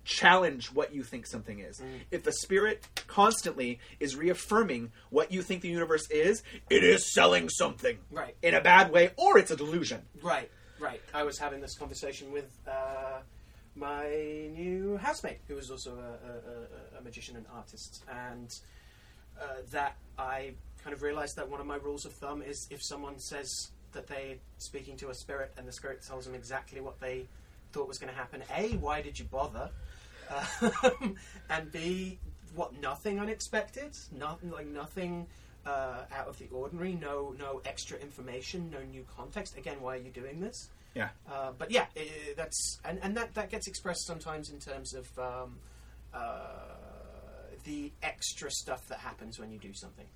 challenge what you think something is. If the spirit constantly is reaffirming what you think the universe is, it is selling something Right. in a bad way, or it's a delusion. Right, right. I was having this conversation with uh, my new housemate, who is also a, a, a, a magician and artist, and uh, that I kind of realized that one of my rules of thumb is if someone says that they're speaking to a spirit and the spirit tells them exactly what they thought was going to happen, A, why did you bother? Um, and B, what, nothing unexpected? Nothing, like nothing uh, out of the ordinary? No, no extra information, no new context? Again, why are you doing this? Yeah. Uh, but yeah, i i- that's and, and that that gets expressed sometimes in terms of um, uh, the extra stuff that happens when you do something.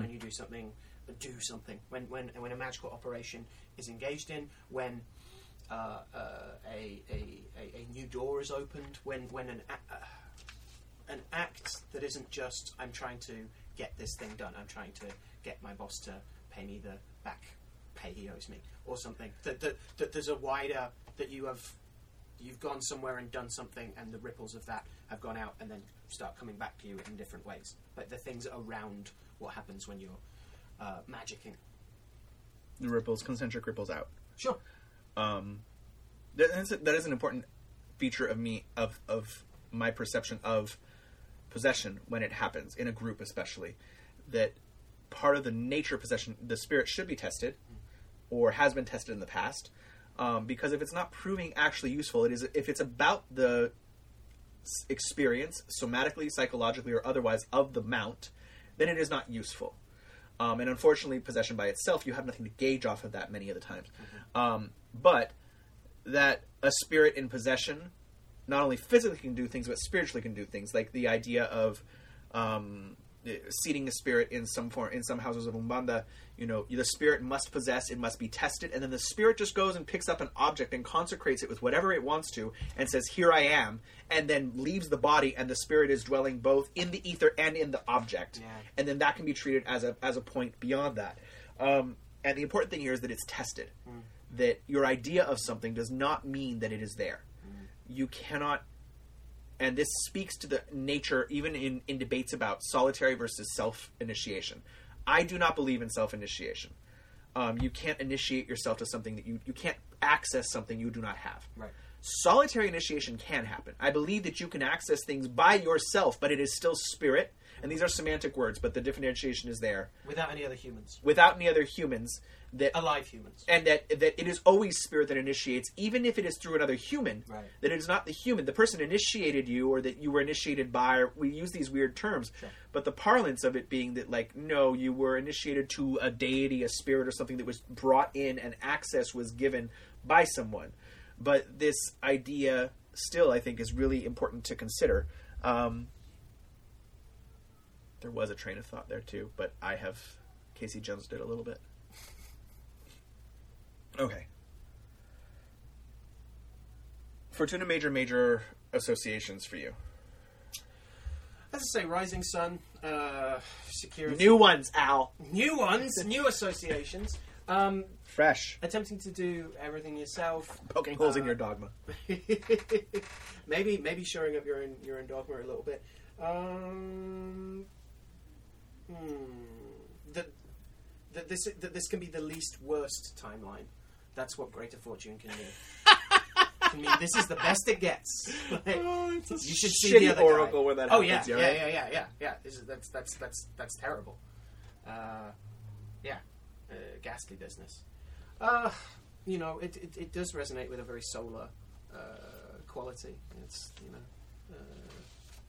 When you do something, do something. When when when a magical operation is engaged in, when uh, uh, a, a, a a new door is opened, when when an a- uh, an act that isn't just I'm trying to get this thing done. I'm trying to get my boss to pay me the back pay he owes me, or something. That that, that there's a wider that you have you've gone somewhere and done something, and the ripples of that have gone out and then start coming back to you in different ways. Like the things around what happens when you're uh, magicking. The ripples, concentric ripples out. Sure. um, that, that, is, that is an important feature of me of of my perception of possession when it happens in a group, especially that part of the nature of possession, the spirit should be tested or has been tested in the past. Um, because if it's not proving actually useful, it is if it's about the experience, somatically, psychologically, or otherwise, of the mount, then it is not useful. Um, and unfortunately, possession by itself, you have nothing to gauge off of that many of the times. Um, but that a spirit in possession not only physically can do things, but spiritually can do things, like the idea of um, Uh, seating a spirit in some form in some houses of umbanda. You know, the spirit must possess; it must be tested, and then the spirit just goes and picks up an object and consecrates it with whatever it wants to, and says, "Here I am," and then leaves the body, and the spirit is dwelling both in the ether and in the object, Yeah. and then that can be treated as a as a point beyond that. Um, and the important thing here is that it's tested. Mm. That your idea of something does not mean that it is there. Mm. You cannot and this speaks to the nature even in, in debates about solitary versus self initiation i do not believe in self initiation um, you can't initiate yourself to something that you you can't access something you do not have. Right. solitary initiation can happen. I believe that you can access things by yourself but it is still spirit. And these are semantic words but the differentiation is there. Without any other humans, without any other humans that alive humans. and that that it is always spirit that initiates, even if it is through another human. Right. That it is not the human, the person initiated you, or that you were initiated by. Or we use these weird terms, Sure. but the parlance of it being that, like, no, you were initiated to a deity, a spirit, or something that was brought in, and access was given by someone. But this idea, still, I think, is really important to consider. Um, there was a train of thought there too, but I have Casey Jones did a little bit. Okay. Fortuna major major associations for you. As I say, Rising Sun, uh, security. New ones, Al. new ones, new associations. Um, Fresh. attempting to do everything yourself. Poking holes in Uh, your dogma. maybe maybe showing up your own your own dogma a little bit. Um, hmm, that that this that this can be the least worst timeline. That's what Greater Fortune can do. I mean, this is the best it gets. Like, a you should see the other oracle guy. when that oh happens. yeah, yeah, yeah, right? yeah, yeah, yeah, yeah. This is, that's that's that's that's terrible. Uh, yeah, uh, ghastly business. Uh, you know, it, it it does resonate with a very solar uh, quality. It's you know uh,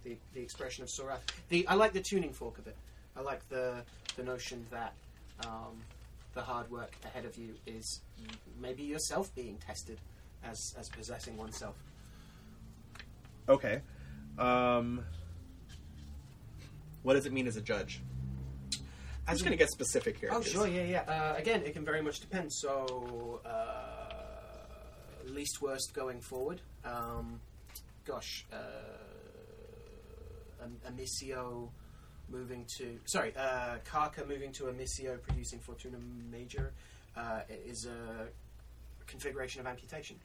the the expression of Sorath. The I like the tuning fork of it. I like the the notion that um, the hard work ahead of you is maybe yourself being tested as as possessing oneself. Okay. Um, what does it mean as a judge? I'm just going to get specific here. Oh, sure, yeah, yeah. Uh, again, it can very much depend. So, uh, least worst going forward. Um, gosh, uh, Am- Amissio moving to. Sorry, uh, Carcer moving to Amissio producing Fortuna Major uh, is a configuration of amputation.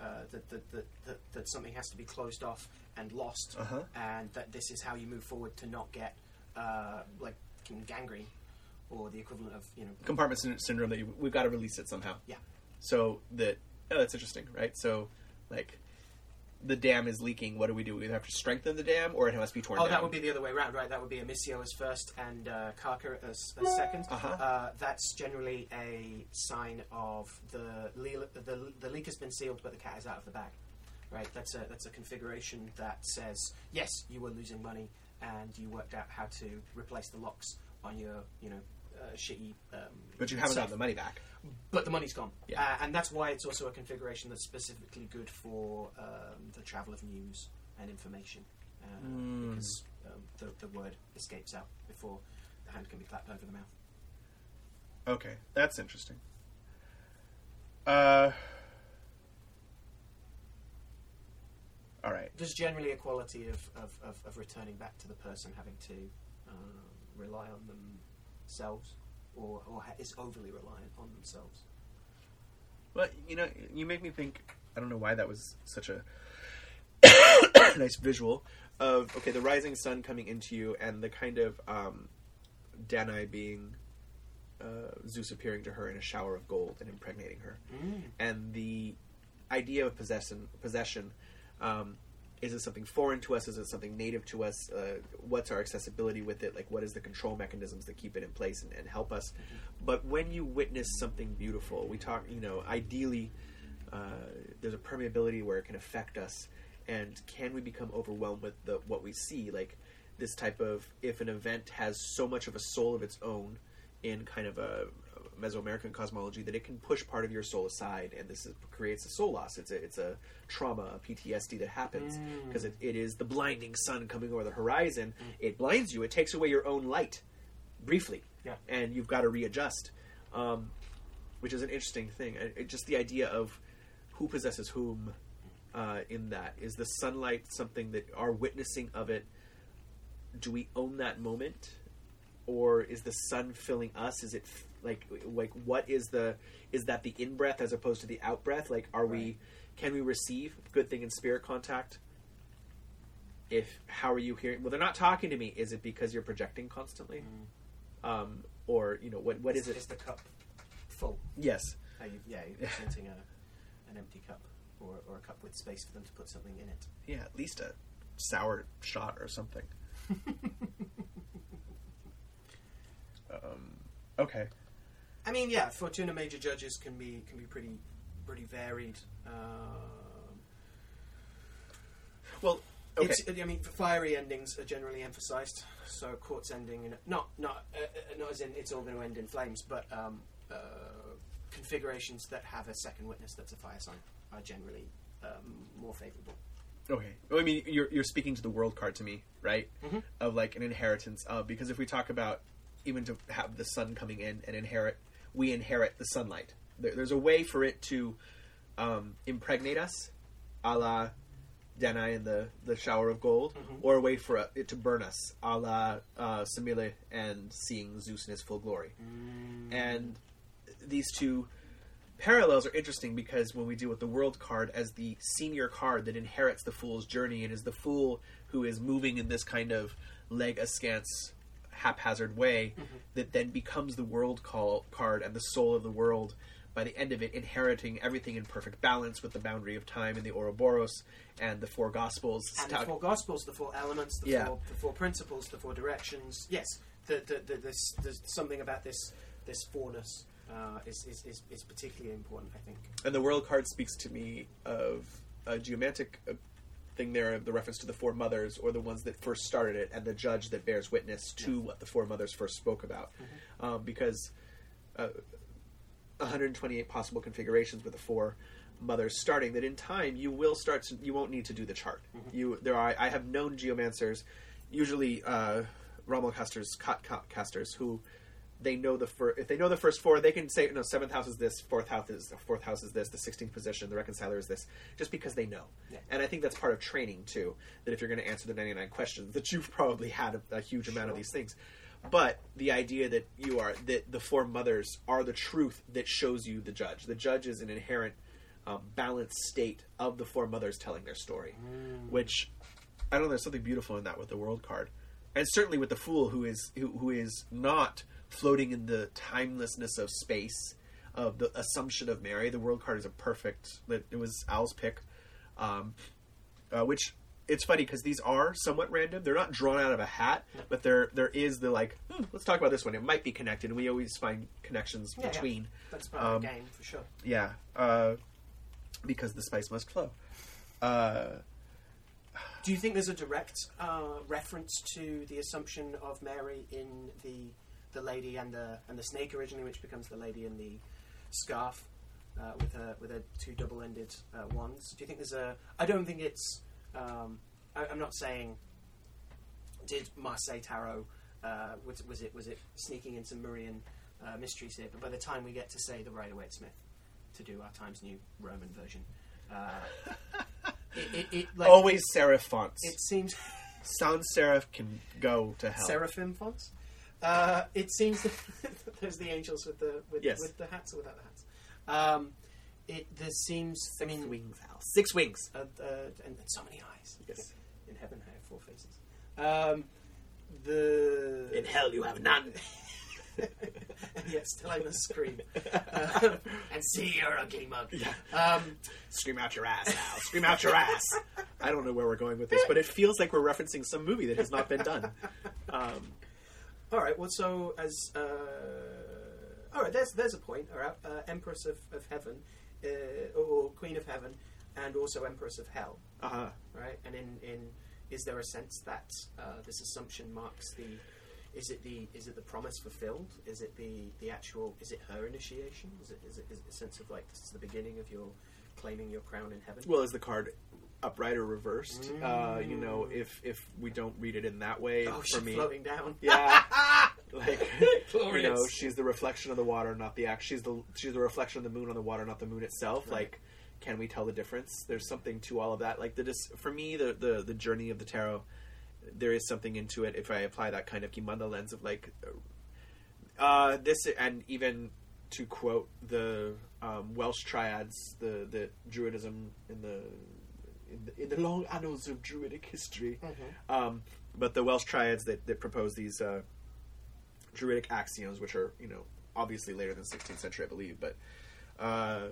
Uh, that, that, that, that, that something has to be closed off and lost, Uh-huh. and that this is how you move forward to not get uh, like gangrene or the equivalent of you know Compartment syn- syndrome that you, we've got to release it somehow. Yeah. So that oh, that's interesting, right? So like the dam is leaking. What do we do? We either have to strengthen the dam, or it must be torn Oh, down. that would be the other way around, right? That would be Amissio as first and uh, Carcer as, as second. Uh-huh. Uh, that's generally a sign of the, le- the the leak has been sealed, but the cat is out of the bag. Right? That's a that's a configuration that says yes, you were losing money, and you worked out how to replace the locks on your you know uh, shitty. Um, But you haven't stuff. gotten the money back. But the money's gone. Yeah. Uh, and that's why it's also a configuration that's specifically good for um, the travel of news and information. Uh, Mm. Because um, the, the word escapes out before the hand can be clapped over the mouth. Okay, that's interesting. Uh. All right. There's generally a quality of, of, of, of returning back to the person having to um, rely on themselves or, or is overly reliant on themselves. Well, you know, you make me think. I don't know why that was such a nice visual of okay, the rising sun coming into you, and the kind of um, Danae being uh, Zeus appearing to her in a shower of gold and impregnating her, and the idea of possession. Possession. Um, is it something foreign to us? Is it something native to us? Uh, what's our accessibility with it? Like, what is the control mechanisms that keep it in place and, and help us? But when you witness something beautiful, we talk, you know, ideally, uh, there's a permeability where it can affect us. And can we become overwhelmed with the, what we see? Like, this type of, if an event has so much of a soul of its own in kind of a Mesoamerican cosmology that it can push part of your soul aside, and this is, creates a soul loss. It's a it's a trauma, a PTSD that happens because it, it is the blinding sun coming over the horizon. It blinds you. It takes away your own light briefly, Yeah. and you've got to readjust, um, which is an interesting thing. It, just the idea of who possesses whom uh, in that is the sunlight something that our witnessing of it. Do we own that moment? or is the sun filling us is it like like what is the is that the in breath as opposed to the out breath like are we can we receive good thing in spirit contact? If how are you hearing well they're not talking to me. Is it because you're projecting constantly? Um or you know what what is it? Is the cup full? yes. You, yeah, you're presenting a, an empty cup or, or a cup with space for them to put something in it. yeah at least a sour shot or something. Um okay I mean, yeah, Fortuna Major judges can be can be pretty pretty varied. Um, well okay It's, I mean, fiery endings are generally emphasised. So court's ending, in, not not uh, uh, not as in it's all going to end in flames, but um, uh, configurations that have a second witness that's a fire sign are generally um, more favourable. Okay. Well, I mean, you're you're speaking to the world card to me, right? Mhm. Of like an inheritance of because if we talk about even to have the sun coming in and inherit, we inherit the sunlight. There, there's a way for it to um, impregnate us, a la Danae in the the shower of gold, Mhm. or a way for it to burn us, a la uh, Semele and seeing Zeus in his full glory. And these two parallels are interesting because when we deal with the world card as the senior card that inherits the fool's journey and is the fool who is moving in this kind of leg askance haphazard way that then becomes the world call card and the soul of the world by the end of it inheriting everything in perfect balance with the boundary of time and the Ouroboros and the four gospels and the four gospels, the four elements, the, Yeah. four, the four principles, the four directions. Yes, the, the, the, this, there's something about this this fourness uh, is, is, is, is particularly important, I think. and the world card speaks to me of a geomantic uh, thing there of the reference to the four mothers or the ones that first started it and the judge that bears witness to what the four mothers first spoke about. Um, because uh, 128 possible configurations with the four mothers starting that in time you will start to you won't need to do the chart. You there are i have known geomancers usually uh Romulo casters ca- ca- casters who they know the fir- if they know the first four they can say no seventh house is this fourth house is fourth house is this the 16th position the reconciler is this just because they know. Yeah. and i think that's part of training too that if you're going to answer the 99 questions that you've probably had a, a huge amount of these things. But the idea that you are that the four mothers are the truth that shows you the judge. The judge is an inherent um, balanced state of the four mothers telling their story which i don't know there's something beautiful in that with the world card. And certainly with the fool who is who, who is not floating in the timelessness of space of the assumption of mary the world card is a perfect it was al's pick um, uh, which it's funny because these are somewhat random. They're not drawn out of a hat, but there there is the like. Hmm, let's talk about this one. It might be connected. and We always find connections Yeah, yeah. between. That's part Um, of the game, for sure. Yeah, uh, because the spice must flow. Uh, Do you think there's a direct uh, reference to the assumption of Mary in the the lady and the and the snake originally, which becomes the lady in the scarf uh, with her with her two double-ended uh, wands? Do you think there's a? I don't think it's. Um, I, I'm not saying. Did Marseille Tarot uh, was, was it was it sneaking in some Marian uh, mysteries here? But by the time we get to say the Rider Waite Smith to do our Times New Roman version, uh, it, it, it like, always serif fonts. it seems Sans serif can go to hell. seraphim fonts. Uh, it seems that there's the angels with the with, Yes. with the hats or without the hats. Um, it there seems. I Six mean, wings, Al. Six wings. uh, uh, and, and so many eyes. Yes. In heaven, I have four faces. Um, the In hell, you have none. yes, still I must scream Um, and see your ugly mug. Um, Scream out your ass, Al. Scream out your ass. I don't know where we're going with this, but it feels like we're referencing some movie that has not been done. Um, All right. Well, so as uh, all right, there's there's a point. All right, uh, Empress of, of Heaven, uh, or Queen of Heaven, and also Empress of Hell. uh-huh. Right, and in in is there a sense that uh, this assumption marks the is it the is it the promise fulfilled? Is it the the actual? Is it her initiation? Is it is it, is it a sense of like this is the beginning of your claiming your crown in heaven? Well, is the card upright or reversed? Uh, you know, if if we don't read it in that way, oh, for she's me, floating down. yeah, like you know, she's the reflection of the water, not the act. She's the she's the reflection of the moon on the water, not the moon itself. Right. Like, can we tell the difference? There's something to all of that. Like the dis- for me, the the the journey of the tarot, there is something into it. If I apply that kind of Kimbanda lens of like, uh, this and even to quote the um, Welsh triads, the the Druidism in the in the, in the long annals of Druidic history. Mhm. Um, but the Welsh triads that, that propose these uh, Druidic axioms, which are you know obviously later than 16th century, I believe, but uh,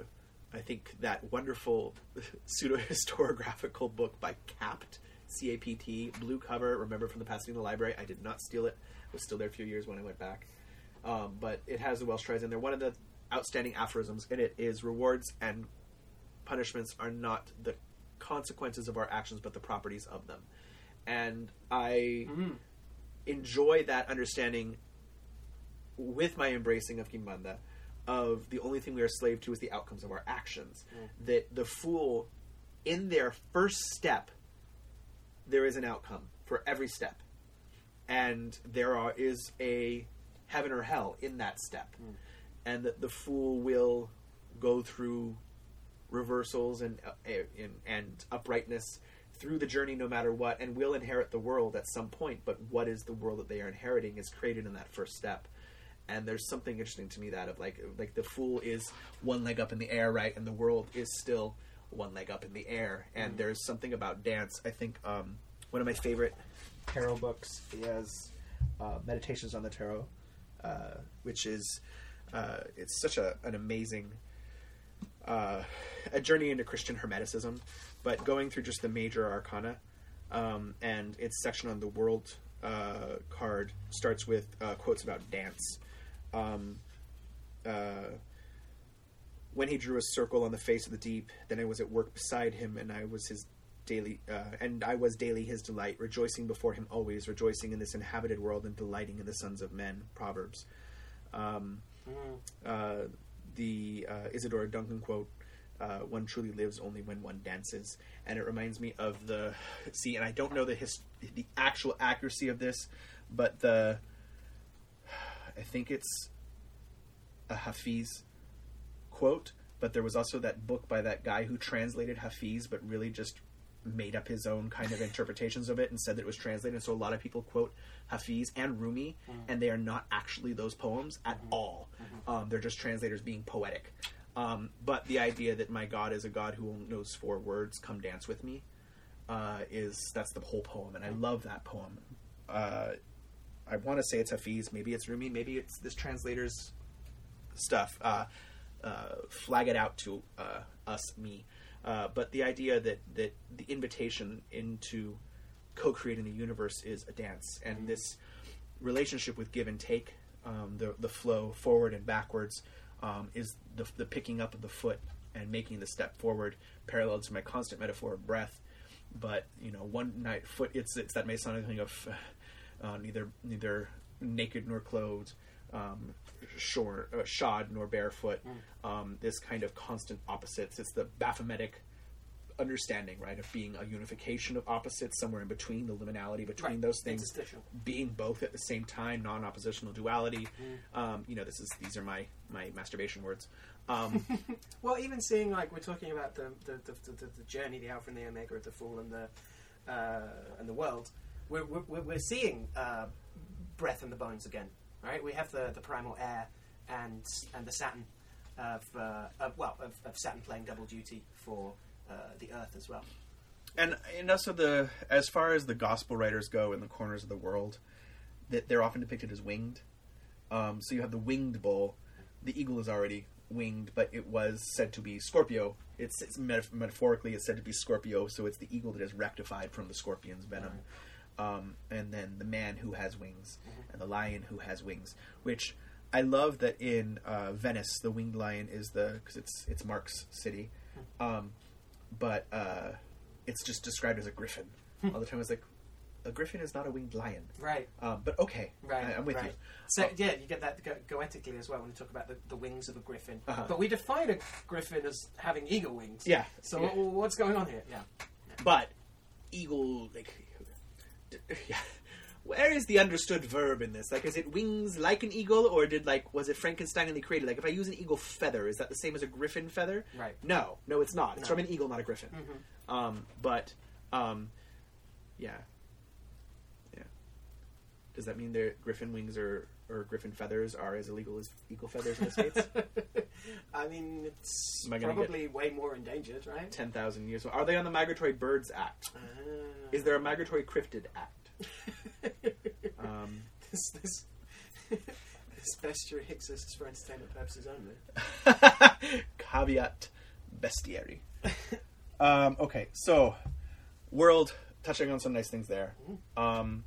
I think that wonderful pseudo historiographical book by Capt, C A P T, blue cover. Remember from the Pasadena Library? I did not steal it. It was still there a few years when I went back. Um, but it has the Welsh triads in there. One of the outstanding aphorisms in it is rewards and punishments are not the consequences of our actions, but the properties of them. And I Mm. enjoy that understanding with my embracing of Kimbanda of the only thing we are slave to is the outcomes of our actions. That the fool, in their first step, there is an outcome for every step. And there are, is a heaven or hell in that step. And that the fool will go through reversals and, uh, and and uprightness through the journey no matter what and will inherit the world at some point but what is the world that they are inheriting is created in that first step. And there's something interesting to me that of like like the fool is one leg up in the air, right, and the world is still one leg up in the air, and there's something about dance. I think um, one of my favorite tarot books is uh, Meditations on the Tarot, uh, which is uh, it's such a an amazing uh, a journey into Christian Hermeticism, but going through just the major arcana, um, and its section on the world uh, card starts with uh, quotes about dance. Um, uh, when he drew a circle on the face of the deep, then I was at work beside him, and I was his daily, uh, and I was daily his delight, rejoicing before him always, rejoicing in this inhabited world, and delighting in the sons of men. Proverbs. Um, uh, the uh, Isadora Duncan quote, uh, "One truly lives only when one dances," and it reminds me of the see. And I don't know the his, the actual accuracy of this, but the I think it's a Hafiz quote. But there was also that book by that guy who translated Hafiz, but really just made up his own kind of interpretations of it and said that it was translated. And so a lot of people quote Hafiz and Rumi, and they are not actually those poems at all. Um, they're just translators being poetic. Um, but the idea that my God is a God who knows four words, "Come dance with me," uh, is that's the whole poem, and I love that poem. Uh, I want to say it's Hafiz, maybe it's Rumi, maybe it's this translator's stuff. Uh, uh, flag it out to uh, us, me. Uh, but the idea that that the invitation into co-creating the universe is a dance, and this relationship with give and take, um, the the flow forward and backwards, um, is the the picking up of the foot and making the step forward, parallel to my constant metaphor of breath. But you know, one night foot. It's it's that Masonic thing of uh, neither neither naked nor clothed, um, short, uh, shod nor barefoot. Um, this kind of constant opposites. It's the Baphometic understanding, right, of being a unification of opposites, somewhere in between the liminality between Right. those things, Interstitial. being both at the same time, non-oppositional duality. Um, you know, this is these are my my masturbation words. Um, Well, even seeing like we're talking about the the, the, the, the journey, the alpha and the omega of the fall and the uh, and the world, we're we're, we're seeing uh, breath and the bones again, right? We have the, the primal air and and the Saturn of, uh, of well of, of Saturn playing double duty for uh, the Earth as well. and and also the as far as the gospel writers go in the corners of the world, that they're often depicted as winged. Um, so you have the winged bull. The eagle is already winged, but it was said to be Scorpio. It's, it's metaf- metaphorically it's said to be Scorpio, so it's the eagle that is rectified from the scorpion's venom. Um, and then the man who has wings, and the lion who has wings. Which I love that in uh, Venice, the winged lion is the because it's it's Mark's city, um, but uh, it's just described as a griffin all the time. It's like a griffin is not a winged lion, Right. um, but okay, Right, I, am with right. you. So Oh. yeah, you get that go- goetically as well when you talk about the, the wings of a griffin. Uh-huh. But we define a griffin as having eagle wings. Yeah. So Yeah. wh- what's going on here? Yeah. But eagle, like, yeah. Where is the understood verb in this? Like, is it wings like an eagle, or did like was it Frankenstein created? Like, if I use an eagle feather, is that the same as a griffin feather? Right. No, no, it's not. It's No. from an eagle, not a griffin. Mhm. Um, but, um, yeah. Does that mean their griffin wings or or griffin feathers are as illegal as eagle feathers in the states? I mean, it's Am I gonna probably way more endangered, right? Ten thousand years. Are they on the Migratory Birds Act? Ah. Is there a Migratory Cryptid Act? Um, this, this, this bestiary exists for entertainment purposes only. caveat bestiary. um, okay, so world touching on some nice things there. Um,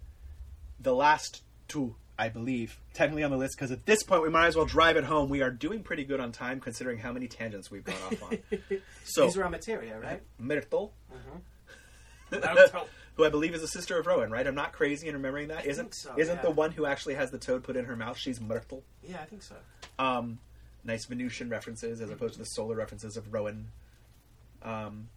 the last two, I believe, technically on the list because at this point we might as well drive it home. We are doing pretty good on time considering how many tangents we've gone off on. So These are our materia, right? Myrtle, Myrtle. who I believe is a sister of Rowan, right? I'm not crazy in remembering that. Isn't so, isn't the one who actually has the toad put in her mouth? She's Myrtle. yeah, I think so. Um, nice Venusian references as opposed to the solar references of Rowan. Um,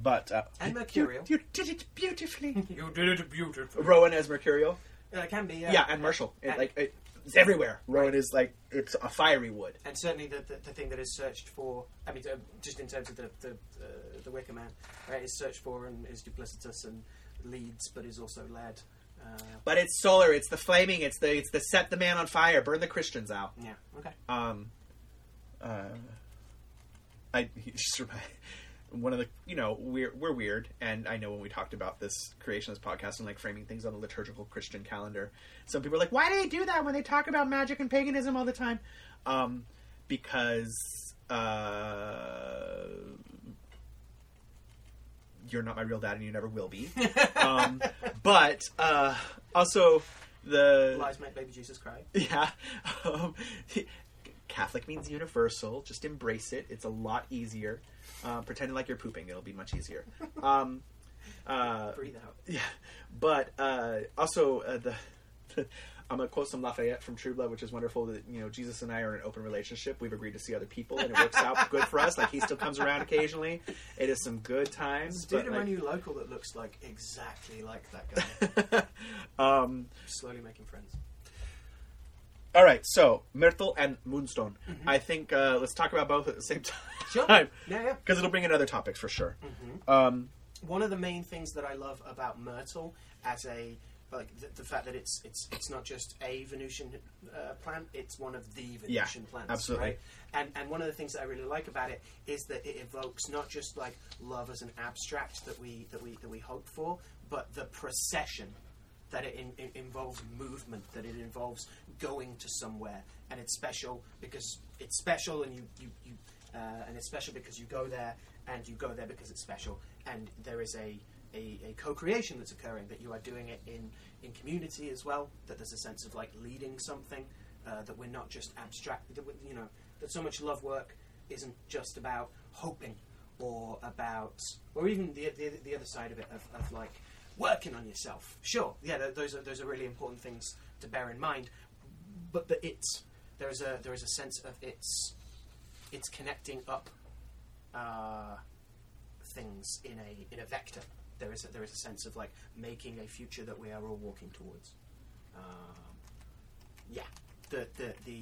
but uh, And Mercurial. You, did it beautifully. You did it beautiful. Rowan as Mercurial. Uh, it can be, yeah. Yeah, and Marshall. It, And- like it, it's everywhere. Rowan Right. is like it's a fiery wood. and certainly the, the, the thing that is searched for, I mean, uh, just in terms of the the, uh, the Wicker Man, right, is searched for and is duplicitous and leads, but is also led. Uh, But it's solar. It's the flaming. It's the it's the set the man on fire. Burn the Christians out. yeah. Okay. Um, uh, I just remind one of the you know we're we're weird, and I know when we talked about this creationist podcast and like framing things on the liturgical Christian calendar, some people are like, why do they do that when they talk about magic and paganism all the time? Um, because uh, you're not my real dad, and you never will be. um, but uh, also the Lies make baby Jesus cry. yeah. Um, Catholic means universal. Just embrace it. It's a lot easier. Uh, pretending like you're pooping, it'll be much easier. Um, uh, Breathe out. yeah, but uh, also uh, the, I'm gonna quote some Lafayette from True Blood, which is wonderful. That you know Jesus and I are in an open relationship. We've agreed to see other people, and it works out good for us. Like he still comes around occasionally. It is some good times. There's a dude but, in my like- new local that looks like exactly like that guy. um, Slowly making friends. All right, so Myrtle and Moonstone. I think uh, let's talk about both at the same time. Sure. because Yeah, yeah. it'll bring in other topics for sure. Mm-hmm. Um, One of the main things that I love about Myrtle as a like the, the fact that it's it's it's not just a Venusian uh, plant; it's one of the Yeah, Venusian plants. absolutely. Right? And and one of the things that I really like about it is that it evokes not just like love as an abstract that we that we that we hope for, but the procession that it in, in, involves movement, that it involves going to somewhere, and it's special because it's special, and you you, you uh, and it's special because you go there, and you go there because it's special, and there is a a, a co-creation that's occurring that you are doing it in in community as well. That there's a sense of like leading something, uh, that we're not just abstract. That you know that so much love work isn't just about hoping or about or even the the, the other side of it of, of like working on yourself. Sure, yeah, th- those are those are really important things to bear in mind. But the it's there is a there is a sense of it's it's connecting up uh, things in a in a vector. There is a, there is a sense of like making a future that we are all walking towards. Um, yeah, the the the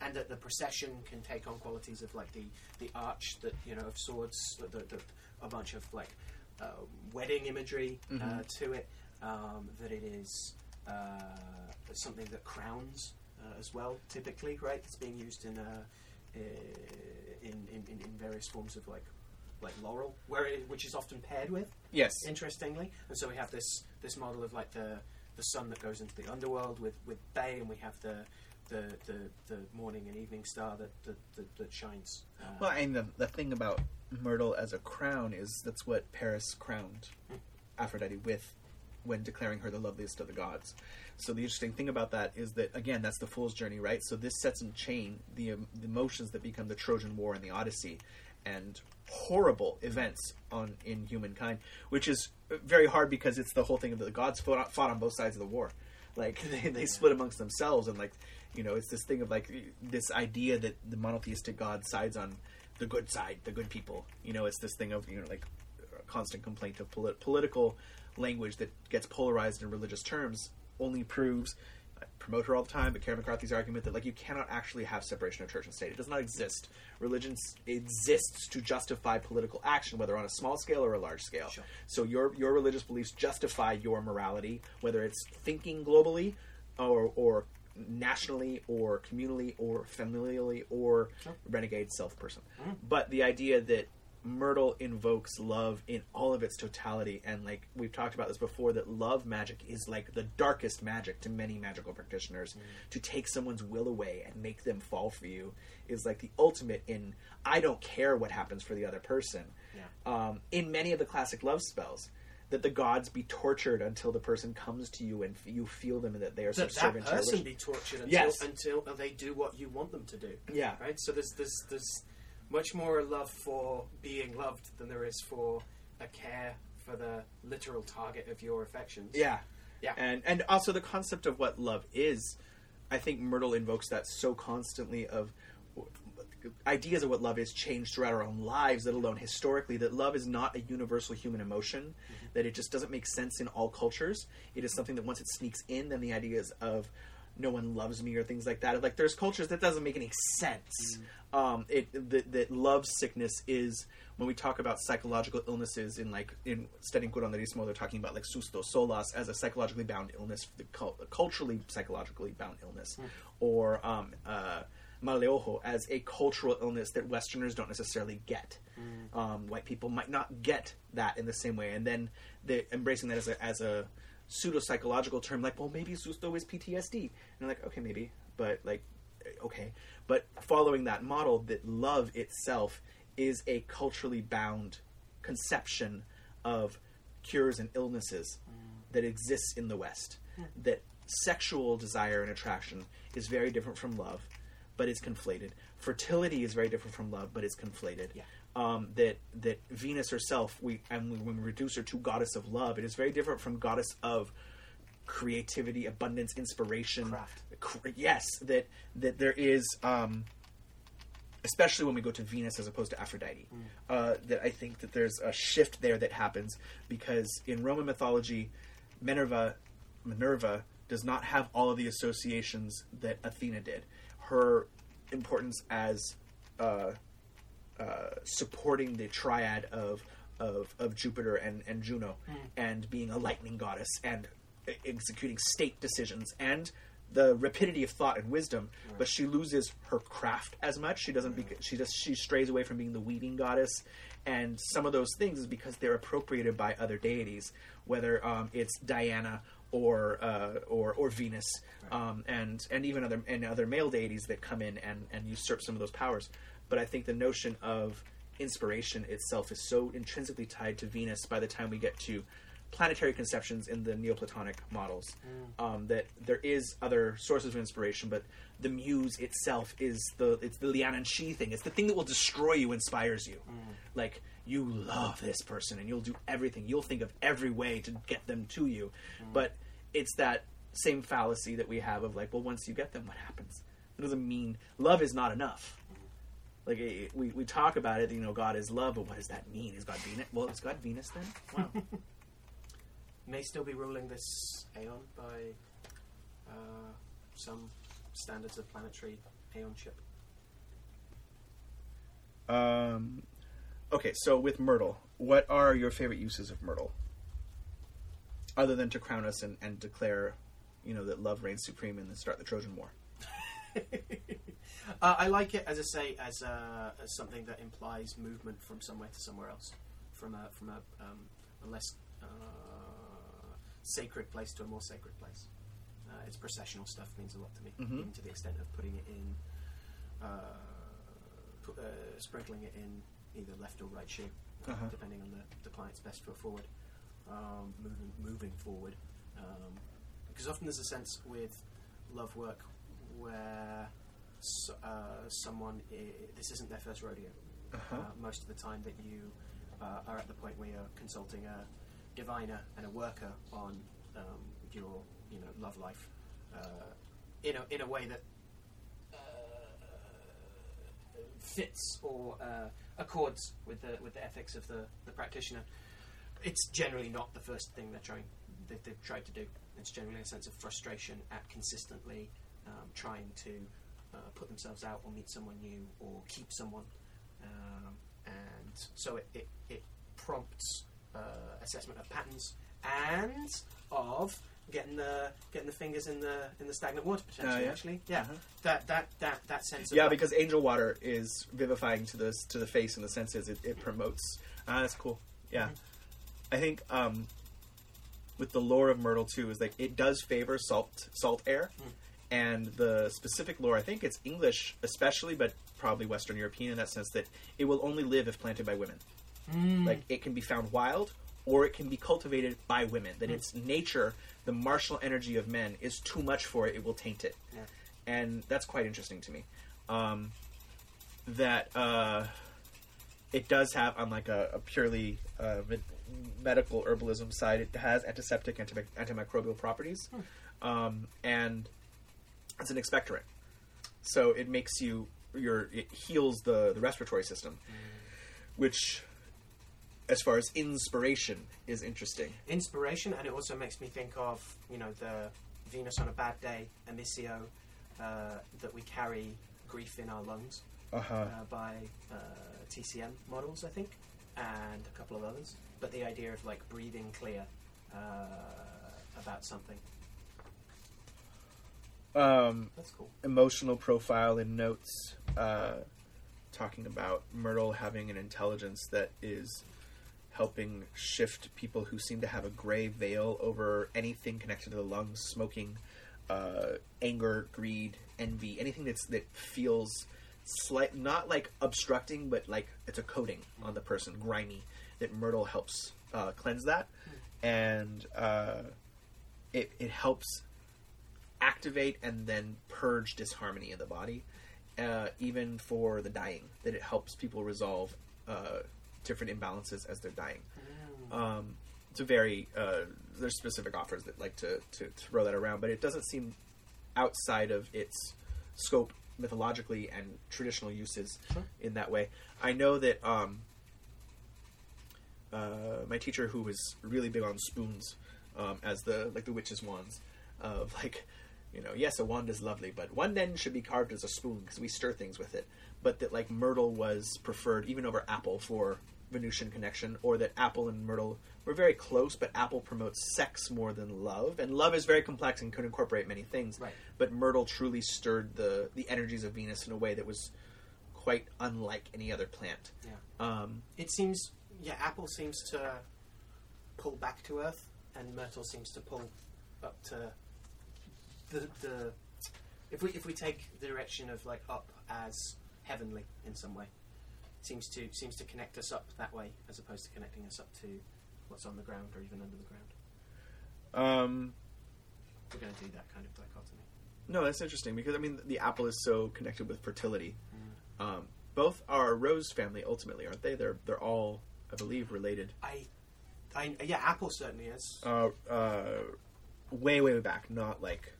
and that the procession can take on qualities of like the the arch that you know of swords, the, the, the, a bunch of like uh, wedding imagery uh, Mhm. to it. Um, that it is uh, something that crowns uh, as well, typically, right? It's being used in, uh, uh, in, in in in various forms of like like laurel, where it, which is often paired with yes. interestingly. And so we have this this model of like the the sun that goes into the underworld with with Bay, and we have the the the, the morning and evening star that that, that, that shines. Uh, Well, and the, the thing about Myrtle as a crown is that's what Paris crowned Aphrodite with when declaring her the loveliest of the gods. So the interesting thing about that is that again, that's the fool's journey, right? So this sets in chain the, um, the emotions that become the Trojan War and the Odyssey, and horrible events on in humankind, which is very hard because it's the whole thing of the gods fought, fought on both sides of the war. Like they, they split amongst themselves, and like you know, it's this thing of like this idea that the monotheistic God sides on the good side, the good people. You know, it's this thing of you know like constant complaint of polit- political language that gets polarized in religious terms only proves. I promote her all the time, but Karen McCarthy's argument that like you cannot actually have separation of church and state. It does not exist. Religion exists to justify political action, whether on a small scale or a large scale. Sure. So your your religious beliefs justify your morality, whether it's thinking globally or or nationally or communally or familially or Sure. renegade self person. Mm. But the idea that Myrtle invokes love in all of its totality, and like we've talked about this before, that love magic is like the darkest magic to many magical practitioners. To take someone's will away and make them fall for you is like the ultimate in I don't care what happens for the other person. Yeah. Um, in many of the classic love spells, that the gods be tortured until the person comes to you and f- you feel them and that they are that that subservient to your person be tortured until Yes. until they do what you want them to do. Yeah. Right. So there's there's there's much more love for being loved than there is for a care for the literal target of your affections. Yeah, Yeah. and and also the concept of what love is. I think Myrtle invokes that so constantly of ideas of what love is change throughout our own lives, let alone historically. That love is not a universal human emotion. Mm-hmm. That it just doesn't make sense in all cultures. It is something that once it sneaks in, then the ideas of no one loves me or things like that. Like there's cultures that doesn't make any sense. Um, it that, that love sickness is when we talk about psychological illnesses in like in studying curanderismo, they're talking about like susto solas as a psychologically bound illness, the cul- culturally psychologically bound illness, or um, uh, maleojo as a cultural illness that Westerners don't necessarily get. Um, white people might not get that in the same way, and then embracing that as a as a pseudo psychological term, like, well, maybe susto is PTSD, and I'm like, okay, maybe, but like, eh, okay, but following that model, that love itself is a culturally bound conception of cures and illnesses mm. that exists in the West. That sexual desire and attraction is very different from love, but it's conflated. Fertility is very different from love, but it's conflated. Yeah. Um, that that Venus herself, we and when we reduce her to goddess of love, it is very different from goddess of creativity, abundance, inspiration. Craft. Cr- yes, that that there is. Um, especially when we go to Venus as opposed to Aphrodite. Uh, that I think that there's a shift there that happens because in Roman mythology, Minerva, Minerva does not have all of the associations that Athena did. Her importance as uh, uh, supporting the triad of of, of Jupiter and, and Juno, and being a lightning goddess and executing state decisions and the rapidity of thought and wisdom, but she loses her craft as much. She doesn't. Be, she just she strays away from being the weaving goddess, and some of those things is because they're appropriated by other deities, whether um, it's Diana or uh, or or Venus, um, and and even other and other male deities that come in and and usurp some of those powers. But I think the notion of inspiration itself is so intrinsically tied to Venus by the time we get to planetary conceptions in the Neoplatonic models mm. um, that there is other sources of inspiration, but the muse itself is the it's the Leanan Sidhe thing. It's the thing that will destroy you, inspires you. Mm. Like you love this person and you'll do everything. You'll think of every way to get them to you, mm. but it's that same fallacy that we have of like, well, once you get them, what happens? It doesn't mean love is not enough. Like eh, we, we talk about it, you know, God is love, but what does that mean? Is God Venus? Well, is God Venus then? Wow. May still be ruling this aeon by uh, some standards of planetary aeonship. Um, okay, so with Myrtle, what are your favorite uses of Myrtle? Other than to crown us and, and declare, you know, that love reigns supreme and then start the Trojan War. Uh, I like it, as I say, as, a, as something that implies movement from somewhere to somewhere else, from a from a, um, a less uh, sacred place to a more sacred place. Uh, its processional stuff means a lot to me, Mhm. even to the extent of putting it in, uh, pu- uh, sprinkling it in either left or right shoe, uh, Uh-huh. depending on the, the client's best foot forward, um, moving moving forward. Um, because often there's a sense with love work where s uh, someone i- this isn't their first rodeo. Uh-huh. Uh, most of the time that you uh, are at the point where you're consulting a diviner and a worker on um, your you know love life uh, in a in a way that uh, fits or uh, accords with the with the ethics of the, the practitioner. It's generally not the first thing they're trying that they've tried to do. It's generally a sense of frustration at consistently um, trying to uh, put themselves out or meet someone new or keep someone, um, and so it it, it prompts uh, assessment of patterns and of getting the getting the fingers in the in the stagnant water potentially. yeah? Actually, yeah, Uh-huh. that that that that sense. of Yeah, because angel water is vivifying to the to the face and the senses. It, it promotes. Ah, that's cool. Yeah, I think um, with the lore of Myrtle too is like it does favor salt salt air, and the specific lore. I think it's English especially, but probably Western European in that sense that it will only live if planted by women. Like it can be found wild or it can be cultivated by women. That its nature, the martial energy of men, is too much for it. It will taint it, Yeah. and that's quite interesting to me. Um, that uh, it does have on like a, a purely uh, med- medical herbalism side, it has antiseptic, anti- antimicrobial properties, um, and it's an expectorant. So it makes you your it heals the the respiratory system, which, as far as inspiration, is interesting. inspiration, and it also makes me think of you know the Venus on a bad day, Amissio, uh, that we carry grief in our lungs Uh-huh. uh, by uh, TCM models, I think, and a couple of others. But the idea of like breathing clear uh, about something Um, that's cool. emotional profile in notes uh, talking about Myrtle having an intelligence that is helping shift people who seem to have a gray veil over anything connected to the lungs, smoking, uh, anger, greed, envy, anything that's that feels slight, not like obstructing, but like it's a coating on the person, grimy. That Myrtle helps uh, cleanse that, and uh, it it helps activate and then purge disharmony in the body, uh, even for the dying. That it helps people resolve uh, different imbalances as they're dying. Um, it's a very uh, there's specific offers that like to, to throw that around, but it doesn't seem outside of its scope mythologically and traditional uses Sure. in that way. I know that um, uh, my teacher, who was really big on spoons, um, as the like the witches' wands, of like, you know, yes, a wand is lovely, but one end should be carved as a spoon because we stir things with it. But that like myrtle was preferred even over apple for Venusian connection, or that apple and myrtle were very close, but apple promotes sex more than love, and love is very complex and could incorporate many things. Right. But myrtle truly stirred the the energies of Venus in a way that was quite unlike any other plant. Yeah. Um, It seems, yeah, Apple seems to pull back to Earth, and Myrtle seems to pull up to the the. If we if we take the direction of like up as heavenly in some way, seems to seems to connect us up that way as opposed to connecting us up to what's on the ground or even under the ground. um, We're going to do that kind of dichotomy. No, that's interesting because I mean the apple is so connected with fertility. Mm. Um, both are a rose family ultimately, aren't they? They're they're all, I believe, related. I, I yeah, Apple certainly is. Uh, uh, way way back, not like,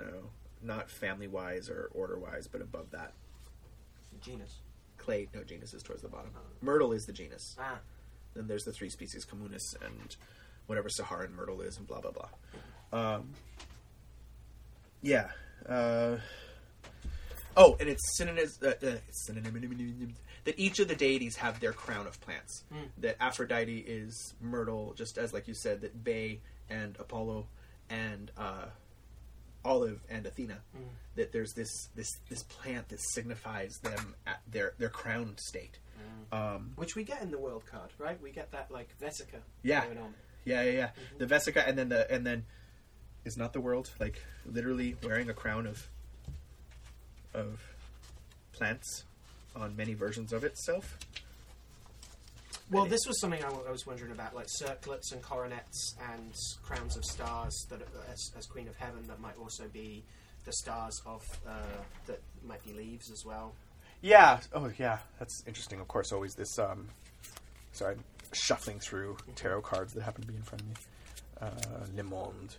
you know, not family wise or order wise, but above that. genus. Clay, no, genus is towards the bottom. Oh. Myrtle is the genus. Ah, Then there's the three species, communis and whatever Saharan myrtle is, and blah blah blah. Um, yeah. Uh, oh, and it's synonyms. Uh, uh, synonym that each of the deities have their crown of plants. Mm. That Aphrodite is myrtle, just as like you said, that Bay and Apollo and uh, Olive and Athena. Mm. That there's this this this plant that signifies them at their their crowned state. Um, which we get in the world card, right? We get that like Vesica Yeah. going on. Yeah, yeah, yeah. The Vesica, and then the and then is not the world like literally wearing a crown of of plants on many versions of itself. Well, this was something I, w- I was wondering about, like circlets and coronets and crowns of stars that, are- as, as Queen of Heaven, that might also be the stars of uh, that might be leaves as well. Yeah. Oh, yeah. That's interesting. Of course, always this. Um, sorry, I'm shuffling through tarot cards that happen to be in front of me. Uh, Le Monde.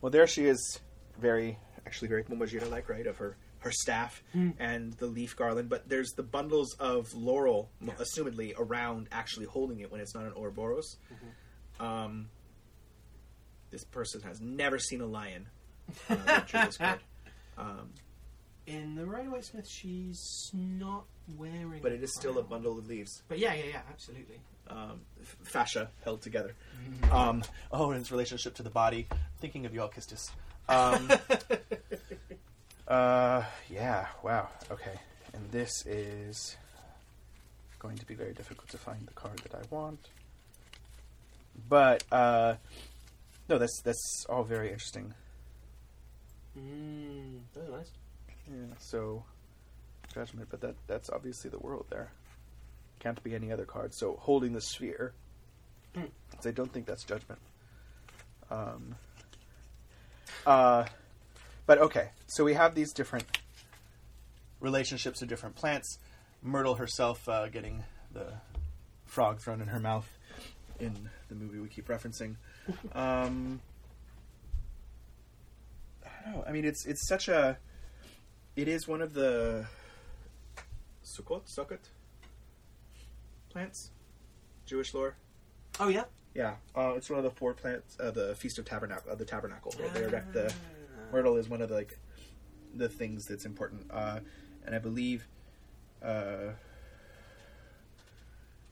Well, there she is. Very, actually, very Momojita like, right? Of her her staff and the leaf garland. But there's the bundles of laurel, Yeah. assumedly around, actually holding it when it's not an Ouroboros. Um, this person has never seen a lion. Uh, that drew this card. Um, In the Rider Waite Smith, she's not wearing. but it is still a bundle of leaves. But yeah, yeah, yeah, absolutely. um, f- fascia held together. Um, oh, and its relationship to the body. Thinking of you, Alcestis. Um, uh, yeah, wow. Okay. And this is going to be very difficult to find the card that I want. But, uh, no, that's, that's all very interesting. Mm, that's nice. Yeah, so, judgment, but that, that's obviously the world there. Can't be any other card. So, holding the sphere. 'cause I don't think that's judgment. Um, uh, but okay, so we have these different relationships to different plants. Myrtle herself uh, getting the frog thrown in her mouth in the movie we keep referencing. Um, I don't know. I mean, it's it's such a. It is one of the Sukkot Sukkot plants, Jewish lore. Oh yeah, Yeah, uh, it's one of the four plants. Uh, the Feast of Tabernacle, uh, the Tabernacle. Where they erect the Ah. Myrtle is one of the like the things that's important. Uh, and I believe, uh,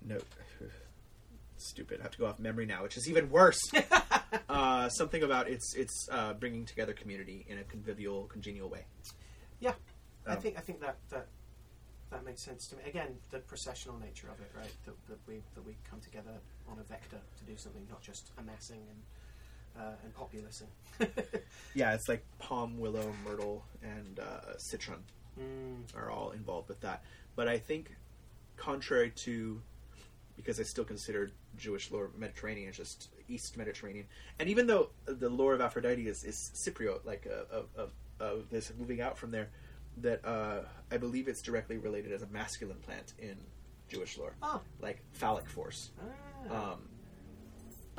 no, stupid. I have to go off memory now, which is even worse. uh, something about it's it's uh, bringing together community in a convivial, congenial way. Yeah, I Um, think I think that that that makes sense to me. Again, the processional nature of it, right? That, that we that we come together on a vector to do something, not just amassing and uh, and populusing. Yeah, it's like palm, willow, myrtle, and uh, citron. mm, are all involved with that. But I think, contrary to, because I still consider Jewish lore Mediterranean just East Mediterranean, and even though the lore of Aphrodite is, is Cypriot, like uh, of, of, of this moving out from there, that uh, I believe it's directly related as a masculine plant in Jewish lore, oh, like phallic force. ah, Um,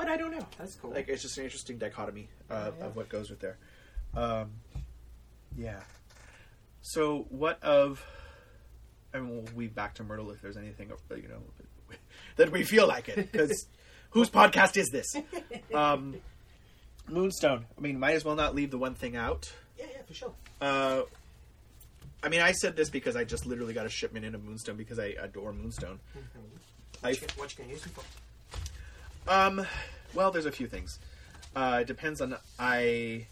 but I don't know. that's cool. Like it's just an interesting dichotomy uh, Yeah, of what goes with there. Um, yeah. So what of? I mean, we'll weave back to Myrtle if there's anything uh, you know that we feel like it because whose podcast is this? Um, Moonstone. I mean, might as well not leave the one thing out. yeah, yeah, for sure. Uh, I mean, I said this because I just literally got a shipment in of Moonstone because I adore Moonstone. I What you, gonna- what you gonna use them for? Um, well, there's a few things. Uh, it depends on. I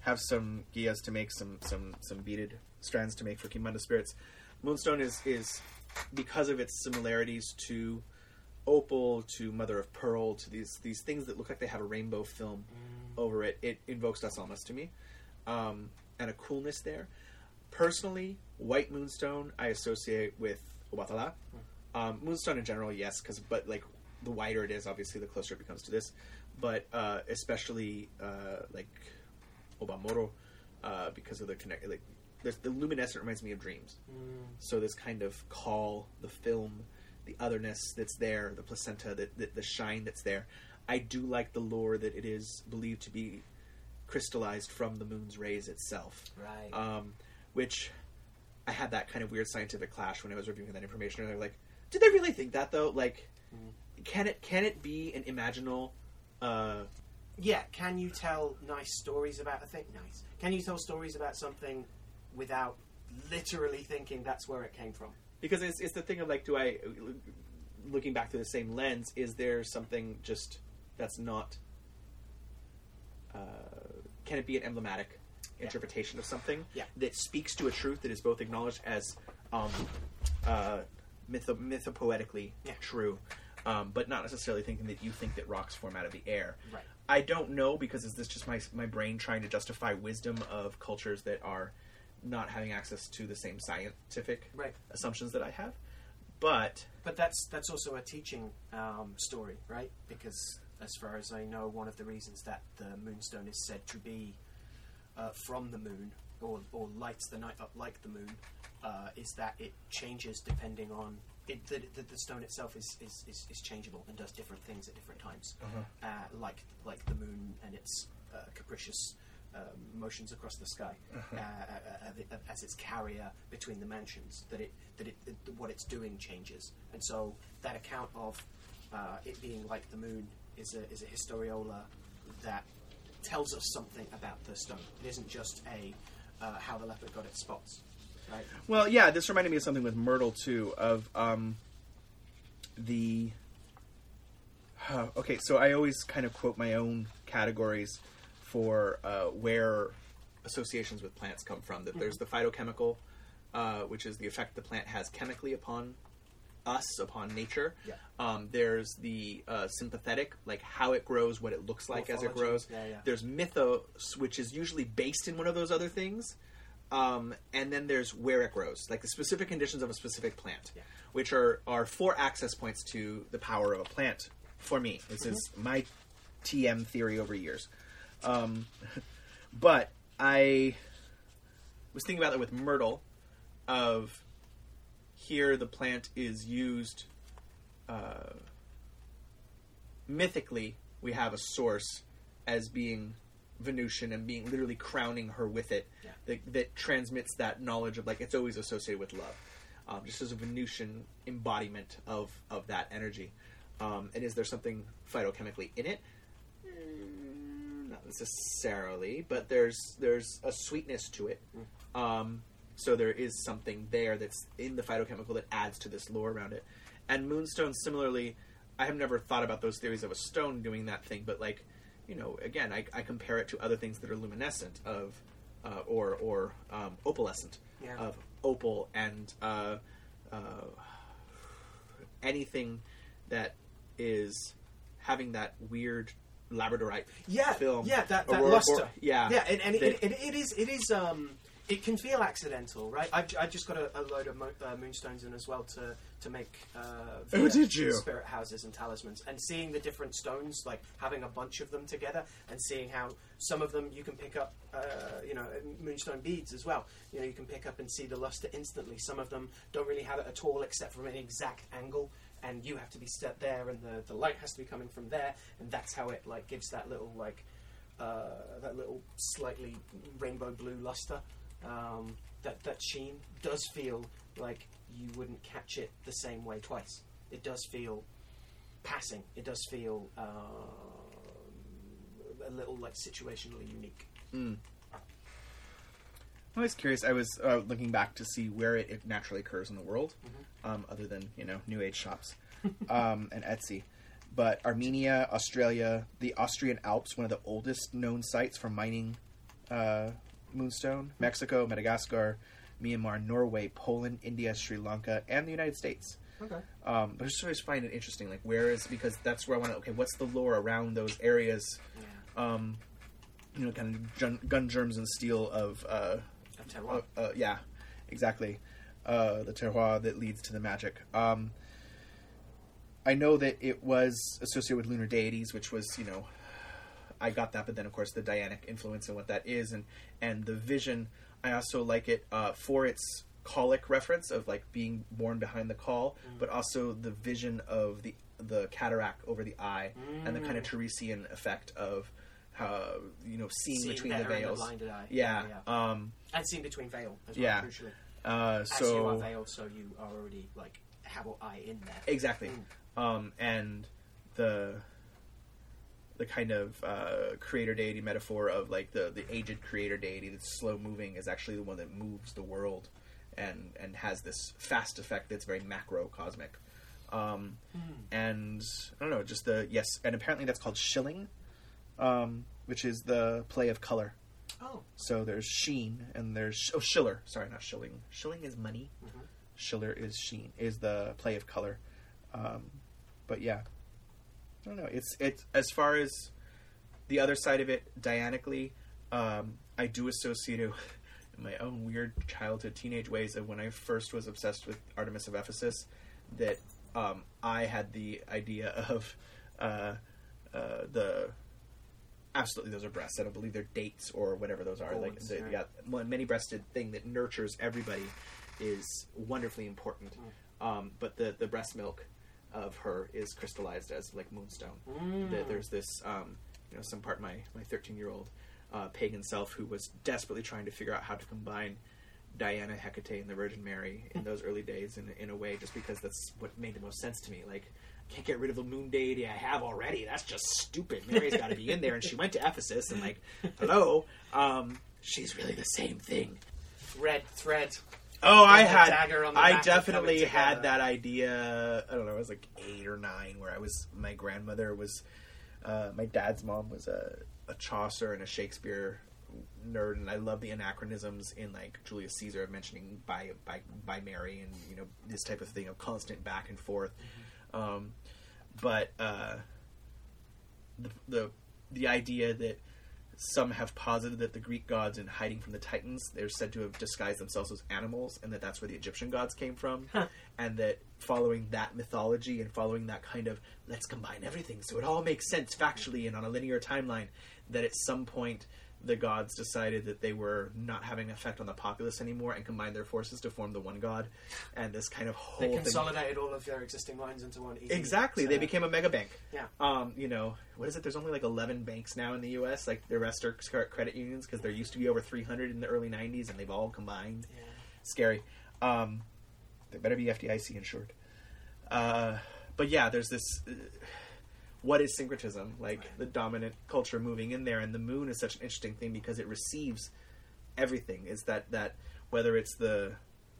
have some guias to make some some some beaded strands to make for Kimbanda spirits. Moonstone is is because of its similarities to opal, to mother of pearl, to these these things that look like they have a rainbow film over it. It invokes Das Almas to me, um, and a coolness there. Personally, white moonstone I associate with Obatala. Um, moonstone in general, yes, because but like the wider it is, obviously, the closer it becomes to this. But uh, especially uh, like Obamoro, uh, because of the connect, like there's, the luminescent reminds me of dreams. So this kind of caul, the film, the otherness that's there, the placenta, the, the, the shine that's there. I do like the lore that it is believed to be crystallized from the moon's rays itself Right. um, which I had that kind of weird scientific clash when I was reviewing that information. And they're like, did they really think that though? Like, can it can it be an imaginal? Uh, yeah. Can you tell nice stories about a thing? Nice. Can you tell stories about something without literally thinking that's where it came from? because it's it's the thing of like, do I looking back through the same lens? Is there something just that's not? Uh, can it be an emblematic interpretation of something Yeah. that speaks to a truth that is both acknowledged as um, uh, mytho- mythopoetically Yeah. true, um, but not necessarily thinking that you think that rocks form out of the air. Right. I don't know because is this just my my brain trying to justify wisdom of cultures that are not having access to the same scientific Right. assumptions that I have? But But that's that's also a teaching um, story, right? Because as far as I know, one of the reasons that the moonstone is said to be uh, from the moon or, or lights the night up like the moon uh, is that it changes depending on it, the, the, the stone itself is, is, is, is changeable and does different things at different times, uh, like like the moon and its uh, capricious. Uh, motions across the sky uh, uh, uh, uh, as its carrier between the mansions that it that it, it what it's doing changes. And so that account of uh, it being like the moon is a is a historiola that tells us something about the stone. It isn't just a uh, how the leopard got its spots right Well, yeah, this reminded me of something with Myrtle too. Of um, the okay, so I always kind of quote my own categories for uh, where associations with plants come from. That there's the phytochemical, uh, which is the effect the plant has chemically upon us, upon nature. Yeah. Um, there's the uh, sympathetic, like how it grows, what it looks like as it grows. Yeah, yeah. There's mythos, which is usually based in one of those other things. Um, and then there's where it grows, like the specific conditions of a specific plant, Yeah. which are, are four access points to the power of a plant. For me, this is my TM theory over years. Um, but I was thinking about it with myrtle. Of here, the plant is used uh, mythically. We have a source as being Venusian and being literally crowning her with it, Yeah. that, that transmits that knowledge of like it's always associated with love, um, just as a Venusian embodiment of of that energy. Um, and is there something phytochemically in it? Mm, not necessarily, but there's there's a sweetness to it. Um, so there is something there that's in the phytochemical that adds to this lore around it. And Moonstone, similarly, I have never thought about those theories of a stone doing that thing, but like, you know, again, I, I compare it to other things that are luminescent of, uh, or or um, opalescent Yeah. of opal and uh, uh, anything that is having that weird labradorite yeah, film. yeah, that, that luster. Bor- yeah, yeah, and, and that- it, it is it is um it can feel accidental, right? I've, I just got a, a load of mo- uh, moonstones in as well to to make. Uh, Oh, did you? Spirit houses and talismans, and seeing the different stones, like having a bunch of them together, and seeing how some of them you can pick up, uh, you know, moonstone beads as well. You know, you can pick up and see the luster instantly. Some of them don't really have it at all, except from an exact angle. And you have to be set there, and the, the light has to be coming from there, and that's how it like gives that little like uh, that little slightly rainbow blue luster. Um, that that sheen does feel like you wouldn't catch it the same way twice. It does feel passing. It does feel uh, a little like situationally unique. Mm. I was curious. I was uh, looking back to see where it, it naturally occurs in the world, um, other than you know New Age shops um, and Etsy. But Armenia, Australia, the Austrian Alps, one of the oldest known sites for mining uh, moonstone. Mexico, Madagascar, Myanmar, Norway, Poland, India, Sri Lanka, and the United States. Okay. Um, but I just always find it interesting, like where is because that's where I want to. Okay, what's the lore around those areas? Yeah. Um, you know, kind of gun, gun germs and steel of uh, Of terroir. uh, uh, yeah, exactly. Uh, the terroir that leads to the magic. Um, I know that it was associated with lunar deities, which was, you know, I got that, but then of course the Dianic influence and what that is, and and the vision. I also like it uh, for its colic reference of like being born behind the caul, but also the vision of the the cataract over the eye and the kind of Tiresian effect of how you know seeing, Seeing between the the veils. blinded eye. Yeah. Yeah, Um, and seen between veil as well. Yeah. Crucially, uh, as you are so veiled, so you are already like have an eye in there. exactly, Mm. um, and the the kind of uh, creator deity metaphor of like the the aged creator deity that's slow moving is actually the one that moves the world and and has this fast effect that's very macrocosmic. Um, and I don't know, just the yes, and apparently that's called shilling, um, which is the play of color. Oh, So there's sheen and there's oh Schiller. Sorry, not shilling. Shilling is money. Mhm. Schiller is sheen is the play of color. Um, but yeah, I don't know. It's it's as far as the other side of it, Dianically, um, I do associate it in my own weird childhood teenage ways of when I first was obsessed with Artemis of Ephesus. That um, I had the idea of uh, uh, the absolutely those are breasts. I don't believe they're dates or whatever those are. like the, right. yeah, one many-breasted thing that nurtures everybody is wonderfully important. Um, but the the breast milk of her is crystallized as like moonstone. Mm. There's this um, you know some part of my my 13 year old uh, pagan self who was desperately trying to figure out how to combine Diana, Hecate, and the Virgin Mary in those early days in in a way just because that's what made the most sense to me. Like. I Can't get rid of the moon deity I have already. That's just stupid. Mary's got to be in there, and she went to Ephesus, and like, hello, um, she's really the same thing. red thread. Oh, I had. dagger on the I definitely had that idea. I don't know. I was like eight or nine, where I was. My grandmother was. Uh, my dad's mom was a, a Chaucer and a Shakespeare nerd, and I love the anachronisms in like Julius Caesar of mentioning by by by Mary and you know this type of thing of constant back and forth. Um, but uh, the the the idea that some have posited that the Greek gods, in hiding from the Titans, they're said to have disguised themselves as animals, and that that's where the Egyptian gods came from. And that following that mythology and following that kind of let's combine everything so it all makes sense factually and on a linear timeline, that at some point the gods decided that they were not having effect on the populace anymore and combined their forces to form the one god. And this kind of whole They thing consolidated all of their existing lines into one. easy- Exactly. so- They became a mega bank. Yeah. Um, you know, what is it? There's only like 11 banks now in the U.S. Like the rest are credit unions because there used to be over 300 in the early 90s, and they've all combined. Yeah. Scary. Um, they better be FDIC insured. Uh, but yeah, there's this. Uh, what is syncretism? Like the dominant culture moving in there, and the moon is such an interesting thing because it receives everything. Is that that whether it's the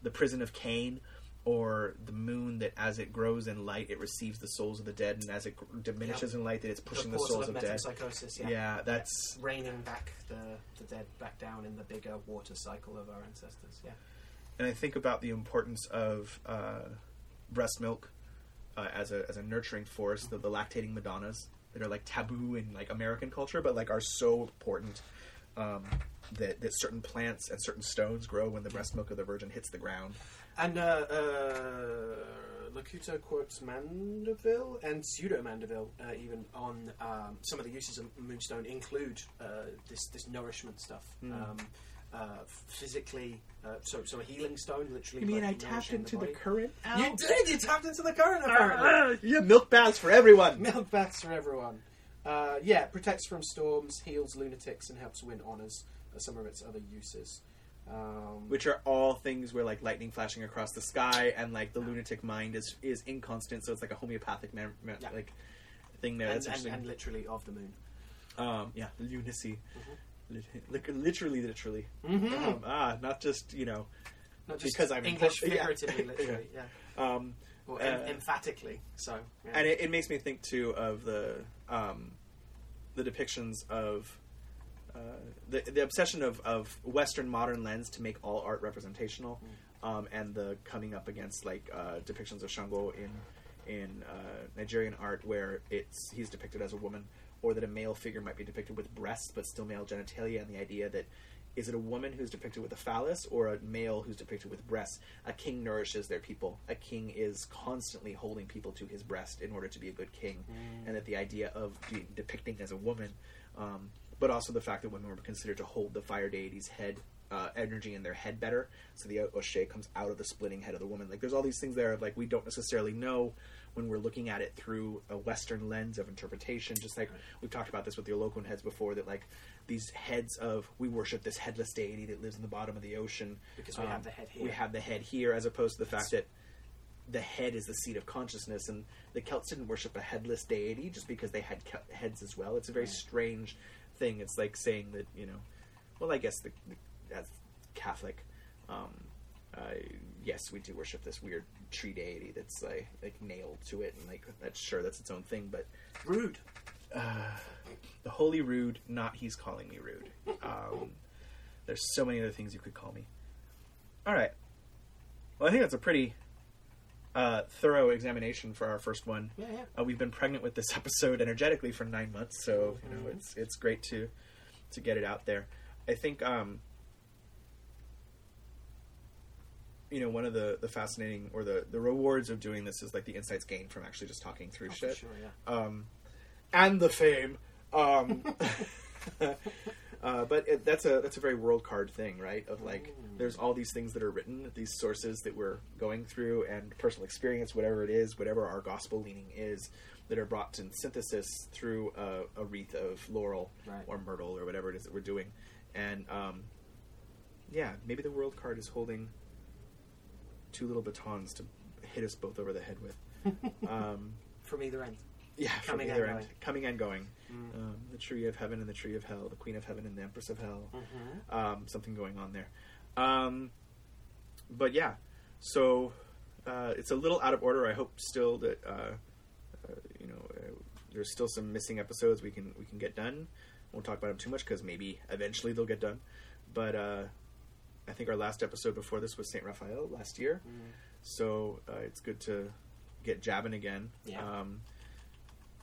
the prison of Cain or the moon that as it grows in light it receives the souls of the dead and as it diminishes in light that it's pushing the, portal souls of of dead metempsychosis, yeah. yeah. that's Raining back the, the dead back down in the bigger water cycle of our ancestors. Yeah. and i think about the importance of uh, breast milk uh, as a as a nurturing force the, the lactating madonnas that are like taboo in like american culture but like are so important um, that, that certain plants and certain stones grow when the breast milk of the virgin hits the ground And uh, uh, Lecouteux quotes Mandeville and pseudo Mandeville uh, even on um, some of the uses of moonstone include uh, this this nourishment stuff. Mm. Um, uh, physically, uh, so so a healing stone, literally. you mean i tapped into the, body. current You did. You tapped into the current. Apparently, yeah milk baths for everyone milk baths for everyone. Uh, yeah, protects from storms, heals lunatics, and helps win honors. Are some of its other uses. Um, which are all things where like lightning flashing across the sky and like the lunatic mind is is inconstant so it's like a homeopathic me- me- Yeah. like thing there and, that's and, and literally of the moon. um yeah lunacy Lit- lit- literally literally Mm-hmm. um, ah not just you know Not just because I'm English impor- yeah. figuratively, literally, yeah. um Or em- Uh, emphatically. So, yeah. and it, it makes me think too of the um the depictions of uh, the the obsession of, of Western modern lens to make all art representational, um, and the coming up against like uh, depictions of Shango in in uh, Nigerian art where it's he's depicted as a woman, or that a male figure might be depicted with breasts but still male genitalia, and the idea that is it a woman who's depicted with a phallus or a male who's depicted with breasts? A king nourishes their people. A king is constantly holding people to his breast in order to be a good king, and that the idea of being depicting as a woman, um, but also the fact that women were considered to hold the fire deity's head uh, energy in their head better, so the Oshe comes out of the splitting head of the woman. Like there's all these things there of like we don't necessarily know when we're looking at it through a Western lens of interpretation. Just like we've talked about this with the Olokun heads before, that like these heads of we worship this headless deity that lives in the bottom of the ocean Because we have the head here. We have the head here, as opposed to the fact that the head is the seat of consciousness, and the Celts didn't worship a headless deity just because they had Celt- heads as well. It's a very Right. strange thing. It's like saying that you know, well, I guess the, the as Catholic, um, uh, yes, we do worship this weird tree deity that's like, like nailed to it, and like that's sure that's its own thing, but Rude. the holy rood, not he's calling me rude. Um, there's so many other things you could call me. All right. Well, I think that's a pretty uh, thorough examination for our first one. Yeah, yeah. Uh, we've been pregnant with this episode energetically for nine months, so you know Mhm. it's it's great to to get it out there. I think um, you know one of the the fascinating or the the rewards of doing this is like the insights gained from actually just talking through Oh, shit sure, yeah. um, and the fame. Um, uh, but it, that's a that's a very world card thing, right? Of like, Mm. there's all these things that are written, these sources that we're going through, and personal experience, whatever it is, whatever our gospel leaning is, that are brought to synthesis through a, a wreath of laurel Right. or myrtle or whatever it is that we're doing, and um, yeah, maybe the world card is holding two little batons to hit us both over the head with. um, From either end. yeah, from Coming and either going. end, coming and going. Mm. Um, the tree of heaven and the tree of hell, the queen of heaven and the empress of hell. Mhm. Um, something going on there. Um, but yeah, so uh, it's a little out of order. I hope still that uh, uh, you know uh, there's still some missing episodes we can we can get done. Won't talk about them too much because maybe eventually they'll get done. But uh, I think our last episode before this was Saint Raphael last year, Mm. so uh, it's good to get jabbing again. Yeah. Um,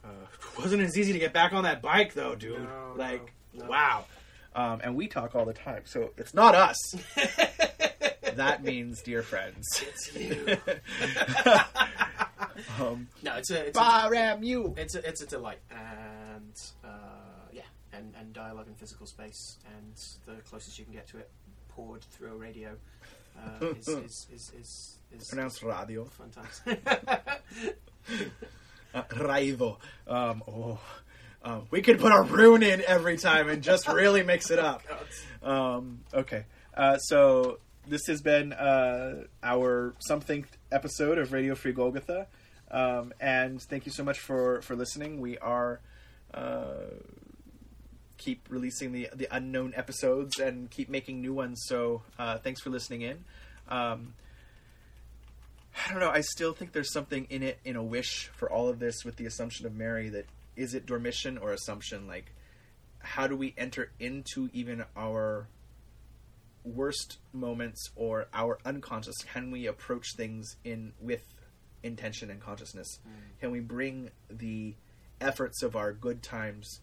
uh, wasn't as easy to get back on that bike though, dude. No, like, no, no. wow. Um, and we talk all the time, so it's not us. that means, dear friends, It's you. um, no, it's a it's a, Baram you. it's a, it's a delight, and uh, yeah, and, and dialogue in physical space, and the closest you can get to it, poured through a radio, uh, is, is, is, is, is Pronounced radio. times. Uh, raido. Um, oh. Um, we could put a rune in every time and just really mix it up. Um, okay. Uh, so this has been uh, our something episode of Radio Free Golgotha. Um, and thank you so much for for listening. We are. Uh, keep releasing the the unknown episodes and keep making new ones. So uh, thanks for listening in. Um, I don't know. I still think there's something in it in a wish for all of this with the assumption of Mary that is it dormition or assumption? Like, how do we enter into even our worst moments or our unconscious? Can we approach things in with intention and consciousness? Can we bring the efforts of our good times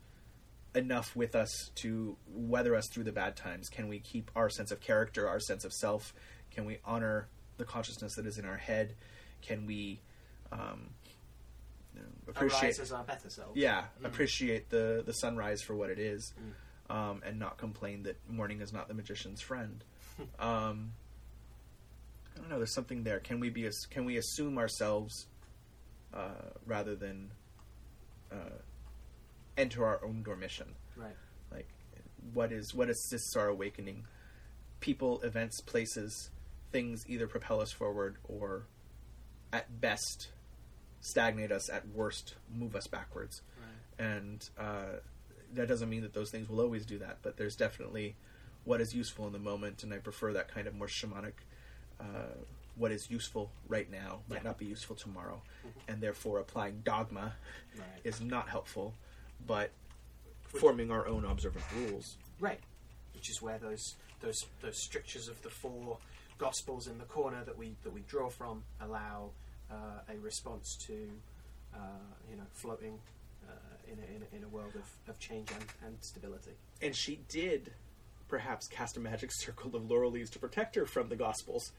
enough with us to weather us through the bad times? Can we keep our sense of character, our sense of self? Can we honor the consciousness that is in our head? Can we um, appreciate? Our better selves. Yeah, Mm. appreciate the the sunrise for what it is, Mm. um, and not complain that morning is not the magician's friend. um, I don't know. There's something there. Can we be? Can we assume ourselves uh, rather than uh, enter our own dormition? Right. Like, what is what assists our awakening? People, events, places, things either propel us forward or, at best, stagnate us. At worst, move us backwards Right. and uh, that doesn't mean that those things will always do that. But there's definitely what is useful in the moment, and I prefer that kind of more shamanic. Uh, what is useful right now might Yeah. not be useful tomorrow, Mhm. and therefore applying dogma Right. is not helpful. But forming our own observant rules. Right. Which is where those those those strictures of the four gospels in the corner that we that we draw from allow uh, a response to uh, you know floating uh, in, a, in, a, in a world of, of change and, and stability. And she did perhaps cast a magic circle of laurel leaves to protect her from the Gospels.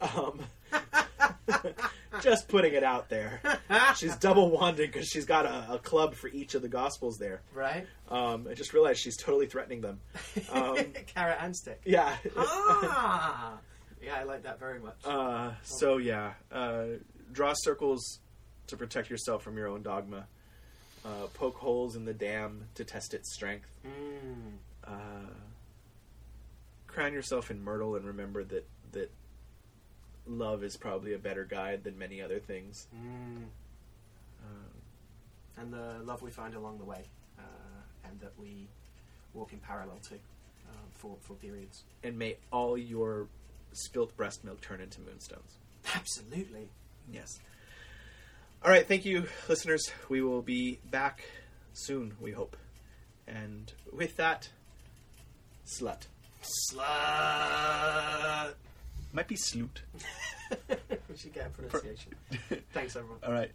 Um, just putting it out there. She's double wanding because she's got a, a club for each of the Gospels there. right. Um, I just realized she's totally threatening them. Um, Carrot and stick. yeah. ah, yeah, I like that very much. uh, so yeah, uh, draw circles to protect yourself from your own dogma. Uh, poke holes in the dam to test its strength. Mm. uh, crown yourself in myrtle and remember that that love is probably a better guide than many other things. Mm. Um, And the love we find along the way, uh, and that we walk in parallel to um, for for periods. and may all your spilt breast milk turn into moonstones. Absolutely. Yes. All right, thank you, listeners. We will be back soon, we hope. And with that, slut. Slut. Might be sloot. we should get a pronunciation. Thanks, everyone. All right.